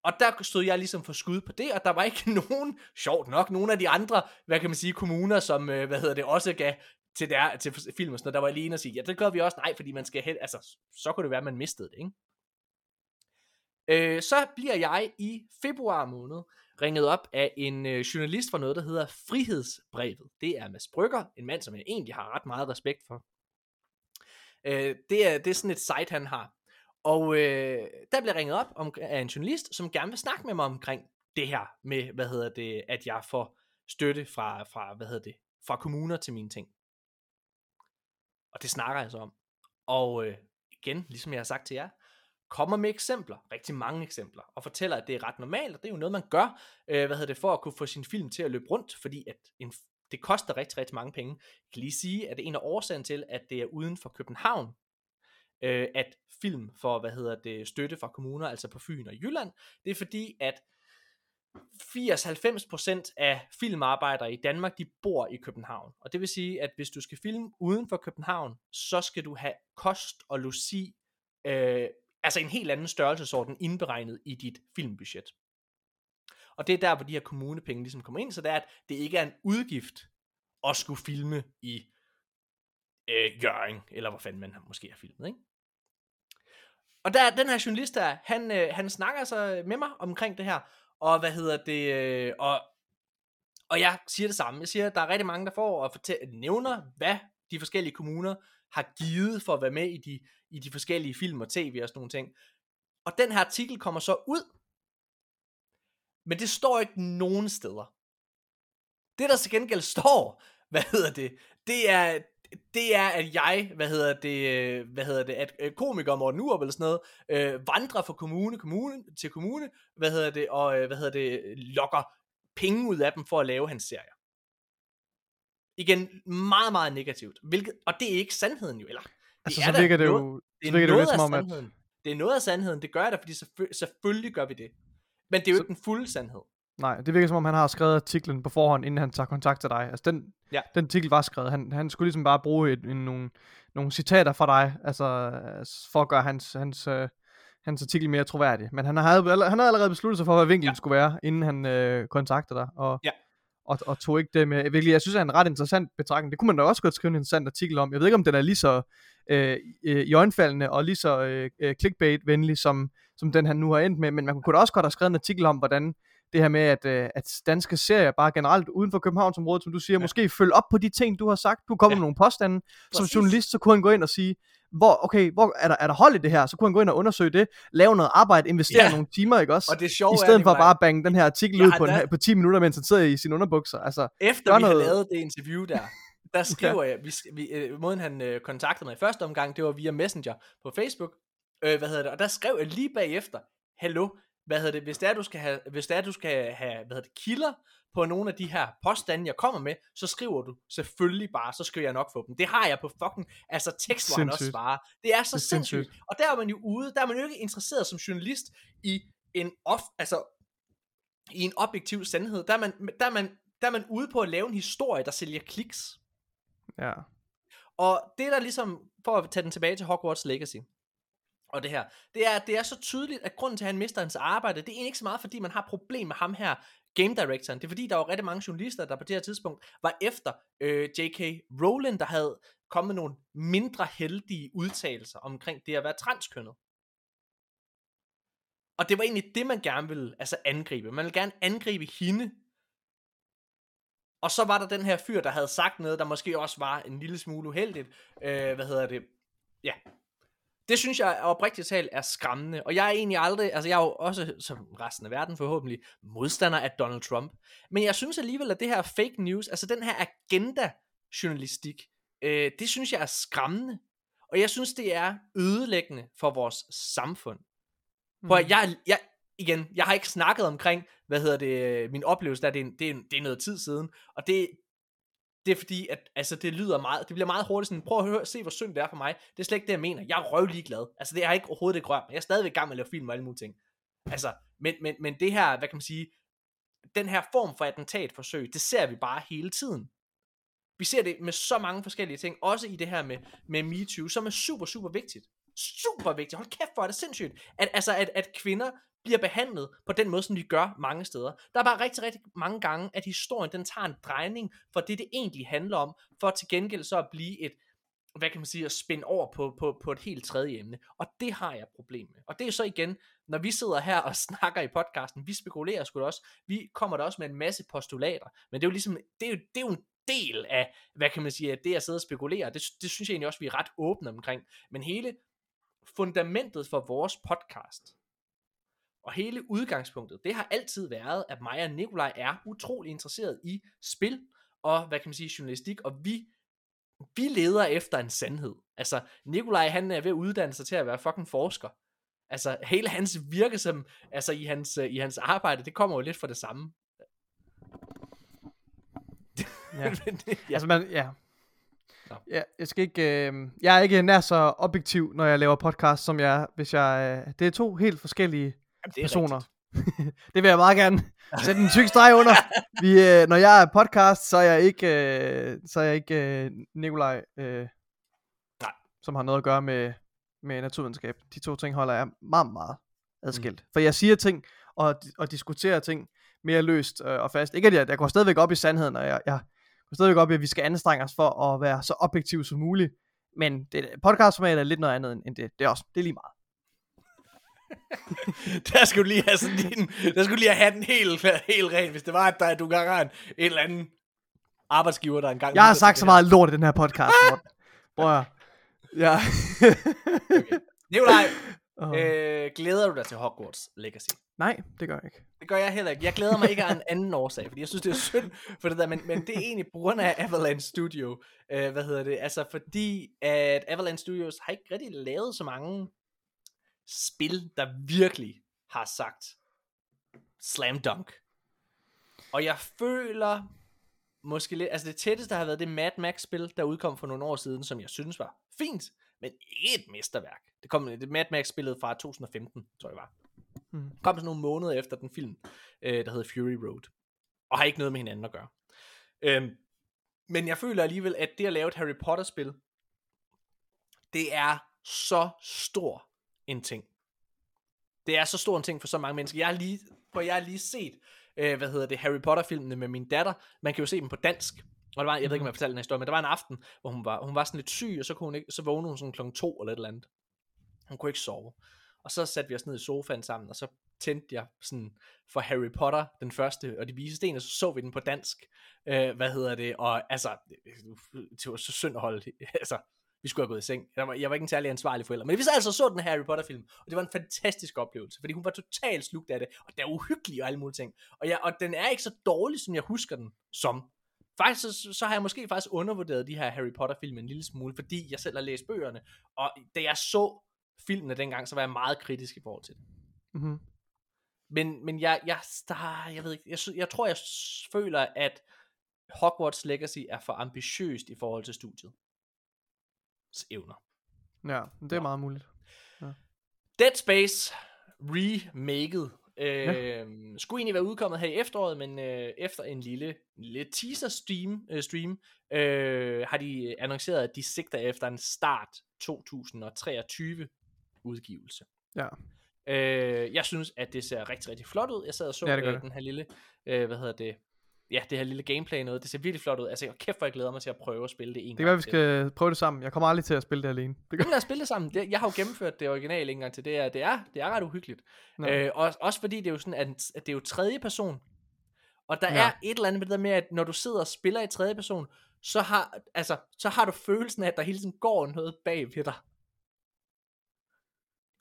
[SPEAKER 1] Og der stod jeg ligesom for skud på det, og der var ikke nogen, sjovt nok, nogen af de andre, hvad kan man sige, kommuner, som, øh, hvad hedder det, også gav til, der, til film og sådan noget, der var lige inde og sige, ja, det gør vi også, nej, fordi man skal helt, altså, så kunne det være, at man mistede det, ikke? Øh, så bliver jeg i februar måned ringet op af en øh, journalist fra noget, der hedder Frihedsbrevet. Det er Mads Brygger, en mand, som jeg egentlig har ret meget respekt for. Øh, det, er, det er sådan et site, han har. Og øh, der bliver ringet op om, af en journalist, som gerne vil snakke med mig omkring det her med, hvad hedder det, at jeg får støtte fra, fra hvad hedder det, fra kommuner til mine ting. Og det snakker jeg så om. Og øh, igen, ligesom jeg har sagt til jer, kommer med eksempler, rigtig mange eksempler, og fortæller, at det er ret normalt, og det er jo noget, man gør, øh, hvad hedder det, for at kunne få sin film til at løbe rundt, fordi at en, det koster rigtig, rigtig mange penge. Jeg kan lige sige, at det er en af årsagen til, at det er uden for København, øh, at film for, hvad hedder det, støtte fra kommuner, altså på Fyn og Jylland, det er fordi, at 80-90% af filmarbejdere i Danmark, de bor i København. Og det vil sige, at hvis du skal filme uden for København, så skal du have kost og logi, øh, altså en helt anden størrelsesorden indberegnet i dit filmbudget. Og det er der, hvor de her kommunepenge ligesom kommer ind, så det er, at det ikke er en udgift at skulle filme i øh, Jørgen, eller hvor fanden man måske har filmet, ikke? Og der, den her journalist der, han, øh, han snakker så med mig omkring det her, og hvad hedder det, øh, og, og jeg siger det samme. Jeg siger, at der er rigtig mange, der får og fortæller, nævner, hvad de forskellige kommuner har givet for at være med i de, i de forskellige film og tv og sådan nogle ting. Og den her artikel kommer så ud, men det står ikke nogen steder. Det der til gengæld står, hvad hedder det, det er, det er, at jeg, hvad hedder det, hvad hedder det, at øh, komiker Morten Urup eller sådan noget, øh, vandrer fra kommune, kommune til kommune, hvad hedder det, og øh, hvad hedder det, øh, lokker penge ud af dem for at lave hans serier. Igen, meget, meget negativt. Hvilket, og det er ikke sandheden jo, eller? Det
[SPEAKER 2] Altså,
[SPEAKER 1] er
[SPEAKER 2] så virker det
[SPEAKER 1] noget-
[SPEAKER 2] jo,
[SPEAKER 1] det er
[SPEAKER 2] virker det jo
[SPEAKER 1] noget
[SPEAKER 2] lidt som om, at
[SPEAKER 1] sandheden. Det er noget af sandheden, det gør jeg da, fordi selvfø- selvfølgelig gør vi det. Men det er jo
[SPEAKER 2] Så-
[SPEAKER 1] ikke den fulde sandhed.
[SPEAKER 2] Nej, det virker som om, han har skrevet artiklen på forhånd, inden han tager kontakt til dig. Altså, den,
[SPEAKER 1] Ja.
[SPEAKER 2] den artikel var skrevet. Han, han skulle ligesom bare bruge et, en, nogle, nogle citater fra dig, altså, for at gøre hans, hans, øh, hans artikel mere troværdig. Men han havde, han havde allerede besluttet sig for, hvad vinklen
[SPEAKER 1] ja.
[SPEAKER 2] skulle være, inden han øh, kontaktede dig. Og,
[SPEAKER 1] Ja.
[SPEAKER 2] Og, og tog ikke det med. Virkelig, jeg synes, det er en ret interessant betragtning. Det kunne man da også godt skrive en interessant artikel om. Jeg ved ikke, om den er lige så øh, øh, og lige så øh, øh, clickbait-venlig, som, som den han nu har endt med. Men man kunne da også godt have skrevet en artikel om, hvordan det her med, at, øh, at danske serier bare generelt uden for Københavnsområdet, som du siger, ja. måske følge op på de ting, du har sagt. Du kommer ja. med nogle påstande. Præcis. Som journalist, så kunne han gå ind og sige, hvor, okay, hvor er der, er der hold i det her? Så kunne han gå ind og undersøge det, lave noget arbejde, investere ja. nogle timer, ikke også?
[SPEAKER 1] Og det sjove
[SPEAKER 2] I stedet
[SPEAKER 1] er,
[SPEAKER 2] for bare at bange den her artikel ud på, en, på 10 minutter, mens han sidder i sine underbukser. Altså,
[SPEAKER 1] Efter vi noget... har lavet det interview der, der skriver ja. jeg, vi, vi, øh, måden han øh, kontaktede mig i første omgang, det var via Messenger på Facebook, øh, hvad hedder det, og der skrev jeg lige bagefter, hallo, hvad hedder det, hvis det er, du skal have, hvis det er, du skal have, hvad hedder det, kilder på nogle af de her påstande, jeg kommer med, så skriver du selvfølgelig bare, så skal jeg nok få dem. Det har jeg på fucking, altså tekst, hvor han også svarer. Det er så det er sindssygt. sindssygt. Og der er man jo ude, der er man jo ikke interesseret som journalist i en off, altså i en objektiv sandhed. Der er man, der er man, der er man ude på at lave en historie, der sælger kliks.
[SPEAKER 2] Ja.
[SPEAKER 1] Og det der ligesom, for at tage den tilbage til Hogwarts Legacy, og det her, det er, det er så tydeligt, at grunden til, at han mister hans arbejde, det er egentlig ikke så meget, fordi man har problem med ham her, game directoren. Det er fordi, der var rigtig mange journalister, der på det her tidspunkt var efter øh, J.K. Rowling, der havde kommet nogle mindre heldige udtalelser omkring det at være transkønnet. Og det var egentlig det, man gerne ville altså angribe. Man ville gerne angribe hende. Og så var der den her fyr, der havde sagt noget, der måske også var en lille smule uheldigt. Øh, hvad hedder det? Ja, det synes jeg oprigtigt talt er skræmmende. Og jeg er egentlig aldrig, altså jeg er jo også, som resten af verden forhåbentlig, modstander af Donald Trump. Men jeg synes alligevel, at det her fake news, altså den her agenda-journalistik, øh, det synes jeg er skræmmende. Og jeg synes, det er ødelæggende for vores samfund. Mm. For jeg, jeg, igen, jeg har ikke snakket omkring, hvad hedder det, min oplevelse der, det er, det er, det er noget tid siden, og det, det er fordi, at altså, det lyder meget, det bliver meget hurtigt sådan, prøv at høre, se hvor synd det er for mig. Det er slet ikke det, jeg mener. Jeg er røvlig glad. Altså, det har ikke overhovedet ikke rørt. Jeg er stadigvæk i gang med at lave film og alle mulige ting. Altså, men, men, men det her, hvad kan man sige, den her form for attentatforsøg, det ser vi bare hele tiden. Vi ser det med så mange forskellige ting, også i det her med, med MeToo, som er super, super vigtigt. Super vigtigt. Hold kæft, for, er det sindssygt. At, altså, at, at kvinder bliver behandlet på den måde, som de gør mange steder. Der er bare rigtig, rigtig mange gange, at historien den tager en drejning for det, det egentlig handler om, for til gengæld så at blive et, hvad kan man sige, at spænde over på, på, på et helt tredje emne. Og det har jeg problem med. Og det er så igen, når vi sidder her og snakker i podcasten, vi spekulerer sgu da også, vi kommer der også med en masse postulater, men det er jo ligesom, det er jo, det er jo en del af, hvad kan man sige, at det at sidde og spekulere, det, det synes jeg egentlig også, vi er ret åbne omkring. Men hele fundamentet for vores podcast, og hele udgangspunktet, det har altid været, at mig og Nikolaj er utrolig interesseret i spil, og hvad kan man sige, journalistik, og vi, vi leder efter en sandhed. Altså, Nikolaj han er ved at uddanne sig til at være fucking forsker. Altså, hele hans virke som, altså i hans, i hans arbejde, det kommer jo lidt fra det samme.
[SPEAKER 2] Ja. ja. Altså, man, ja. No. Ja, jeg skal ikke, øh, jeg er ikke nær så objektiv, når jeg laver podcast, som jeg hvis jeg, øh, det er to helt forskellige Jamen, det personer. det vil jeg meget gerne sætte en tyk streg under. Vi, øh, når jeg er podcast, så er jeg ikke, øh, så er jeg ikke øh, Nikolaj, øh, Nej. som har noget at gøre med, med naturvidenskab. De to ting holder jeg meget, meget adskilt. Mm. For jeg siger ting og, og diskuterer ting mere løst øh, og fast. Ikke at jeg, jeg går stadigvæk op i sandheden, og jeg, jeg går stadigvæk op i, at vi skal anstrenge os for at være så objektiv som muligt. Men det, podcastformatet er lidt noget andet end det. Det er, også, det er lige meget.
[SPEAKER 1] der skulle lige have sådan din, der skulle lige have den helt, helt ren, hvis det var, at der, du gang har en, en eller anden arbejdsgiver, der engang...
[SPEAKER 2] Jeg har sagt så meget lort i den her podcast, Prøv at... Ja.
[SPEAKER 1] okay. Nikolaj, uh. øh, glæder du dig til Hogwarts Legacy?
[SPEAKER 2] Nej, det gør jeg ikke.
[SPEAKER 1] Det gør jeg heller ikke. Jeg glæder mig ikke af en anden årsag, fordi jeg synes, det er synd for det der, men, men det er egentlig på grund af Avalanche Studio. Øh, hvad hedder det? Altså fordi, at Avalanche Studios har ikke rigtig lavet så mange spil, der virkelig har sagt slam dunk. Og jeg føler måske lidt, altså det tætteste der har været det Mad Max spil, der udkom for nogle år siden, som jeg synes var fint, men ikke et mesterværk. Det kom det Mad Max spillet fra 2015, tror jeg var. Mm. Kom sådan nogle måneder efter den film, øh, der hedder Fury Road. Og har ikke noget med hinanden at gøre. Øhm, men jeg føler alligevel, at det at lave et Harry Potter spil, det er så stor en ting. Det er så stor en ting for så mange mennesker. Jeg har lige, for jeg har lige set, øh, hvad hedder det, Harry Potter-filmene med min datter. Man kan jo se dem på dansk. Og der var, jeg ved ikke, om jeg fortalte den historie, men der var en aften, hvor hun var, hun var sådan lidt syg, og så, kunne hun ikke, så vågnede hun sådan klokken to eller et eller andet. Hun kunne ikke sove. og så satte vi os ned i sofaen sammen, og så tændte jeg sådan for Harry Potter, den første, og de vise sten, og så så vi den på dansk, øh, hvad hedder det, og altså, det var så synd at holde, altså, vi skulle have gået i seng. Jeg var, jeg var ikke en særlig ansvarlig forælder. Men vi så altså så den Harry Potter film, og det var en fantastisk oplevelse, fordi hun var totalt slugt af det, og det er uhyggelig og alle mulige ting. Og, jeg, og den er ikke så dårlig, som jeg husker den som. Faktisk så, så har jeg måske faktisk undervurderet de her Harry Potter film en lille smule, fordi jeg selv har læst bøgerne, og da jeg så filmene dengang, så var jeg meget kritisk i forhold til det.
[SPEAKER 2] Mm-hmm.
[SPEAKER 1] Men, men jeg, jeg, der, jeg ved ikke, jeg, jeg tror, jeg føler, at Hogwarts Legacy er for ambitiøst i forhold til studiet evner.
[SPEAKER 2] Ja, det er ja. meget muligt. Ja.
[SPEAKER 1] Dead Space remaket øh, ja. skulle egentlig være udkommet her i efteråret, men øh, efter en lille, lille teaser stream, øh, stream øh, har de annonceret, at de sigter efter en start 2023 udgivelse.
[SPEAKER 2] Ja.
[SPEAKER 1] Øh, jeg synes, at det ser rigtig, rigtig flot ud. Jeg sad og så ja, øh, den her lille, øh, hvad hedder det, ja, det her lille gameplay noget, det ser virkelig flot ud. Altså, kæft hvor jeg glæder mig til at prøve at spille det en
[SPEAKER 2] det kan være, vi skal prøve det sammen. Jeg kommer aldrig til at spille det alene.
[SPEAKER 1] Det kan... Lad os spille det sammen. Det, jeg har jo gennemført det originale en gang til. Det er, det er, det er ret uhyggeligt. Øh, og, også fordi det er jo sådan, at, at det er jo tredje person. Og der ja. er et eller andet med det der med, at når du sidder og spiller i tredje person, så har, altså, så har du følelsen af, at der hele tiden går noget bag ved dig.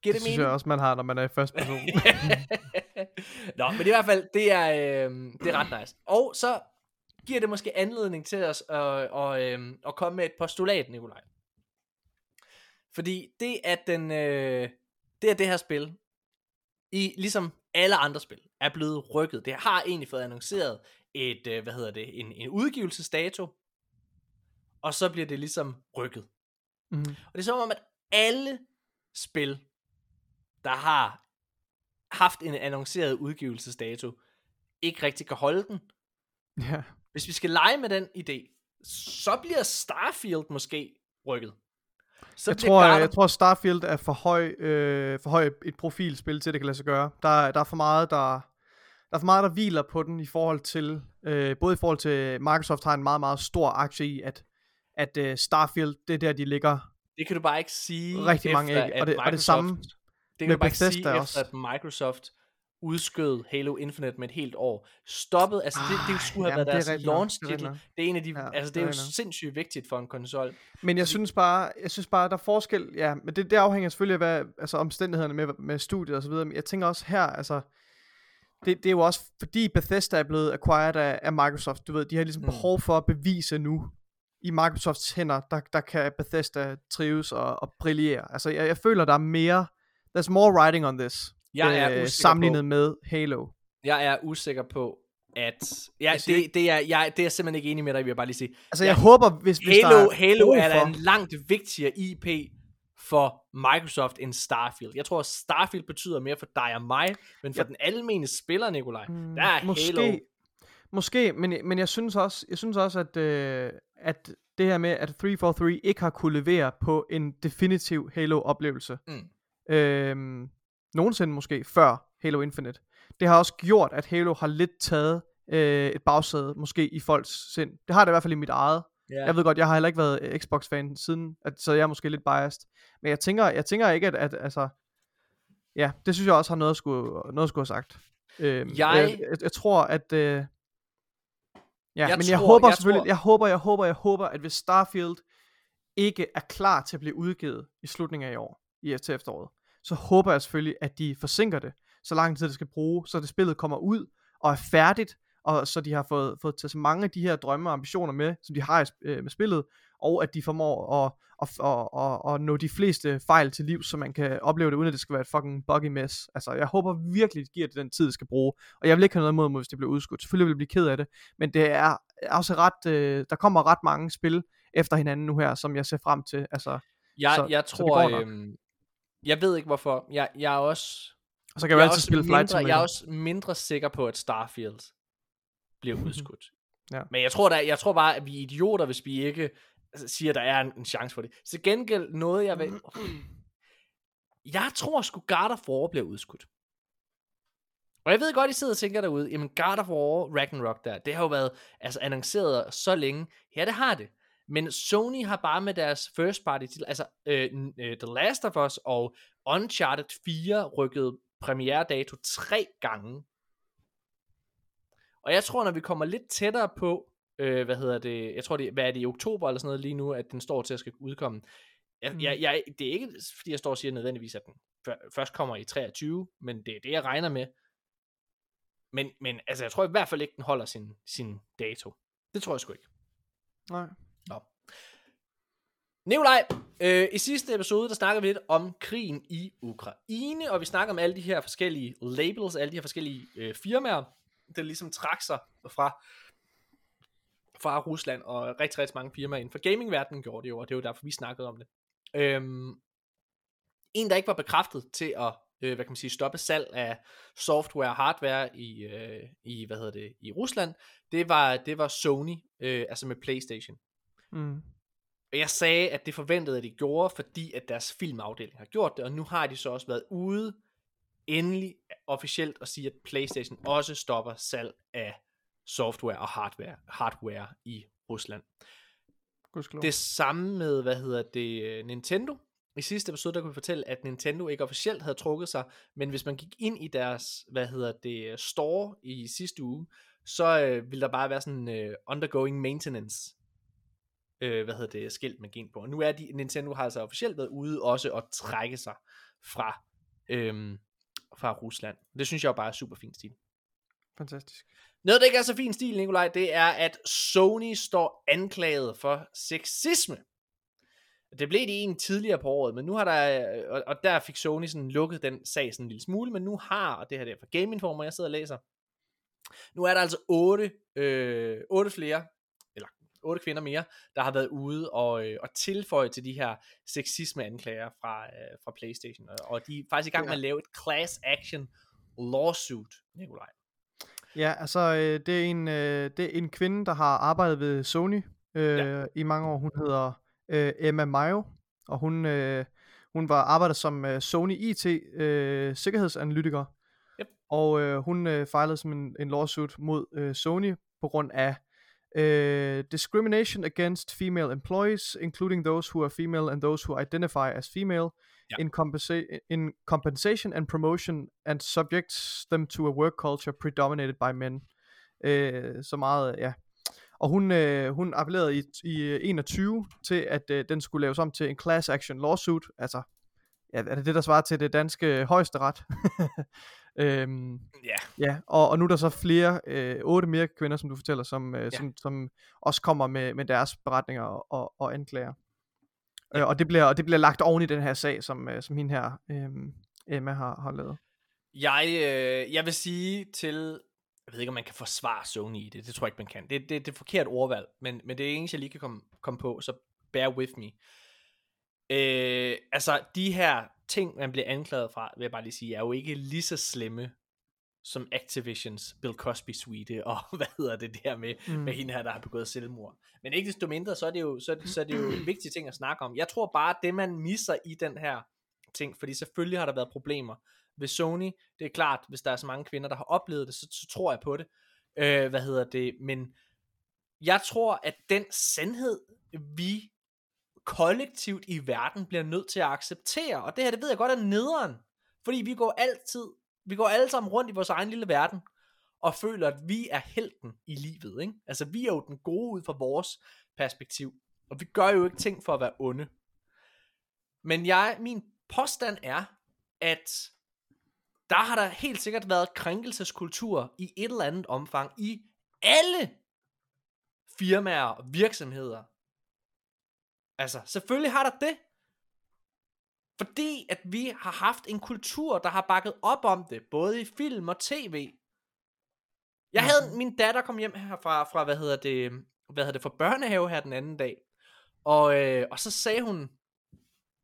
[SPEAKER 2] Giver det, det synes jeg også, man har, når man er i første person.
[SPEAKER 1] Nå, men i hvert fald, det er, øh, det er ret nice. Og så giver det måske anledning til os at, og, og, øh, at komme med et postulat, Nikolaj. Fordi det at den, øh, det er det her spil, i ligesom alle andre spil, er blevet rykket. Det har egentlig fået annonceret et, øh, hvad hedder det, en, en udgivelsesdato, og så bliver det ligesom rykket.
[SPEAKER 2] Mm.
[SPEAKER 1] Og det er som om, at alle spil, der har haft en annonceret udgivelsesdato, ikke rigtig kan holde den.
[SPEAKER 2] Ja.
[SPEAKER 1] Hvis vi skal lege med den idé, så bliver Starfield måske rykket.
[SPEAKER 2] Så jeg, tror, jeg, jeg tror, Starfield er for høj, øh, for høj et profilspil til, det kan lade sig gøre. Der, der er for meget, der, der er for meget, der hviler på den i forhold til, øh, både i forhold til, Microsoft har en meget, meget stor aktie i, at, at øh, Starfield, det er der, de ligger.
[SPEAKER 1] Det kan du bare ikke sige
[SPEAKER 2] Rigtig mange efter, ikke. Og det, og det samme
[SPEAKER 1] det kan du bare ikke sige også. efter, at Microsoft udskød Halo Infinite med et helt år. Stoppet, altså det, det skulle have været deres launch titel. Det, det er en af de, ja, altså det er, det er jo sindssygt vigtigt for en konsol.
[SPEAKER 2] Men jeg synes bare, jeg synes bare, der er forskel, ja, men det, det afhænger selvfølgelig af, hvad, altså omstændighederne med, med studiet og så videre, men jeg tænker også her, altså, det, det er jo også fordi Bethesda er blevet acquired af, af Microsoft, du ved, de har ligesom mm. behov for at bevise nu, i Microsofts hænder, der, der kan Bethesda trives og, og brillere. Altså, jeg, jeg føler, der er mere, there's more writing on this
[SPEAKER 1] jeg er øh,
[SPEAKER 2] sammenlignet
[SPEAKER 1] på,
[SPEAKER 2] med Halo.
[SPEAKER 1] Jeg er usikker på, at... Ja, altså, det, det, er, jeg, det er jeg simpelthen ikke enig med dig, vil jeg bare lige sige.
[SPEAKER 2] Altså, jeg, jeg håber, hvis, hvis
[SPEAKER 1] Halo,
[SPEAKER 2] der er
[SPEAKER 1] Halo er da en langt vigtigere IP for Microsoft end Starfield. Jeg tror, Starfield betyder mere for dig og mig, men for ja. den almene spiller, Nikolaj, mm, der er måske, Halo...
[SPEAKER 2] Måske, men, men jeg synes også, jeg synes også at, øh, at det her med, at 343 ikke har kunne levere på en definitiv Halo-oplevelse. Mm. Øhm, nogensinde måske, før Halo Infinite. Det har også gjort, at Halo har lidt taget øh, et bagsæde, måske i folks sind. Det har det i hvert fald i mit eget. Yeah. Jeg ved godt, jeg har heller ikke været øh, Xbox-fan siden, at, så jeg er måske lidt biased. Men jeg tænker, jeg tænker ikke, at, at altså, ja, det synes jeg også har noget at skulle, noget at skulle have sagt. Øh, jeg... Jeg, jeg, jeg tror, at, øh, ja, jeg men tror, jeg håber jeg selvfølgelig, tror... jeg håber, jeg håber, jeg håber, at hvis Starfield ikke er klar til at blive udgivet i slutningen af i år, i til efteråret, så håber jeg selvfølgelig, at de forsinker det, så lang tid det skal bruge, så det spillet kommer ud og er færdigt, og så de har fået, fået taget så mange af de her drømme og ambitioner med, som de har øh, med spillet, og at de formår at, at, at, at, at nå de fleste fejl til liv, så man kan opleve det, uden at det skal være et fucking buggy mess. Altså, jeg håber virkelig, det giver det den tid, det skal bruge, og jeg vil ikke have noget imod, hvis det bliver udskudt. Selvfølgelig vil jeg blive ked af det, men det er også ret, øh, der kommer ret mange spil efter hinanden nu her, som jeg ser frem til. Altså,
[SPEAKER 1] jeg, så, jeg tror, så øhm, jeg ved ikke hvorfor. Jeg, jeg er også...
[SPEAKER 2] Og så kan jeg altid spille Flight
[SPEAKER 1] mindre, Jeg er også mindre sikker på, at Starfield bliver udskudt. ja. Men jeg tror, der, jeg tror bare, at vi er idioter, hvis vi ikke siger, at der er en, en chance for det. Så gengæld noget, jeg vil... Jeg tror sgu God of War bliver udskudt. Og jeg ved godt, I sidder og tænker derude, jamen God of War, Ragnarok der, det har jo været altså, annonceret så længe. Ja, det har det. Men Sony har bare med deres first party til, altså øh, øh, The Last of Us og Uncharted 4 rykket premieredato tre gange. Og jeg tror, når vi kommer lidt tættere på, øh, hvad hedder det, jeg tror, det, hvad er det i oktober eller sådan noget lige nu, at den står til at skal udkomme. Jeg, mm. jeg, jeg, det er ikke, fordi jeg står og siger nødvendigvis, at den først kommer i 23, men det er det, jeg regner med. Men, men altså, jeg tror i hvert fald ikke, den holder sin, sin dato. Det tror jeg sgu ikke.
[SPEAKER 2] Nej.
[SPEAKER 1] Nå. Nikolaj, øh, i sidste episode, der snakker vi lidt om krigen i Ukraine, og vi snakker om alle de her forskellige labels, alle de her forskellige øh, firmaer, der ligesom trak sig fra, fra Rusland, og rigtig, rigtig mange firmaer inden for gamingverdenen gjorde det jo, og det var derfor, vi snakkede om det. Øhm, en, der ikke var bekræftet til at øh, hvad kan man sige, stoppe salg af software og hardware i, øh, i, hvad hedder det, i Rusland, det var, det var Sony, øh, altså med Playstation.
[SPEAKER 2] Mm.
[SPEAKER 1] Og jeg sagde, at det forventede, at de gjorde, fordi at deres filmafdeling har gjort det, og nu har de så også været ude endelig officielt at sige, at PlayStation også stopper salg af software og hardware, hardware i Rusland.
[SPEAKER 2] Gudskelov.
[SPEAKER 1] Det samme med, hvad hedder det, Nintendo. I sidste episode, der kunne vi fortælle, at Nintendo ikke officielt havde trukket sig, men hvis man gik ind i deres, hvad hedder det, store i sidste uge, så øh, ville der bare være sådan øh, undergoing maintenance, øh, hvad hedder det, skilt med gen på. Og nu er de, Nintendo har altså officielt været ude også at trække sig fra, øh, fra Rusland. Det synes jeg jo bare er super fint stil.
[SPEAKER 2] Fantastisk.
[SPEAKER 1] Noget, der ikke er så fin stil, Nikolaj, det er, at Sony står anklaget for sexisme. Det blev det egentlig tidligere på året, men nu har der, og, og der fik Sony sådan lukket den sag sådan en lille smule, men nu har, og det her det er fra Game Informer, jeg sidder og læser, nu er der altså otte, øh, otte flere, otte kvinder mere, der har været ude og, øh, og tilføje til de her sexisme-anklager fra, øh, fra Playstation, og, og de er faktisk i gang med at lave et class action lawsuit, Nikolaj.
[SPEAKER 2] Ja, altså øh, det, er en, øh, det er en kvinde, der har arbejdet ved Sony øh, ja. i mange år. Hun hedder øh, Emma Mayo, og hun, øh, hun var arbejdet som øh, Sony IT øh, sikkerhedsanalytiker.
[SPEAKER 1] Yep.
[SPEAKER 2] Og øh, hun øh, fejlede som en, en lawsuit mod øh, Sony på grund af øh, discrimination against female employees, including those who are female and those who identify as female,
[SPEAKER 1] Ja.
[SPEAKER 2] in, compensa- in compensation and promotion and subjects them to a work culture predominated by men. Øh, så meget, ja. Og hun, øh, hun appellerede i, i 21 til, at øh, den skulle laves om til en class action lawsuit. Altså, ja, er det det, der svarer til det danske højesteret? øhm,
[SPEAKER 1] Ja.
[SPEAKER 2] ja, og, og nu er der så flere, øh, otte mere kvinder, som du fortæller, som, øh,
[SPEAKER 1] Ja.
[SPEAKER 2] som, som også kommer med, med deres beretninger og, og, og anklager. Øh, og, det bliver, og det bliver lagt oven i den her sag, som, øh, som hende her, øh, Emma, har, har lavet.
[SPEAKER 1] Jeg, øh, jeg vil sige til, jeg ved ikke, om man kan forsvare Sony i det, det tror jeg ikke, man kan. Det, det, det er forkert ordvalg, men, men det er eneste, jeg lige kan komme, komme på, så bear with me. Øh, altså, de her ting, man bliver anklaget fra, vil jeg bare lige sige, er jo ikke lige så slemme som Activisions Bill Cosby suite, og hvad hedder det der med, mm. med hende her, der har begået selvmord. Men ikke desto mindre, så er det jo, så det, så er det jo en vigtig ting at snakke om. Jeg tror bare, at det man misser i den her ting, fordi selvfølgelig har der været problemer ved Sony, det er klart, hvis der er så mange kvinder, der har oplevet det, så, så tror jeg på det. Øh, hvad hedder det, men jeg tror, at den sandhed, vi kollektivt i verden bliver nødt til at acceptere, og det her, det ved jeg godt er nederen, fordi vi går altid, vi går alle sammen rundt i vores egen lille verden, og føler, at vi er helten i livet, ikke? Altså, vi er jo den gode ud fra vores perspektiv, og vi gør jo ikke ting for at være onde. Men jeg, min påstand er, at der har der helt sikkert været krænkelseskultur i et eller andet omfang i alle firmaer og virksomheder. Altså, selvfølgelig har der det. Fordi at vi har haft en kultur, der har bakket op om det, både i film og tv. Jeg havde, min datter kom hjem her fra, fra hvad hedder det, hvad hedder det, fra børnehave her den anden dag. Og, øh, og så sagde hun,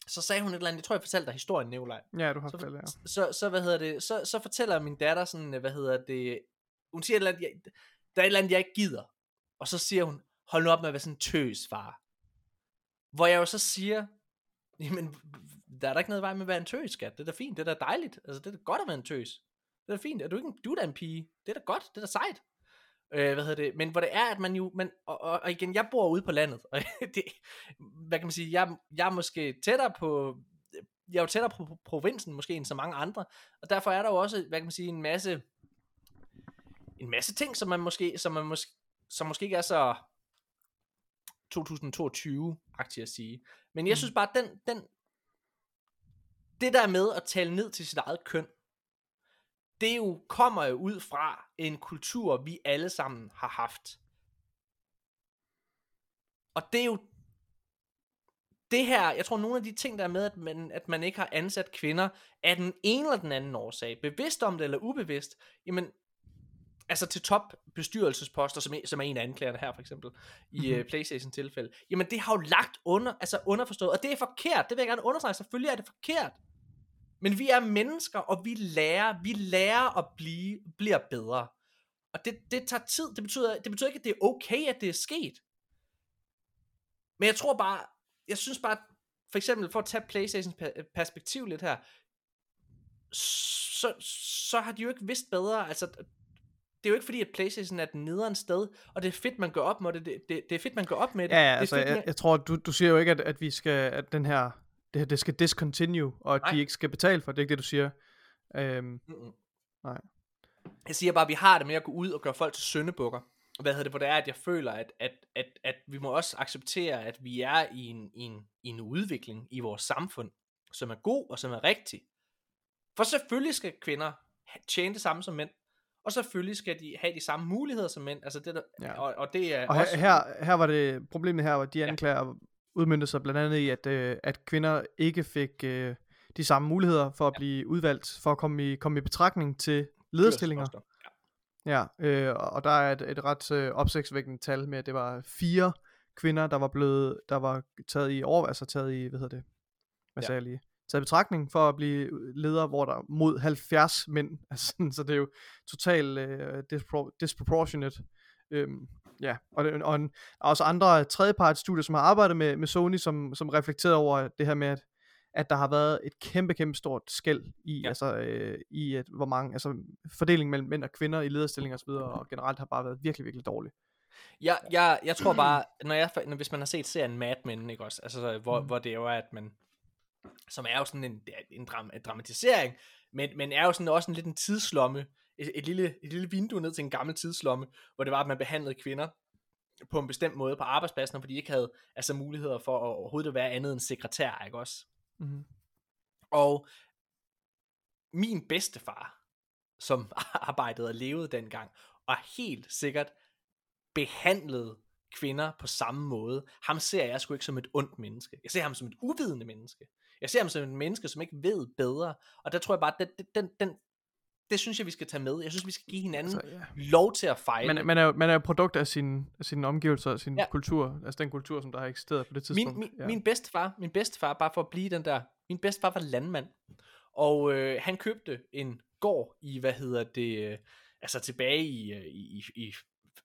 [SPEAKER 1] så sagde hun et eller andet, jeg tror jeg fortalte dig historien, Nikolaj.
[SPEAKER 2] Ja, du har
[SPEAKER 1] Så,
[SPEAKER 2] fortalt, ja.
[SPEAKER 1] så, så, hvad hedder det, så, så fortæller min datter sådan, hvad hedder det, hun siger et eller andet, jeg, der er et eller andet, jeg ikke gider. Og så siger hun, hold nu op med at være sådan en tøs, far. Hvor jeg jo så siger, jamen, der er der ikke noget vej med at være en tøs, skat. Det er da fint, det er da dejligt. Altså, det er da godt at være en tøs. Det er da fint. Er du ikke en, du er da en pige. Det er da godt, det er da sejt. Øh, hvad hedder det? Men hvor det er, at man jo, man, og, og, og igen, jeg bor ude på landet, og det, hvad kan man sige, jeg, jeg er måske tættere på, jeg er jo tættere på provinsen måske end så mange andre, og derfor er der jo også, hvad kan man sige, en masse, en masse ting, som man måske, som man måske, som måske ikke er så 2022-agtigt at sige. Men jeg synes bare, den, den, det der med at tale ned til sit eget køn, det jo kommer jo ud fra en kultur, vi alle sammen har haft. Og det er jo det her, jeg tror nogle af de ting, der er med, at man, at man ikke har ansat kvinder, af den ene eller den anden årsag, bevidst om det eller ubevidst, jamen, altså til top bestyrelsesposter, som, som er en af anklagerne her for eksempel, i mm-hmm. uh, Playstation tilfælde, jamen det har jo lagt under, altså underforstået, og det er forkert, det vil jeg gerne understrege, selvfølgelig er det forkert, men vi er mennesker, og vi lærer, vi lærer at blive, bliver bedre. Og det, det tager tid. Det betyder, det betyder ikke, at det er okay, at det er sket. Men jeg tror bare, jeg synes bare, for eksempel for at tage Playstations perspektiv lidt her, så, så har de jo ikke vidst bedre. Altså, det er jo ikke fordi, at Playstation er den nederen sted, og det er fedt, man går op med det. Det, det, det er fedt, man går op med det.
[SPEAKER 2] Ja, ja
[SPEAKER 1] det
[SPEAKER 2] altså,
[SPEAKER 1] fedt,
[SPEAKER 2] jeg, jeg tror, du, du siger jo ikke, at, at vi skal, at den her det, det skal discontinue, og at nej. de ikke skal betale for det, er ikke det, du siger? Øhm, Mm-mm.
[SPEAKER 1] nej. Jeg siger bare, at vi har det med at gå ud og gøre folk til søndebukker. Hvad hedder det, hvor det er, at jeg føler, at, at, at, at vi må også acceptere, at vi er i en, i, en, i en udvikling i vores samfund, som er god og som er rigtig. For selvfølgelig skal kvinder tjene det samme som mænd, og selvfølgelig skal de have de samme muligheder som mænd. Altså det der, ja. og, og det er
[SPEAKER 2] og også... her, her var det problemet her, hvor de anklager ja udmyndte sig blandt andet i, at, øh, at kvinder ikke fik øh, de samme muligheder for at blive udvalgt, for at komme i, komme i betragtning til lederstillinger. Ja, øh, og der er et, et ret øh, opsigtsvækkende tal med, at det var fire kvinder, der var blevet, der var taget i over, altså taget i, hvad hedder det, hvad sagde ja. jeg lige, taget betragtning for at blive leder, hvor der mod 70 mænd, altså, så det er jo totalt øh, dispro- disproportionate. Øhm, ja, og, det, og en, også andre tredjepartsstudier, som har arbejdet med, med Sony, som, som reflekterede over det her med, at, at der har været et kæmpe, kæmpe stort skæld i, ja. altså, øh, i at, hvor mange, altså fordelingen mellem mænd og kvinder i lederstillinger osv., og generelt har bare været virkelig, virkelig dårligt.
[SPEAKER 1] Jeg, jeg, jeg tror bare, når jeg, når, hvis man har set serien Mad Men, ikke også, altså, hvor, mm. hvor det jo er, at man, som er jo sådan en, en, dram, en dramatisering, men, men er jo sådan også en lidt en tidslomme, et, et, lille, et lille vindue ned til en gammel tidslomme, hvor det var, at man behandlede kvinder på en bestemt måde på arbejdspladsen, fordi de ikke havde altså muligheder for at overhovedet at være andet end sekretær, ikke også? Mm-hmm. Og min bedstefar, som arbejdede og levede dengang, og helt sikkert behandlede kvinder på samme måde. Ham ser jeg sgu ikke som et ondt menneske. Jeg ser ham som et uvidende menneske. Jeg ser ham som et menneske, som ikke ved bedre. Og der tror jeg bare, at den, den, den, det synes jeg, vi skal tage med. Jeg synes, vi skal give hinanden altså, ja. lov til at fejle.
[SPEAKER 2] Man, man, er jo, man er jo produkt af sin, af sin omgivelser, sin ja. kultur. Altså den kultur, som der har eksisteret på det tidspunkt.
[SPEAKER 1] Min, min, ja. min bedstefar, min bedstefar, bare for at blive den der, min bedstefar var landmand. Og øh, han købte en gård i, hvad hedder det, øh, altså tilbage i, øh, i, i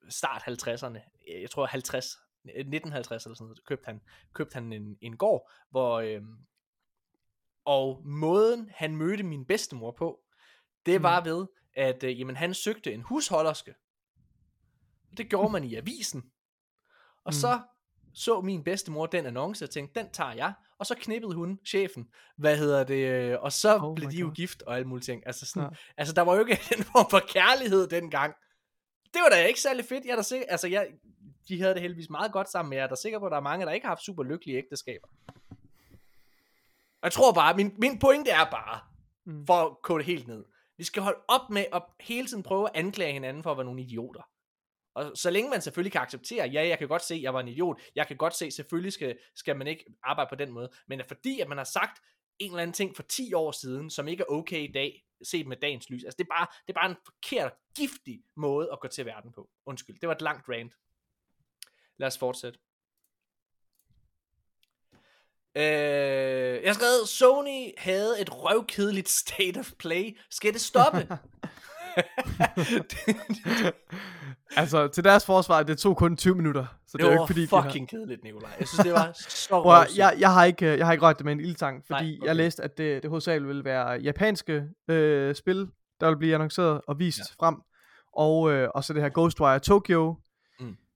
[SPEAKER 1] start 50'erne. Jeg tror 50, 1950 eller sådan noget, købte han, købte han en, en gård, hvor, øh, og måden han mødte min bedstemor på, det var mm. ved, at øh, jamen, han søgte en husholderske. Det gjorde man i avisen. Og mm. så så min bedstemor den annonce og tænkte, den tager jeg. Og så knippede hun chefen, hvad hedder det, øh, og så oh blev de jo gift og alle mulige ting. Altså, sådan, ja. altså der var jo ikke en form for kærlighed dengang. Det var da ikke særlig fedt. Jeg er der sikker, altså jeg, de havde det heldigvis meget godt sammen, men jeg er der sikker på, at der er mange, der ikke har haft super lykkelige ægteskaber. Og jeg tror bare, min, min pointe er bare, mm. for at kode det helt ned, vi skal holde op med at hele tiden prøve at anklage hinanden for at være nogle idioter. Og så længe man selvfølgelig kan acceptere, ja, jeg kan godt se, at jeg var en idiot, jeg kan godt se, selvfølgelig skal, skal man ikke arbejde på den måde, men at fordi, at man har sagt en eller anden ting for 10 år siden, som ikke er okay i dag, set med dagens lys, altså det er bare, det er bare en forkert, giftig måde at gå til verden på. Undskyld, det var et langt rant. Lad os fortsætte. Øh, jeg har skrevet, Sony havde et røvkedeligt state of play. Skal det stoppe?
[SPEAKER 2] altså, til deres forsvar, det tog kun 20 minutter. Så det,
[SPEAKER 1] det
[SPEAKER 2] var
[SPEAKER 1] ikke, fordi,
[SPEAKER 2] fucking
[SPEAKER 1] har... kedeligt, Nikolaj. Jeg synes, det var så
[SPEAKER 2] Bro, jeg, jeg, har ikke, jeg har ikke rørt det med en ildtang, fordi Nej, okay. jeg læste, at det, det hovedsageligt ville være japanske øh, spil, der vil blive annonceret og vist ja. frem. og, øh, og så det her Ghostwire Tokyo.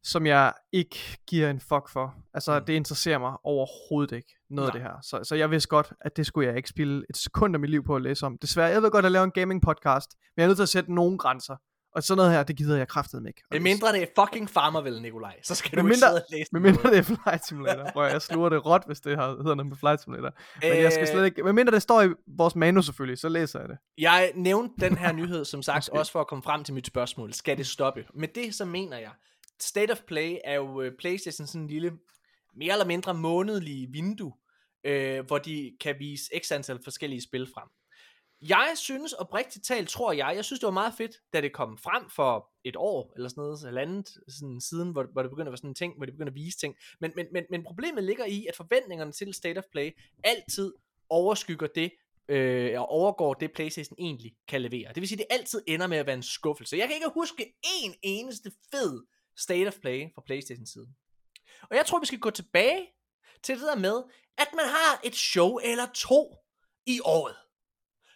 [SPEAKER 2] Som jeg ikke giver en fuck for. Altså,
[SPEAKER 1] Mm.
[SPEAKER 2] det interesserer mig overhovedet ikke, noget af
[SPEAKER 1] Nej.
[SPEAKER 2] det her. Så, så jeg vidste godt, at det skulle jeg ikke spille et sekund af mit liv på at læse om. Desværre, jeg ved godt, at jeg laver en gaming podcast, men jeg er nødt til at sætte nogle grænser. Og sådan noget her, det gider jeg kraftedeme ikke.
[SPEAKER 1] Det mindre det er fucking Farmerville, Nikolaj, så skal du
[SPEAKER 2] Med
[SPEAKER 1] ikke
[SPEAKER 2] mindre-
[SPEAKER 1] sidde og læse
[SPEAKER 2] Men
[SPEAKER 1] noget.
[SPEAKER 2] mindre det er Flight Simulator, hvor jeg sluger det råt, hvis det har, hedder noget med Flight Simulator. Men jeg skal
[SPEAKER 1] Øh,
[SPEAKER 2] slet ikke, men mindre det står i vores manus selvfølgelig, så læser jeg det.
[SPEAKER 1] Jeg nævnte den her nyhed, som sagt, også for at komme frem til mit spørgsmål. Skal det stoppe? Med det, så mener jeg, State of Play er jo øh, Playstation sådan en lille, mere eller mindre månedlige vindue, øh, hvor de kan vise x antal forskellige spil frem. Jeg synes, oprigtigt talt, tror jeg, jeg synes, det var meget fedt, da det kom frem for et år, eller sådan noget, halvandet sådan siden, hvor, hvor det begynder at være sådan en ting, hvor de begynder at vise ting. Men, men, men, men problemet ligger i, at forventningerne til State of Play altid overskygger det, øh, og overgår det PlayStation egentlig kan levere. Det vil sige, det altid ender med at være en skuffelse. Jeg kan ikke huske en eneste fed State of Play fra PlayStation siden. Og jeg tror, vi skal gå tilbage til det der med, at man har et show eller to i året,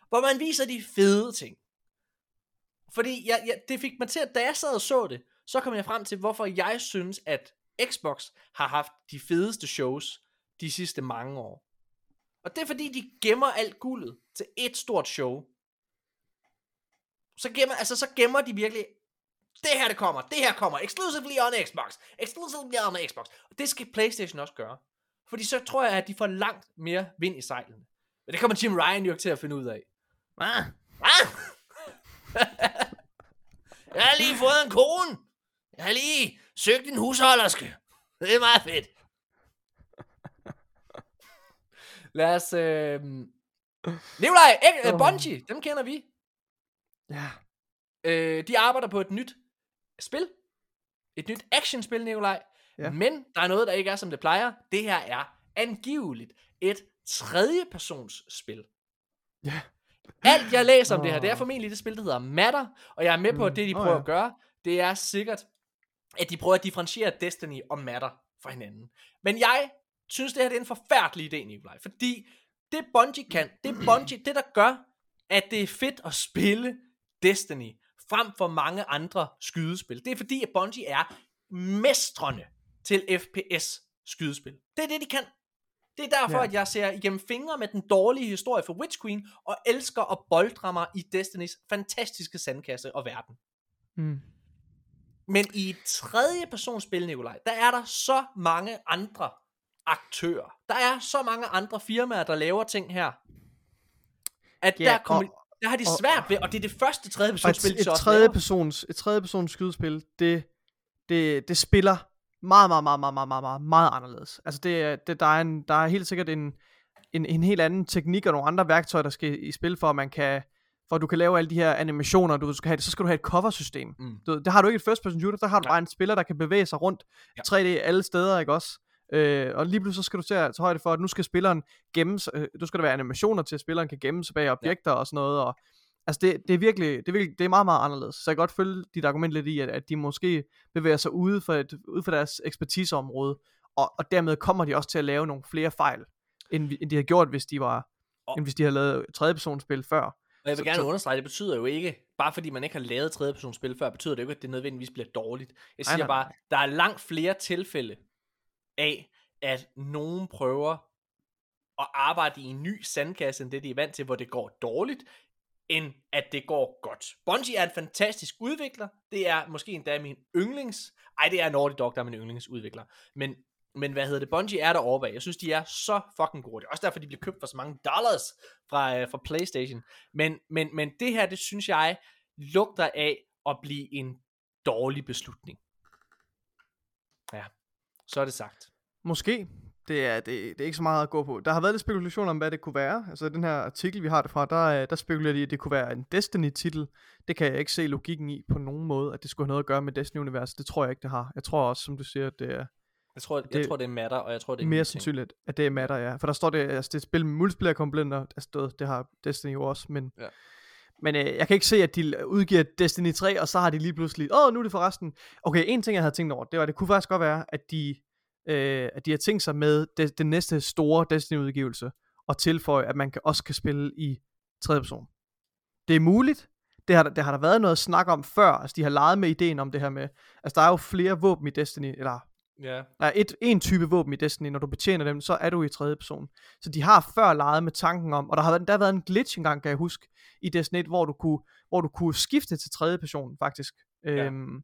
[SPEAKER 1] hvor man viser de fede ting. Fordi jeg, jeg, det fik mig til, at da jeg sad og så det, så kom jeg frem til, hvorfor jeg synes, at Xbox har haft de fedeste shows de sidste mange år. Og det er fordi, de gemmer alt guldet til et stort show. Så gemmer, altså, så gemmer de virkelig, det her det kommer, det her kommer, exclusively on Xbox, exclusively on Xbox. Og det skal Playstation også gøre. Fordi så tror jeg, at de får langt mere vind i sejlene. Men det kommer Jim Ryan jo til at finde ud af. Ah, ah. jeg har lige fået en kone. Jeg har lige søgt en husholderske. Det er meget fedt. Lad os... Øh... Nikolaj, øh. Bungie, dem kender vi.
[SPEAKER 2] Ja.
[SPEAKER 1] Øh, de arbejder på et nyt spil. Et nyt actionspil, Nikolaj.
[SPEAKER 2] Ja.
[SPEAKER 1] Men der er noget, der ikke er, som det plejer. Det her er angiveligt et tredjepersons spil.
[SPEAKER 2] Ja.
[SPEAKER 1] Alt jeg læser om det her, det er formentlig det spil, der hedder Matter. Og jeg er med på, at
[SPEAKER 2] Mm.
[SPEAKER 1] det, de prøver
[SPEAKER 2] ja.
[SPEAKER 1] at gøre, det er sikkert, at de prøver at differentiere Destiny og Matter fra hinanden. Men jeg synes, det her det er en forfærdelig idé, Nikolaj. Fordi det Bungie kan, det Bungie, det der gør, at det er fedt at spille Destiny frem for mange andre skydespil. Det er fordi, at Bungie er mestrene til FPS skydespil. Det er det, de kan. Det er derfor,
[SPEAKER 2] Ja.
[SPEAKER 1] at jeg ser igennem fingre med den dårlige historie for Witch Queen, og elsker at boldre mig i Destinys fantastiske sandkasse og verden.
[SPEAKER 2] Mm.
[SPEAKER 1] Men i et tredje personsspil, Nikolaj, der er der så mange andre aktører. Der er så mange andre firmaer, der laver ting her. At
[SPEAKER 2] Ja,
[SPEAKER 1] der, kommer,
[SPEAKER 2] og-
[SPEAKER 1] der har de
[SPEAKER 2] og-
[SPEAKER 1] svært ved, og det er det første tredje
[SPEAKER 2] Og et,
[SPEAKER 1] personsspil, de
[SPEAKER 2] et,
[SPEAKER 1] også
[SPEAKER 2] tredje persons, et tredje persons skydespil, det, det, det spiller meget, meget, meget, meget, meget, meget, meget, meget anderledes. Altså det, det, der, er en, der er helt sikkert en, en, en helt anden teknik og nogle andre værktøjer, der skal i spil, for at man kan, for at du kan lave alle de her animationer, du skal have, så skal du have et cover-system.
[SPEAKER 1] Mm.
[SPEAKER 2] Du, det har du ikke i et first person shooter, der har du
[SPEAKER 1] Nej.
[SPEAKER 2] bare en spiller, der kan bevæge sig rundt
[SPEAKER 1] Ja.
[SPEAKER 2] 3D alle steder, ikke også? Øh, og lige pludselig så skal du til at tage højde for, at nu skal spilleren gemme sig, øh, nu skal der være animationer til, at spilleren kan gemme sig bag objekter og sådan noget, og altså det, det er virkelig, det er virkelig, det er meget, meget anderledes. Så jeg kan godt følge dit argument lidt i, at, at de måske bevæger sig ude for, et, ude for deres ekspertiseområde, og, og dermed kommer de også til at lave nogle flere fejl, end, end de har gjort, hvis de var,
[SPEAKER 1] Og-
[SPEAKER 2] end hvis de havde lavet tredjepersonsspil før.
[SPEAKER 1] Og jeg vil gerne
[SPEAKER 2] så-
[SPEAKER 1] understrege, det betyder jo ikke, bare fordi man ikke har lavet tredjepersonsspil før, betyder det jo ikke, at det nødvendigvis bliver dårligt. Jeg
[SPEAKER 2] Nej,
[SPEAKER 1] siger
[SPEAKER 2] nej,
[SPEAKER 1] bare, der er langt flere tilfælde af, at nogen prøver at arbejde i en ny sandkasse, end det de er vant til, hvor det går dårligt, end at det går godt. Bungie er en fantastisk udvikler. Det er måske endda min yndlings... Ej, det er Naughty Dog, der er min yndlingsudvikler. Men, men hvad hedder det? Bungie er der overbag. Jeg synes, de er så fucking gode. Det er også derfor, de bliver købt for så mange dollars fra, øh, fra Playstation. Men, men, men det her, det synes jeg, lugter af at blive en dårlig beslutning. Ja, så er det sagt.
[SPEAKER 2] Måske. Det er, det, det er ikke så meget at gå på. Der har været lidt spekulation om, hvad det kunne være. Altså den her artikel, vi har det fra, der, øh, der spekulerer de, at det kunne være en Destiny-titel. Det kan jeg ikke se logikken i på nogen måde, at det skulle have noget at gøre med Destiny-universet. Det tror jeg ikke, det har. Jeg tror også, som du siger, at det er
[SPEAKER 1] Jeg tror, jeg
[SPEAKER 2] Det-
[SPEAKER 1] tror, det er matter, og jeg tror, det er
[SPEAKER 2] mere sandsynligt, at det er matter, ja. For der står det, altså det er et spil med multiplayer komponenter, altså det, det har Destiny jo også, men,
[SPEAKER 1] Ja
[SPEAKER 2] men øh, jeg kan ikke se, at de udgiver Destiny 3, og så har de lige pludselig, åh, nu er det forresten. Okay, en ting, jeg havde tænkt over, det var, at det kunne faktisk godt være, at de, øh, at de har tænkt sig med det, den næste store Destiny-udgivelse, og tilføje, at man kan, også kan spille i tredje person. Det er muligt, det har, det har der været noget snak om før, altså de har leget med ideen om det her med, altså der er jo flere våben i Destiny, eller
[SPEAKER 1] Ja.
[SPEAKER 2] der er et, en type våben i Destiny, når du betjener dem, så er du i tredje person. Så de har før leget med tanken om, og der har der har været en glitch engang, kan jeg huske, i Destiny 1, hvor du kunne, hvor du kunne skifte til tredje person, faktisk.
[SPEAKER 1] Ja.
[SPEAKER 2] Øhm,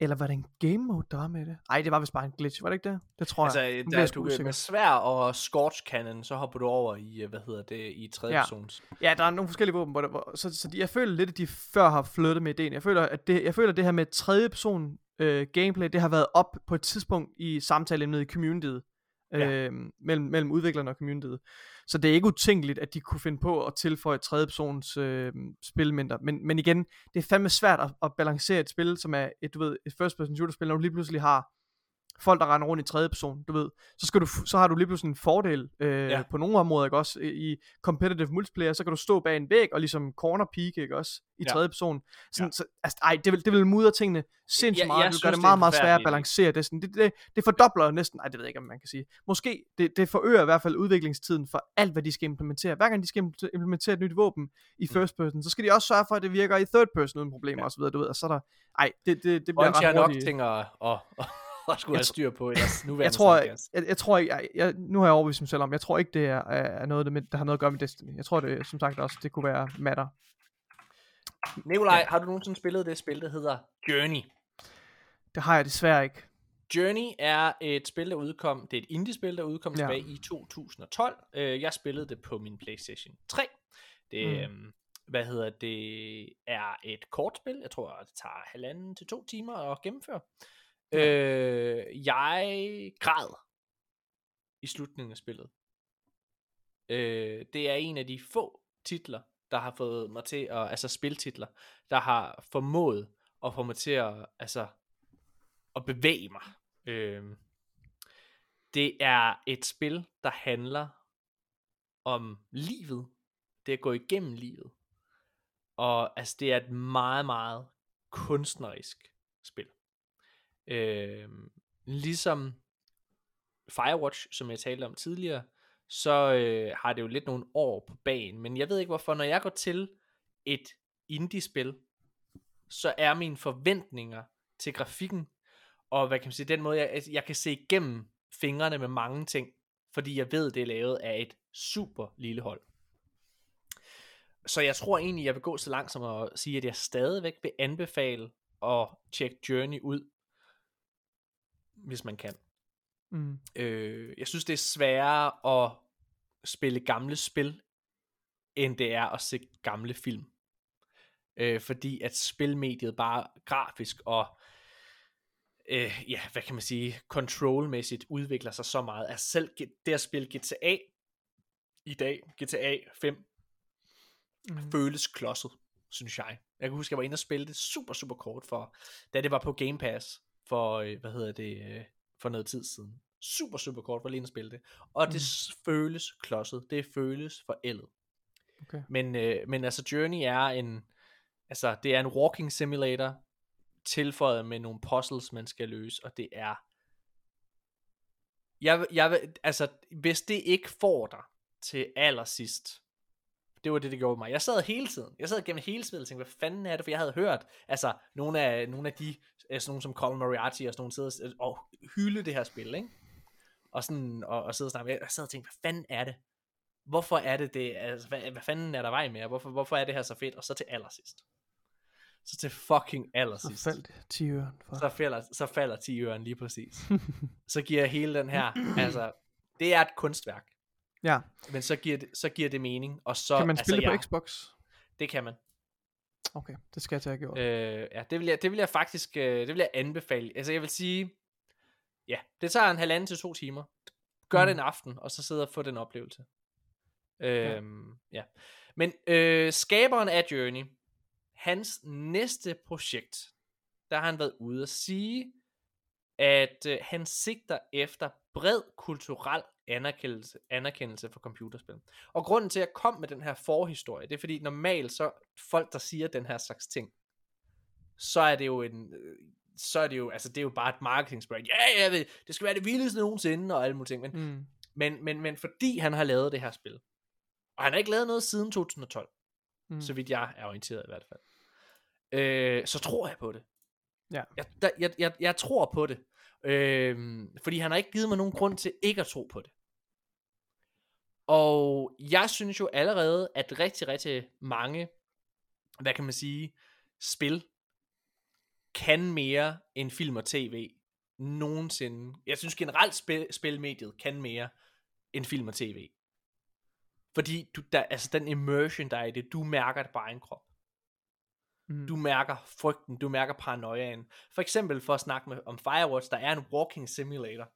[SPEAKER 2] eller var det en game mode, der var med det? Nej, det var vist bare en glitch, var det ikke det? Det tror
[SPEAKER 1] Altså,
[SPEAKER 2] jeg.
[SPEAKER 1] Der,
[SPEAKER 2] jeg sgu
[SPEAKER 1] du,
[SPEAKER 2] usikker.
[SPEAKER 1] med svær og scorch cannon, så hopper du over i, øh, hvad hedder det, i tredje
[SPEAKER 2] Ja.
[SPEAKER 1] persons.
[SPEAKER 2] Ja, der er nogle forskellige våben, hvor, det, hvor så, så de, jeg føler lidt, at de før har flyttet med ideen. Jeg føler, at det, jeg føler, at det her med tredje person øh, gameplay, det har været op på et tidspunkt i samtaleemnet i communityet.
[SPEAKER 1] Ja.
[SPEAKER 2] Øh, mellem, mellem udviklerne og communityet. Så det er ikke utænkeligt, at de kunne finde på at tilføje tredje persons øh, spilmængder. Men, men igen, det er fandme svært at, at balancere et spil, som er et, du ved, et first person shooter spil, når du lige pludselig har folk, der render rundt i tredje person, du ved, så, skal du, så har du lige pludselig en fordel øh,
[SPEAKER 1] Ja.
[SPEAKER 2] ja. på nogle områder, ikke også? I competitive multiplayer, så kan du stå bag en væg og ligesom corner peak, ikke også? I
[SPEAKER 1] Ja.
[SPEAKER 2] tredje person. Sådan,
[SPEAKER 1] Ja.
[SPEAKER 2] så, altså, ej, det vil, det vil mudre tingene sindssygt
[SPEAKER 1] Jeg-
[SPEAKER 2] meget.
[SPEAKER 1] jeg synes,
[SPEAKER 2] gøre det meget, meget svært at balancere det. Sådan, det, det, det fordobler næsten, ej, det ved jeg ikke, om man kan sige. Måske, det, det forøger i hvert fald udviklingstiden for alt, hvad de skal implementere. Hver gang de skal impl- implementere et nyt våben i
[SPEAKER 1] Mm.
[SPEAKER 2] first person, så skal de også sørge for, at det virker i third person uden problemer
[SPEAKER 1] Ja.
[SPEAKER 2] ja. osv. Du ved, og så er der, ej, det, det, det bliver
[SPEAKER 1] Bungie
[SPEAKER 2] ret
[SPEAKER 1] nok ting at, at, at, at skulle
[SPEAKER 2] Jeg
[SPEAKER 1] have
[SPEAKER 2] tr-
[SPEAKER 1] styr på i deres nuværende
[SPEAKER 2] jeg tror, jeg, jeg tror ikke, jeg, jeg, nu har jeg overbevist mig selv om, jeg tror ikke, det er, er noget, der, der har noget at gøre med Destiny. Jeg tror, det som sagt også, det kunne være matter.
[SPEAKER 1] Nikolaj,
[SPEAKER 2] Ja.
[SPEAKER 1] har du nogensinde spillet det spil, der hedder Journey?
[SPEAKER 2] Det har jeg desværre ikke.
[SPEAKER 1] Journey er et spil, der udkom, det er et indie-spil, der udkom
[SPEAKER 2] Ja.
[SPEAKER 1] tilbage i 2012. Øh, jeg spillede det på min Playstation 3. Det,
[SPEAKER 2] Mm.
[SPEAKER 1] øhm, hvad hedder det, er et kortspil. Jeg tror, det tager halvanden til to timer at gennemføre. Øh, jeg græd i slutningen af spillet. Øh, det er en af de få titler, der har fået mig til at, altså spiltitler, der har formået at få mig til at, altså, at bevæge mig. Øh, det er et spil, der handler om livet. Det at gå igennem livet. Og altså, det er et meget, meget kunstnerisk spil. Øh, ligesom Firewatch, som jeg talte om tidligere, så øh, har det jo lidt nogle år på banen. Men jeg ved ikke hvorfor, når jeg går til et indie-spil, så er mine forventninger til grafikken, og hvad kan man sige, den måde, jeg, jeg kan se igennem fingrene med mange ting, fordi jeg ved, det er lavet af et super lille hold. Så jeg tror egentlig, jeg vil gå så langt som at sige, at jeg stadigvæk vil anbefale at tjekke Journey ud, hvis man kan.
[SPEAKER 2] Mm.
[SPEAKER 1] Øh, jeg synes, det er sværere at spille gamle spil, end det er at se gamle film. Øh, fordi at spilmediet bare grafisk og øh, ja, hvad kan man sige, controlmæssigt udvikler sig så meget. Altså selv det at spille GTA i dag, GTA 5,
[SPEAKER 2] Mm.
[SPEAKER 1] føles klodset, synes jeg. Jeg kan huske, jeg var inde og spille det super, super kort for, da det var på Game Pass for, øh, hvad hedder det, øh, for noget tid siden. Super, super kort for lige at spille det. Og det s- føles klodset. Det føles forældet.
[SPEAKER 2] Okay.
[SPEAKER 1] Men, øh, men altså Journey er en, altså det er en walking simulator, tilføjet med nogle puzzles, man skal løse, og det er, jeg, jeg, altså hvis det ikke får dig til allersidst, det var det, det gjorde mig. Jeg sad hele tiden, jeg sad gennem hele spillet og tænkte, hvad fanden er det, for jeg havde hørt, altså nogle af, nogle af de, altså nogle som Colin Moriarty og sådan nogle sidder og, hylde det her spil, ikke? Og sådan, og, og sidde og snakke, jeg sad og tænkte, hvad fanden er det? Hvorfor er det det, altså, hvad, hvad fanden er der vej med, hvorfor, hvorfor er det her så fedt, og så til allersidst. Så til fucking
[SPEAKER 2] Så
[SPEAKER 1] allersidst
[SPEAKER 2] faldt 10 øre. For.
[SPEAKER 1] så falder, så falder 10 øren lige præcis. så giver hele den her, altså, det er et kunstværk,
[SPEAKER 2] ja.
[SPEAKER 1] men så giver det, så giver det mening, og så,
[SPEAKER 2] Kan man spille
[SPEAKER 1] altså,
[SPEAKER 2] det
[SPEAKER 1] ja,
[SPEAKER 2] på Xbox?
[SPEAKER 1] det kan man.
[SPEAKER 2] Okay, det skal jeg tage gjort.
[SPEAKER 1] Øh, ja, det vil, jeg, det vil jeg faktisk, øh, det vil jeg anbefale. Altså, jeg vil sige, ja, det tager en halvanden til to timer. Gør
[SPEAKER 2] Mm.
[SPEAKER 1] det en aften, og så sidde og få den oplevelse. Øhm, ja. ja. Men øh, skaberen af Journey, hans næste projekt, der har han været ude at sige, at øh, han sigter efter bred kulturel anerkendelse, anerkendelse for computerspil. Og grunden til, at jeg kom med den her forhistorie, det er fordi normalt så folk, der siger den her slags ting, så er det jo en, øh, så er det jo, altså det er jo bare et marketing Ja, jeg ved, det skal være det vildeste nogensinde, og alle mulige ting. Men,
[SPEAKER 2] Mm.
[SPEAKER 1] men, men, men fordi han har lavet det her spil, og han har ikke lavet noget siden 2012,
[SPEAKER 2] Mm.
[SPEAKER 1] mm. så vidt jeg er orienteret i hvert fald. øh, så tror jeg på det.
[SPEAKER 2] Ja.
[SPEAKER 1] Jeg, der, jeg, jeg, jeg tror på det. Øh, fordi han har ikke givet mig nogen grund til ikke at tro på det. Og jeg synes jo allerede, at rigtig, rigtig mange, hvad kan man sige, spil kan mere end film og tv nogensinde. Jeg synes generelt spil, spilmediet kan mere end film og tv. Fordi du, der, altså den immersion, der er i det, du mærker det bare en krop.
[SPEAKER 2] Mm.
[SPEAKER 1] Du mærker frygten, du mærker paranoiaen. For eksempel for at snakke med, om Firewatch, der er en walking simulator.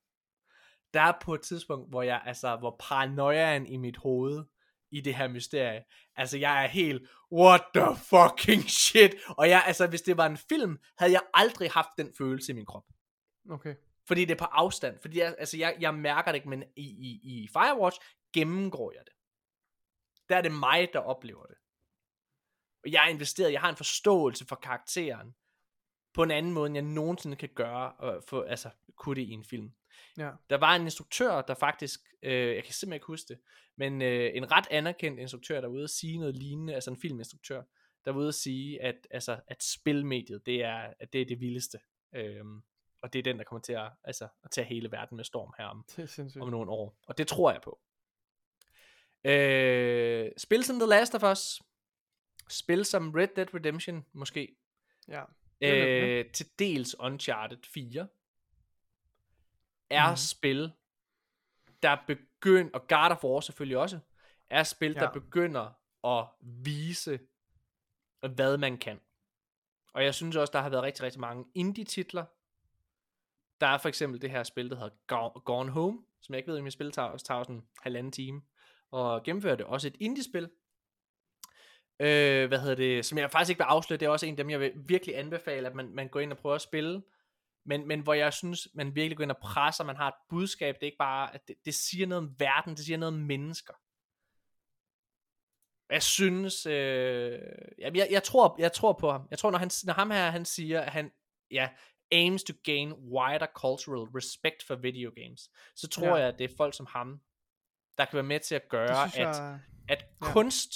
[SPEAKER 1] Der er på et tidspunkt, hvor jeg, altså, hvor paranoiaen i mit hoved, i det her mysterie, altså jeg er helt, what the fucking shit, og jeg, altså hvis det var en film, havde jeg aldrig haft den følelse i min krop.
[SPEAKER 2] Okay.
[SPEAKER 1] Fordi det er på afstand, fordi jeg, altså jeg, jeg mærker det ikke, men i, i, i Firewatch gennemgår jeg det. Der er det mig, der oplever det. Og jeg er investeret, jeg har en forståelse for karakteren, på en anden måde, end jeg nogensinde kan gøre, øh, for, altså kunne det i en film.
[SPEAKER 2] Ja.
[SPEAKER 1] Der var en instruktør, der faktisk, øh, jeg kan simpelthen ikke huske det, men øh, en ret anerkendt instruktør, der var ude at sige noget lignende, altså en filminstruktør, der var ude at sige, at, altså, at spilmediet, det er, at det er det vildeste. Øhm, og det er den, der kommer til at, altså, at tage hele verden med storm her om, om nogle år. Og det tror jeg på. Øh, spil som The Last of Us. Spil som Red Dead Redemption, måske.
[SPEAKER 2] Ja.
[SPEAKER 1] Øh, til dels Uncharted 4. Er mm. spil, der begynder, og God of War selvfølgelig også, er spil, ja. Der begynder at vise, hvad man kan. Og jeg synes også, der har været rigtig, rigtig mange indie-titler. Der er for eksempel det her spil, der hedder Go- Gone Home, som jeg ikke ved, om jeg spiller tager, tager sådan en halvanden time. Og gennemfører det også et indie-spil. Øh, hvad hedder det, som jeg faktisk ikke vil afsløre, det er også en af dem, jeg vil virkelig anbefale, at man, man går ind og prøver at spille. Men, men hvor jeg synes, man virkelig går ind og presser, man har et budskab, det er ikke bare, at det, det siger noget om verden, det siger noget om mennesker. Jeg synes, øh, jeg, jeg, jeg, tror, jeg tror på ham. Jeg tror, når, han, når ham her, han siger, at han, ja, aims to gain wider cultural respect for video games, så tror
[SPEAKER 2] Ja.
[SPEAKER 1] jeg, at det er folk som ham, der kan være med til at gøre,
[SPEAKER 2] synes
[SPEAKER 1] at,
[SPEAKER 2] jeg...
[SPEAKER 1] at
[SPEAKER 2] Ja.
[SPEAKER 1] kunst,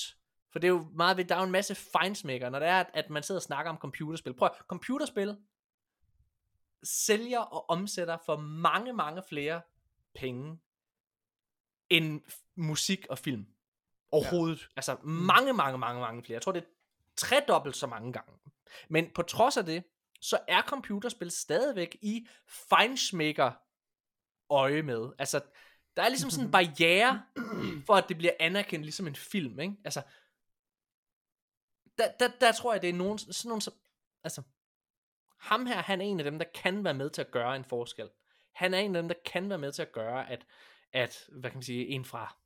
[SPEAKER 1] for det er jo meget ved, der er jo en masse fejnsmækker, når det er, at, at man sidder og snakker om computerspil. Prøv at- computerspil sælger og omsætter for mange, mange flere penge end musik og film. Overhovedet. Ja. Altså mange, mange, mange, mange flere. Jeg tror, det er tredobbelt så mange gange. Men på trods af det, så er computerspil stadigvæk i fejnsmækker øje med. Altså, der er ligesom sådan en barriere for at det bliver anerkendt ligesom en film, ikke? Altså, der, der, der tror jeg, det er nogen, sådan nogen som, altså, ham her, han er en af dem, der kan være med til at gøre en forskel. Han er en af dem, der kan være med til at gøre, at, at hvad kan man sige, en fra,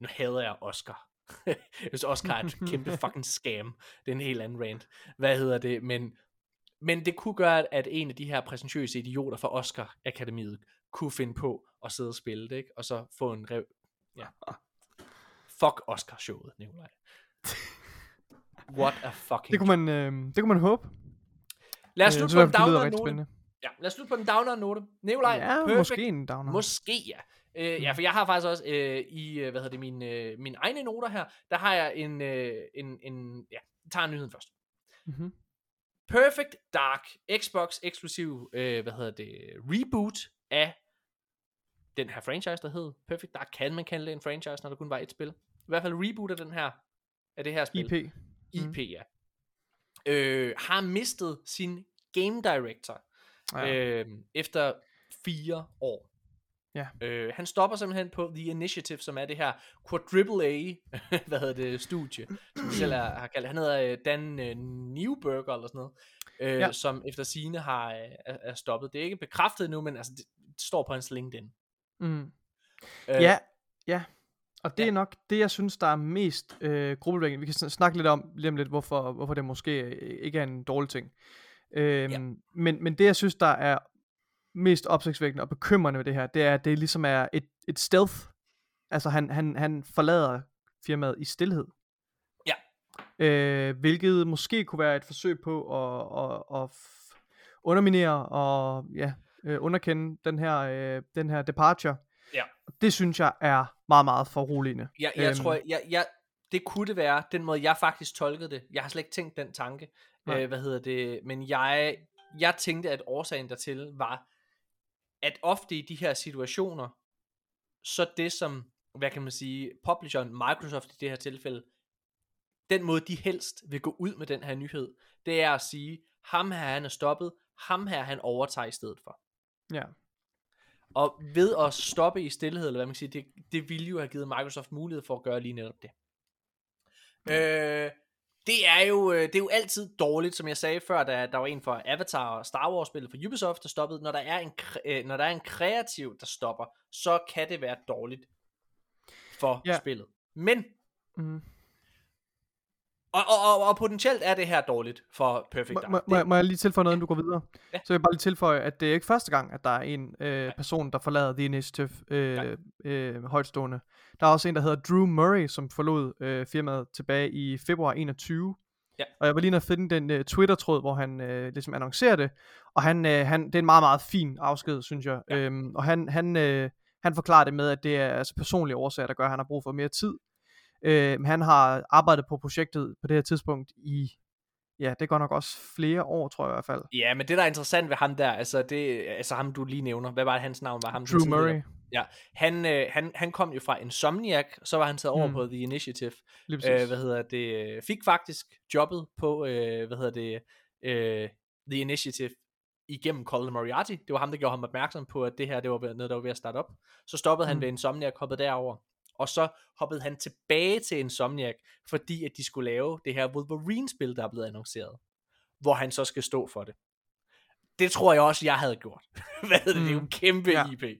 [SPEAKER 1] nu hader jeg Oscar. Hvis Oscar er et kæmpe fucking scam. Det er en helt anden rant. Hvad hedder det? Men, men det kunne gøre, at en af de her præsentøse idioter fra Oscar Akademiet kunne finde på at sidde og spille det, ikke? Og så få en rev... Ja. Fuck Oscar-showet, Nikolaj. What a fucking...
[SPEAKER 2] Det kunne man, øh, det kunne man håbe.
[SPEAKER 1] Lad os
[SPEAKER 2] Øh,
[SPEAKER 1] slutte
[SPEAKER 2] så
[SPEAKER 1] på en
[SPEAKER 2] hvert fald, det lyder
[SPEAKER 1] downer
[SPEAKER 2] rigtig
[SPEAKER 1] note.
[SPEAKER 2] spændende.
[SPEAKER 1] Ja, lad os slutte på den downer note. Nikolaj,
[SPEAKER 2] Ja,
[SPEAKER 1] perfect.
[SPEAKER 2] måske en downer.
[SPEAKER 1] Måske ja. Øh, ja, for jeg har faktisk også øh, i, øh, hvad hedder det, mine, øh, mine egne noter her, der har jeg en, øh, en, en ja, tager nyheden først.
[SPEAKER 2] Mm-hmm.
[SPEAKER 1] Perfect Dark, Xbox eksklusiv, øh, hvad hedder det, reboot af den her franchise, der hed Perfect Dark. Kan man kalde det en franchise, når der kun var et spil? I hvert fald reboot af den her, af det her spil.
[SPEAKER 2] IP.
[SPEAKER 1] IP, ja. Øh, har mistet sin game director
[SPEAKER 2] Ja.
[SPEAKER 1] øh, efter fire år.
[SPEAKER 2] Ja.
[SPEAKER 1] Øh, han stopper simpelthen på The Initiative, som er det her quadruple A, hvad hedder det, studie, som de selv er, har kaldt. Han hedder øh, Dan øh, Newberger eller sådan noget, øh,
[SPEAKER 2] Ja.
[SPEAKER 1] som efter sine har øh, er, stoppet. Det er ikke bekræftet nu, men altså, det står på hans LinkedIn.
[SPEAKER 2] Mm.
[SPEAKER 1] Øh,
[SPEAKER 2] Ja, ja. Og det
[SPEAKER 1] ja.
[SPEAKER 2] er nok det, jeg synes, der er mest øh, gruppevækkende. Vi kan sn- snakke lidt om lige om lidt, hvorfor, hvorfor det måske øh, ikke er en dårlig ting. Øhm,
[SPEAKER 1] Ja.
[SPEAKER 2] men, men det, jeg synes, der er mest opsigtsvækkende og bekymrende ved det her, det er, at det ligesom er et, et stealth. Altså, han, han, han forlader firmaet i stillhed.
[SPEAKER 1] Ja.
[SPEAKER 2] Øh, hvilket måske kunne være et forsøg på at, at, at underminere og ja, øh, underkende den her, øh, den her departure. Det synes jeg er meget, meget foruroligende.
[SPEAKER 1] Jeg, jeg
[SPEAKER 2] Øhm.
[SPEAKER 1] tror, jeg, jeg, det kunne det være, den måde jeg faktisk tolkede det. Jeg har slet ikke tænkt den tanke,
[SPEAKER 2] Nej.
[SPEAKER 1] Øh, hvad hedder det? Men jeg, jeg tænkte, at årsagen dertil var, at ofte i de her situationer, så det som, hvad kan man sige, publisheren, Microsoft i det her tilfælde, den måde de helst vil gå ud med den her nyhed, det er at sige, ham her han er stoppet, ham her han overtager i stedet for.
[SPEAKER 2] Ja.
[SPEAKER 1] Og ved at stoppe i stillhed, eller hvad man kan sige, det, det ville jo have givet Microsoft mulighed for at gøre lige netop det. Øh, det er jo øh, det er jo altid dårligt, som jeg sagde før, da der var en for Avatar og Star Wars spillet for Ubisoft, der stoppede. Når der er en øh, når der er en kreativ, der stopper, så kan det være dårligt for
[SPEAKER 2] Ja.
[SPEAKER 1] spillet. Men
[SPEAKER 2] Mm.
[SPEAKER 1] Og, og, og, og potentielt er det her dårligt for Perfect
[SPEAKER 2] Må,
[SPEAKER 1] Dark.
[SPEAKER 2] må, må, jeg- må jeg lige tilføje noget, inden du går videre?
[SPEAKER 1] Ja.
[SPEAKER 2] Så vil jeg bare lige tilføje, at det er ikke første gang, at der er en øh, person, der forlader The Initiative øh, øh, højtstående. Der er også en, der hedder Drew Murray, som forlod øh, firmaet tilbage i februar 21.
[SPEAKER 1] Ja.
[SPEAKER 2] Og jeg var lige at finde den øh, Twitter-tråd, hvor han øh, ligesom annoncerer det. Og han, øh, han, det er en meget, meget fin afsked, synes jeg.
[SPEAKER 1] Ja.
[SPEAKER 2] Øhm, og han, han, øh, han forklarer det med, at det er altså personlige årsager, der gør, at han har brug for mere tid. Øh, han har arbejdet på projektet på det her tidspunkt i, ja, det godt nok også flere år, tror jeg i hvert fald.
[SPEAKER 1] Ja, men det der er interessant ved ham der, altså, det, altså ham du lige nævner, hvad var det hans navn var? Ham,
[SPEAKER 2] Drew Murray,
[SPEAKER 1] Han, øh, han, han kom jo fra Insomniac, så var han taget over
[SPEAKER 2] Mm.
[SPEAKER 1] på The Initiative, øh, hvad hedder det, øh, fik faktisk jobbet på, øh, hvad hedder det, øh, The Initiative igennem Colin Moriarty. Det var ham, der gjorde ham opmærksom på, at det her det var noget, der var ved at starte op. Så stoppede han
[SPEAKER 2] Mm.
[SPEAKER 1] ved Insomniac, hoppede derover. Og så hoppede han tilbage til Insomniac, fordi at de skulle lave det her Wolverine-spil, der er blevet annonceret. Hvor han så skal stå for det. Det tror jeg også, jeg havde gjort. Hvad det? Det er jo en
[SPEAKER 2] Mm.
[SPEAKER 1] kæmpe
[SPEAKER 2] Ja.
[SPEAKER 1] IP. Øh,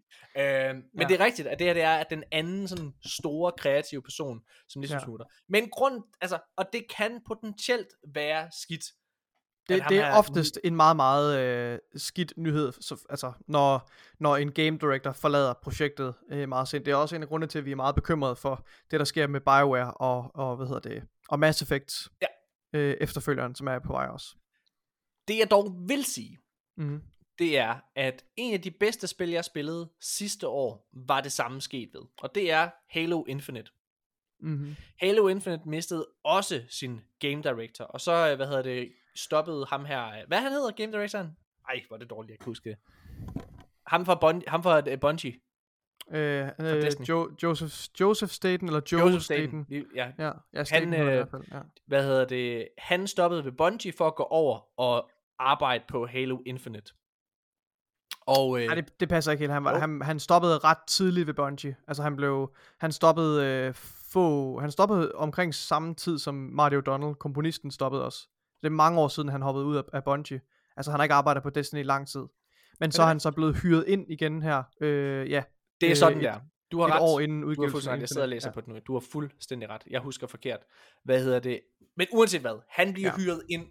[SPEAKER 1] men
[SPEAKER 2] Ja.
[SPEAKER 1] det er rigtigt, at det her det er at den anden sådan store kreative person, som ligesom
[SPEAKER 2] Ja.
[SPEAKER 1] smutter. Men grund, altså, og det kan potentielt være skidt.
[SPEAKER 2] Det, det er oftest en meget, meget øh, skidt nyhed, så, altså når, når en game director forlader projektet øh, meget sent. Det er også en af grundene til, at vi er meget bekymrede for det, der sker med BioWare og, og hvad hedder det, og Mass Effect
[SPEAKER 1] Ja.
[SPEAKER 2] øh, efterfølgeren, som er på vej også.
[SPEAKER 1] Det jeg dog vil sige,
[SPEAKER 2] Mm.
[SPEAKER 1] det er, at en af de bedste spil, jeg spillede sidste år, var det samme sket ved. Og det er Halo Infinite.
[SPEAKER 2] Mm-hmm.
[SPEAKER 1] Halo Infinite mistede også sin game director, og så, øh, hvad hedder det, stoppede ham her, øh, hvad han hedder, game directoren? Ej, hvor er det dårligt, jeg kan huske det. Ham fra, Bun- ham fra uh, Bungie.
[SPEAKER 2] Øh, øh, jo, Joseph, Joseph Staten, eller Joe
[SPEAKER 1] Joseph
[SPEAKER 2] Staten.
[SPEAKER 1] Staten. Ja,
[SPEAKER 2] Ja, ja Staten
[SPEAKER 1] Han,
[SPEAKER 2] det i
[SPEAKER 1] øh,
[SPEAKER 2] hvert fald. Ja.
[SPEAKER 1] hvad hedder det, han stoppede ved Bungie for at gå over og arbejde på Halo Infinite. Og øh,
[SPEAKER 2] Nej, det, det passer ikke helt. Han, var, han, han stoppede ret tidligt ved Bungie. Altså han blev, han stoppede øh, få, han stoppede omkring samme tid som Marty O'Donnell, komponisten stoppede også. Det er mange år siden han hoppede ud af, af Bungie. Altså han har ikke arbejdet på Destiny i lang tid. Men så er han så blevet hyret ind igen her, øh, ja,
[SPEAKER 1] det er
[SPEAKER 2] øh,
[SPEAKER 1] sådan
[SPEAKER 2] et-
[SPEAKER 1] der. Du har
[SPEAKER 2] et
[SPEAKER 1] ret.
[SPEAKER 2] år inden
[SPEAKER 1] Du har
[SPEAKER 2] udgivelsen.
[SPEAKER 1] fuldstændig. Jeg sidder og læser ja. på det nu. Du har fuldstændig ret. Jeg husker forkert. Hvad hedder det? Men uanset hvad, han bliver ja. Hyret ind.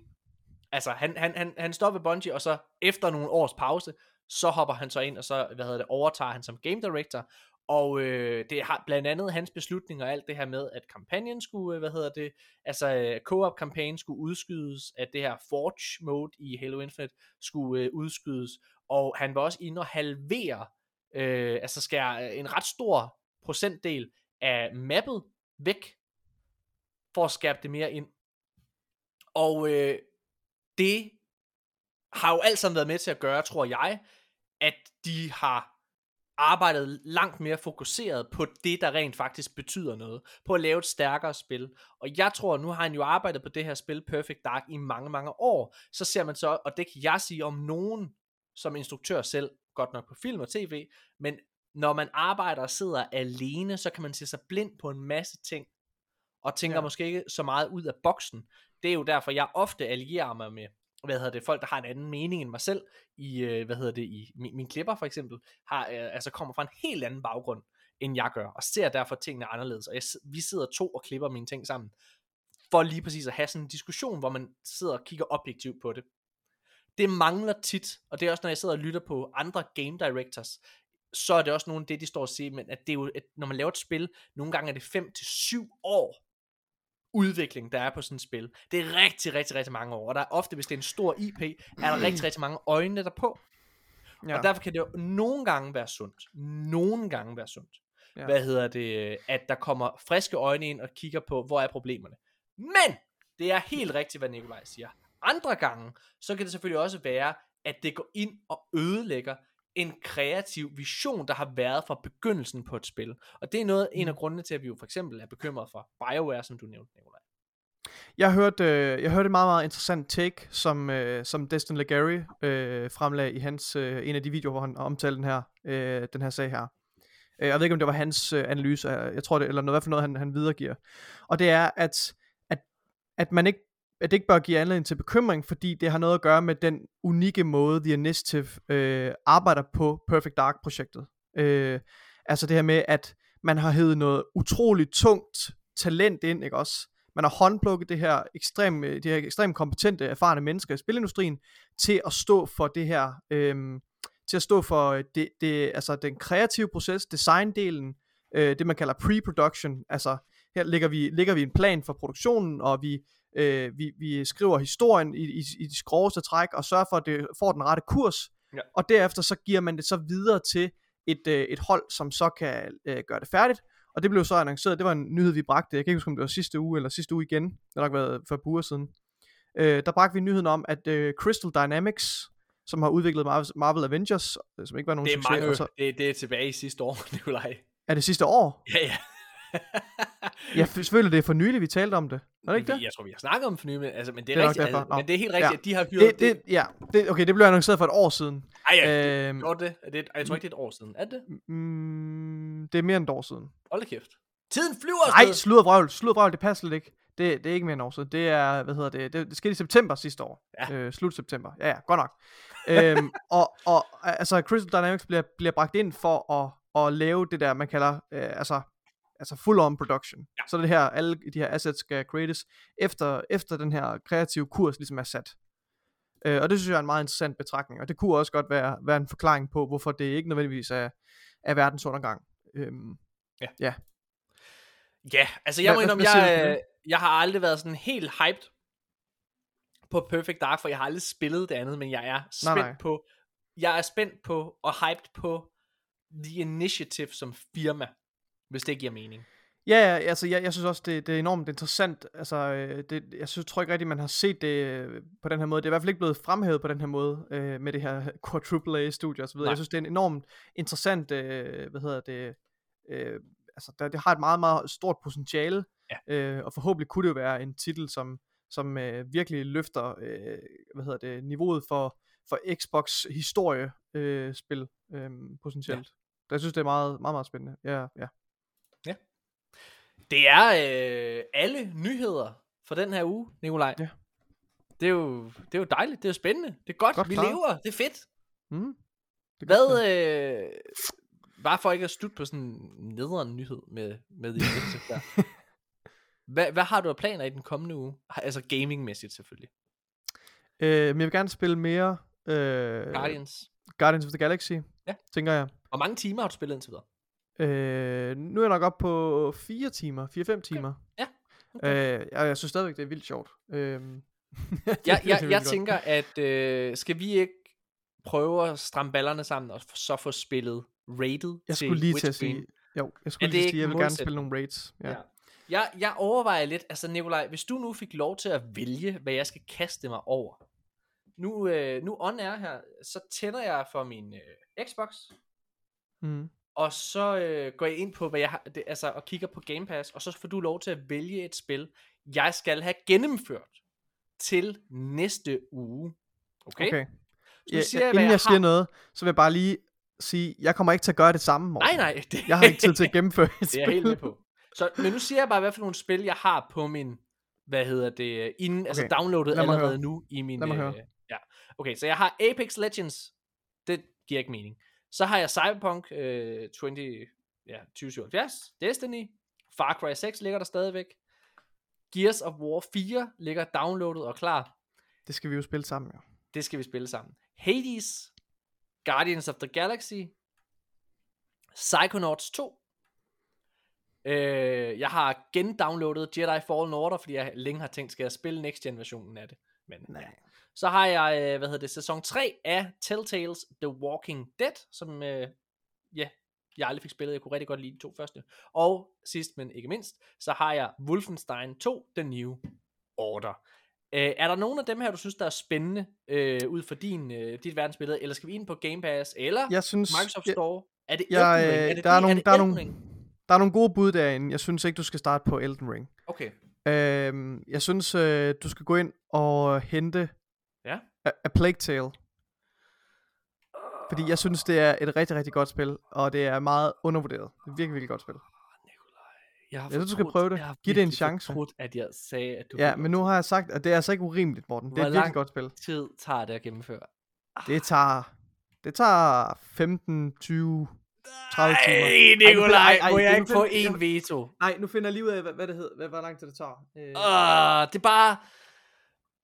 [SPEAKER 1] Altså, han, han, han, han stopper ved Bungie, og så efter nogle års pause, så hopper han så ind, og så, hvad hedder det, overtager han som game director. Og øh, det har blandt andet hans beslutning og alt det her med, at kampagnen skulle, øh, hvad hedder det, altså øh, co-op kampagnen skulle udskydes, at det her Forge mode i Halo Infinite skulle øh, udskydes, og han var også inde og halvere, øh, altså skære øh, en ret stor procentdel af mappet væk, for at skærpe det mere ind. Og øh, det har jo alt sammen været med til at gøre, tror jeg, at de har arbejdet langt mere fokuseret på det, der rent faktisk betyder noget. På at lave et stærkere spil. Og jeg tror, nu har han jo arbejdet på det her spil Perfect Dark i mange, mange år. Så ser man så, og det kan jeg sige om nogen som instruktør selv, godt nok på film og tv, men når man arbejder og sidder alene, så kan man se sig blind på en masse ting, og tænker ja. Måske ikke så meget ud af boksen. Det er jo derfor, jeg ofte allierer mig med, hvad hedder det, folk, der har en anden mening end mig selv, i, øh, hvad hedder det, i min, min klipper for eksempel, har, øh, altså kommer fra en helt anden baggrund, end jeg gør, og ser derfor tingene anderledes, og jeg, vi sidder to og klipper mine ting sammen, for lige præcis at have sådan en diskussion, hvor man sidder og kigger objektivt på det. Det mangler tit, og det er også, når jeg sidder og lytter på andre game directors, så er det også nogle af det, de står og siger, men at det er jo, at når man laver et spil, nogle gange er det 5 til 7 år udvikling, der er på sådan et spil. Det er rigtig, rigtig, rigtig mange år, og der er ofte, hvis det er en stor IP, er der rigtig, rigtig mange øjne der på. Ja. Og derfor kan det jo nogle gange være sundt, nogle gange være sundt, ja. Hvad hedder det, at der kommer friske øjne ind og kigger på, hvor er problemerne. Men, det er helt rigtigt, hvad Nikolaj siger. andre gange, så kan det selvfølgelig også være, at det går ind og ødelægger en kreativ vision, der har været fra begyndelsen på et spil. Og det er noget, en af grundene til, at vi jo for eksempel er bekymret for BioWare, som du nævnte, Nikolaj.
[SPEAKER 2] Jeg hørte, øh, jeg hørte et meget, meget interessant take, som, øh, som Destin Legary øh, fremlagde i hans, øh, en af de videoer, hvor han omtalte den her, øh, den her sag her. Øh, jeg ved ikke, om det var hans øh, analyse, jeg tror det, eller noget, hvad for noget, han, han videregiver. Og det er, at, at, at man ikke at det ikke bør give anledning til bekymring, fordi det har noget at gøre med den unikke måde, The Initiative øh, arbejder på Perfect Dark-projektet. Øh, altså det her med, at man har hævet noget utroligt tungt talent ind, ikke også? Man har håndplukket det her ekstrem, øh, de her ekstremt kompetente, erfarne mennesker i spilindustrien til at stå for det her, øh, til at stå for øh, det, det, altså den kreative proces, designdelen, øh, det man kalder pre-production, altså her lægger vi, lægger vi en plan for produktionen, og vi øh, vi, vi skriver historien i, i, i de skroveste træk, og sørger for, at det får den rette kurs, ja. og derefter så giver man det så videre til et, øh, et hold, som så kan øh, gøre det færdigt, og det blev så annonceret, det var en nyhed, vi bragte, jeg kan ikke huske, om det var sidste uge, eller sidste uge igen, det har nok været for et par uger siden, øh, der bragte vi nyheden om, at øh, Crystal Dynamics, som har udviklet Marvel Avengers, øh, som ikke var nogen
[SPEAKER 1] det er succes. Mange, så... det, det er tilbage i sidste år, Nikolaj.
[SPEAKER 2] Er det sidste år?
[SPEAKER 1] Ja, ja.
[SPEAKER 2] Jeg føler, det er for nylig, vi talte om det. Er det ikke det?
[SPEAKER 1] Jeg tror, vi har snakket om for nylig, men, altså, men det er, det er rigtigt, altså, men det er helt rigtigt, ja. at de har
[SPEAKER 2] hyret... Det, det, ja, det, okay, det blev annonceret for et år siden.
[SPEAKER 1] Ej, ja, øhm, det, det, det, jeg tror ikke, det er et år siden. Er det?
[SPEAKER 2] Mm, det er mere end et år siden.
[SPEAKER 1] Hold kæft. Tiden flyver.
[SPEAKER 2] Nej, sludder vrøvl, sludder vrøvl, det passer lidt ikke. Det, det er ikke mere end år siden. Det er, hvad hedder det, det, det skete i september sidste år. Ja. Øh, slut september. Ja, ja, godt nok. øhm, og, og altså, Crystal Dynamics bliver, bliver bragt ind for at, at lave det der, man kalder, øh, altså, altså full on production. Ja. Så det her, alle de her assets skal creates efter, efter den her kreative kurs ligesom er sat. Øh, og det synes jeg er en meget interessant betragtning, og det kunne også godt være, være en forklaring på, hvorfor det ikke nødvendigvis er, er verdens undergang. Øhm,
[SPEAKER 1] ja.
[SPEAKER 2] ja.
[SPEAKER 1] Ja, altså jeg må indrømme, jeg, jeg har aldrig været sådan helt hyped på Perfect Dark, for jeg har aldrig spillet det andet, men jeg er spændt nej, nej. på, jeg er spændt på og hyped på The Initiative som firma hvis det giver mening.
[SPEAKER 2] Ja, ja altså jeg, jeg synes også, det, det er enormt interessant. Altså, øh, det, jeg synes, tror ikke rigtigt, man har set det øh, på den her måde. Det er i hvert fald ikke blevet fremhævet på den her måde, øh, med det her quadruple A-studie så videre. Jeg synes, det er en enormt interessant, øh, hvad hedder det, øh, altså der, det har et meget, meget stort potentiale, ja. øh, og forhåbentlig kunne det jo være en titel, som, som øh, virkelig løfter, øh, hvad hedder det, niveauet for, for Xbox historie øh, spil øh, potentielt. Ja. Jeg synes, det er meget, meget, meget spændende. Ja, ja.
[SPEAKER 1] Det er øh, alle nyheder for den her uge, Nikolaj. Ja. Det er, jo, det er jo dejligt, det er jo spændende, det er godt, godt vi klar. lever, det er fedt. Mm. Det er Hvad, øh, bare for ikke at slutte på sådan en nederen nyhed med, med det der. hvad, hvad har du af planer i den kommende uge? Altså gamingmæssigt selvfølgelig.
[SPEAKER 2] Øh, men jeg vil gerne spille mere øh,
[SPEAKER 1] Guardians.
[SPEAKER 2] Guardians of the Galaxy,
[SPEAKER 1] ja.
[SPEAKER 2] tænker jeg.
[SPEAKER 1] Hvor mange timer har du spillet indtil videre?
[SPEAKER 2] Øh, nu er jeg nok op på 4 timer, 4-5 timer.
[SPEAKER 1] Ja.
[SPEAKER 2] Okay. Øh, jeg, jeg synes stadigvæk, det er vildt sjovt. Øh,
[SPEAKER 1] jeg, jeg, jeg tænker, at øh, skal vi ikke prøve at stramme ballerne sammen, og så få spillet rated
[SPEAKER 2] Jeg skulle lige til at sige, jo, jeg skulle lige sige, jeg vil gerne spille nogle raids. Ja. ja.
[SPEAKER 1] Jeg, jeg overvejer lidt, altså Nikolaj, hvis du nu fik lov til at vælge, hvad jeg skal kaste mig over. Nu, øh, nu on er her, så tænder jeg for min øh, Xbox. Mm og så øh, går jeg ind på, hvad jeg har, det, altså, og kigger på Game Pass, og så får du lov til at vælge et spil, jeg skal have gennemført til næste uge. Okay?
[SPEAKER 2] okay. Så ja, siger jeg, inden jeg, jeg siger har... noget, så vil jeg bare lige sige, jeg kommer ikke til at gøre det samme.
[SPEAKER 1] Morten. Nej, nej.
[SPEAKER 2] Det... Jeg har ikke tid til at gennemføre et
[SPEAKER 1] Det er jeg helt med på. Så, men nu siger jeg bare, hvad for nogle spil, jeg har på min, hvad hedder det, inden, okay. altså downloadet allerede høre. nu i min...
[SPEAKER 2] Lad mig øh, høre.
[SPEAKER 1] Ja. Okay, så jeg har Apex Legends. Det giver ikke mening. Så har jeg Cyberpunk øh, 20, ja, 2077, Destiny, Far Cry 6 ligger der stadigvæk, Gears of War 4 ligger downloadet og klar.
[SPEAKER 2] Det skal vi jo spille sammen, ja.
[SPEAKER 1] Det skal vi spille sammen. Hades, Guardians of the Galaxy, Psychonauts 2, Øh, jeg har gendownloadet Jedi Fallen Order, fordi jeg længe har tænkt, skal jeg spille next gen versionen af det. Men Nej. Så har jeg, øh, hvad hedder det, sæson 3 af Telltales The Walking Dead, som, øh, ja, jeg aldrig fik spillet. Jeg kunne rigtig godt lide de to første. Og sidst, men ikke mindst, så har jeg Wolfenstein 2, The New Order. Øh, er der nogen af dem her, du synes, der er spændende, øh, ud fra din, øh, dit verdensbillede, eller skal vi ind på Game Pass, eller
[SPEAKER 2] Jeg synes,
[SPEAKER 1] Microsoft
[SPEAKER 2] jeg,
[SPEAKER 1] Store? Er det
[SPEAKER 2] jeg,
[SPEAKER 1] Elden Ring?
[SPEAKER 2] øh,
[SPEAKER 1] Er det
[SPEAKER 2] der er nogle-
[SPEAKER 1] det
[SPEAKER 2] der er nogle-
[SPEAKER 1] Ring?
[SPEAKER 2] der er nogle gode bud derinde. Jeg synes ikke, du skal starte på Elden Ring.
[SPEAKER 1] Okay.
[SPEAKER 2] Øhm, jeg synes, øh, du skal gå ind og hente
[SPEAKER 1] Ja.
[SPEAKER 2] A, A Plague Tale. Fordi jeg synes, det er et rigtig, rigtig godt spil, og det er meget undervurderet. Det er virkelig, virkelig godt spil.
[SPEAKER 1] Jeg, har
[SPEAKER 2] Jeg synes, du skal prøve det.
[SPEAKER 1] Jeg
[SPEAKER 2] Giv det en chance.
[SPEAKER 1] fortrudt, at jeg sagde, at du
[SPEAKER 2] Ja, men nu har jeg sagt, at det er altså ikke urimeligt, Morten. Det er
[SPEAKER 1] Hvor
[SPEAKER 2] et virkelig godt spil.
[SPEAKER 1] tid tager det at gennemføre.
[SPEAKER 2] Det tager, det tager 15, 20, 30 timer.
[SPEAKER 1] Ej, Nikolaj, må jeg ikke få en veto?
[SPEAKER 2] Nej, nu finder jeg lige ud af, hvad, hvad det hedder, hvad, hvor lang tid det tager. Øh,
[SPEAKER 1] Uh, det er bare...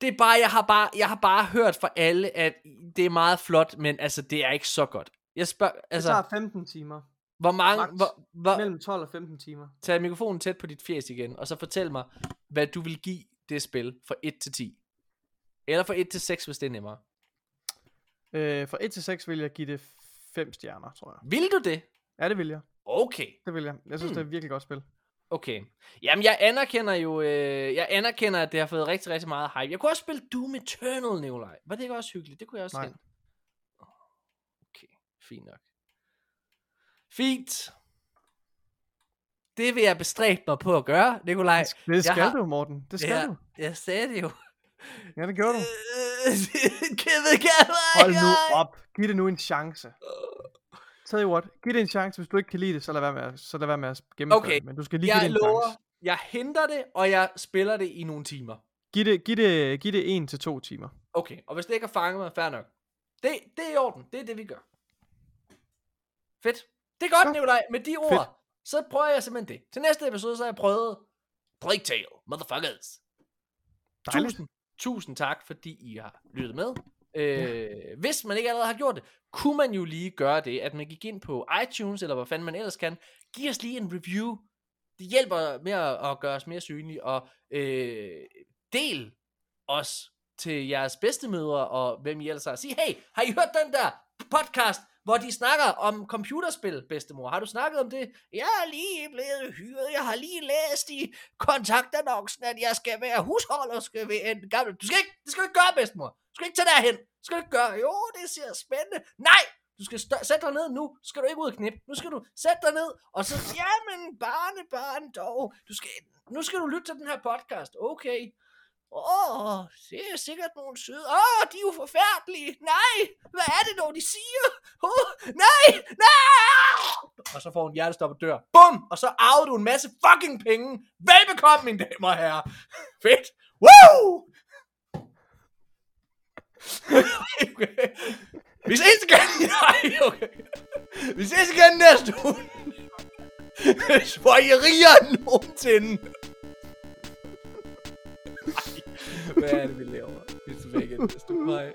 [SPEAKER 1] Det er bare, jeg har bare, jeg har bare hørt fra alle, at det er meget flot, men altså, det er ikke så godt. Jeg spørger,
[SPEAKER 2] det
[SPEAKER 1] altså,
[SPEAKER 2] tager 15 timer.
[SPEAKER 1] hvor mange,
[SPEAKER 2] max.
[SPEAKER 1] hvor, hvor,
[SPEAKER 2] Mellem 12 og 15 timer.
[SPEAKER 1] tag mikrofonen tæt på dit fjes igen, og så fortæl mig, hvad du vil give det spil fra 1 til 10. Eller fra 1 til 6, hvis det er nemmere.
[SPEAKER 2] Øh, fra 1 til 6 vil jeg give det 5 stjerner, tror jeg.
[SPEAKER 1] Vil du det?
[SPEAKER 2] Ja, det vil jeg.
[SPEAKER 1] Okay.
[SPEAKER 2] Det vil jeg. Jeg synes,
[SPEAKER 1] Hmm.
[SPEAKER 2] det er et virkelig godt spil.
[SPEAKER 1] Okay. Jamen, jeg anerkender jo, øh, jeg anerkender, at det har fået rigtig, rigtig meget hype. Jeg kunne også spille Doom Eternal, Nikolaj. Var det ikke også hyggeligt? Det kunne jeg også
[SPEAKER 2] Nej.
[SPEAKER 1] Okay, fint nok. Fint. Det vil jeg bestræbe mig på at gøre, Nikolaj.
[SPEAKER 2] Det skal
[SPEAKER 1] har-
[SPEAKER 2] du, Morten. Det skal
[SPEAKER 1] ja,
[SPEAKER 2] du.
[SPEAKER 1] Jeg sagde det jo.
[SPEAKER 2] Ja, det gjorde du.
[SPEAKER 1] Kevin Gallagher.
[SPEAKER 2] Hold nu op. Giv det nu en chance. Tell you what. Giv det en chance. Hvis du ikke kan lide det, så lad være med at, så lad være med at gennemføre
[SPEAKER 1] Okay.
[SPEAKER 2] det. Men du skal lige give
[SPEAKER 1] Jeg
[SPEAKER 2] det en
[SPEAKER 1] lover,
[SPEAKER 2] chance.
[SPEAKER 1] jeg henter det, og jeg spiller det i nogle timer.
[SPEAKER 2] Giv det, giv det, giv det en til to timer.
[SPEAKER 1] Okay, og hvis det ikke har fanget mig, fair nok. Det, det er i orden. Det er det, vi gør. Fedt. Det er godt,
[SPEAKER 2] Godt.
[SPEAKER 1] Nikolaj. Med de ord,
[SPEAKER 2] Fedt.
[SPEAKER 1] så prøver jeg simpelthen det. Til næste episode, så har jeg prøvet Plague Tale, motherfuckers.
[SPEAKER 2] Dejligt.
[SPEAKER 1] Tusind, tusind tak, fordi I har lyttet med. Øh, Hvis man ikke allerede har gjort det, kunne man jo lige gøre det, at man gik ind på iTunes, eller hvad fanden man ellers kan, giv os lige en review. Det hjælper med at, at gøre os mere synlige, og øh, del os til jeres bedstemødre, og hvem I ellers har. Sig, hey, har I hørt den der podcast, hvor de snakker om computerspil, bedstemor? Har du snakket om det? Jeg er lige blevet hyret, jeg har lige læst i kontaktannoncen, at jeg skal være husholder, skal være en gammel... Du skal ikke, det skal du ikke gøre, bedstemor. Du skal ikke tage derhen. Du skal ikke gøre. Jo, det ser spændende. Nej, du skal stø- sætte dig ned nu. Så skal du ikke ud og knip. Nu skal du sætte dig ned, og så, jamen, barnebarn barn dog. Du skal, nu skal du lytte til den her podcast. Okay. Åh, oh, det er sikkert nogle søde. Åh, oh, de er jo forfærdelige. Nej, hvad er det dog, de siger? Oh, nej, nej! Og så får hun hjertestop og dør. Bum! Og så arvede du en masse fucking penge. Velbekomme, mine damer og herrer. Fedt. Woo! okay. Vi ses igen. Nej, okay. Vi ses igen næste uge. Hvis I er rigere end nogensinde. Hvad er det, vi laver? Vi er tilbage igen næste uge. Hej.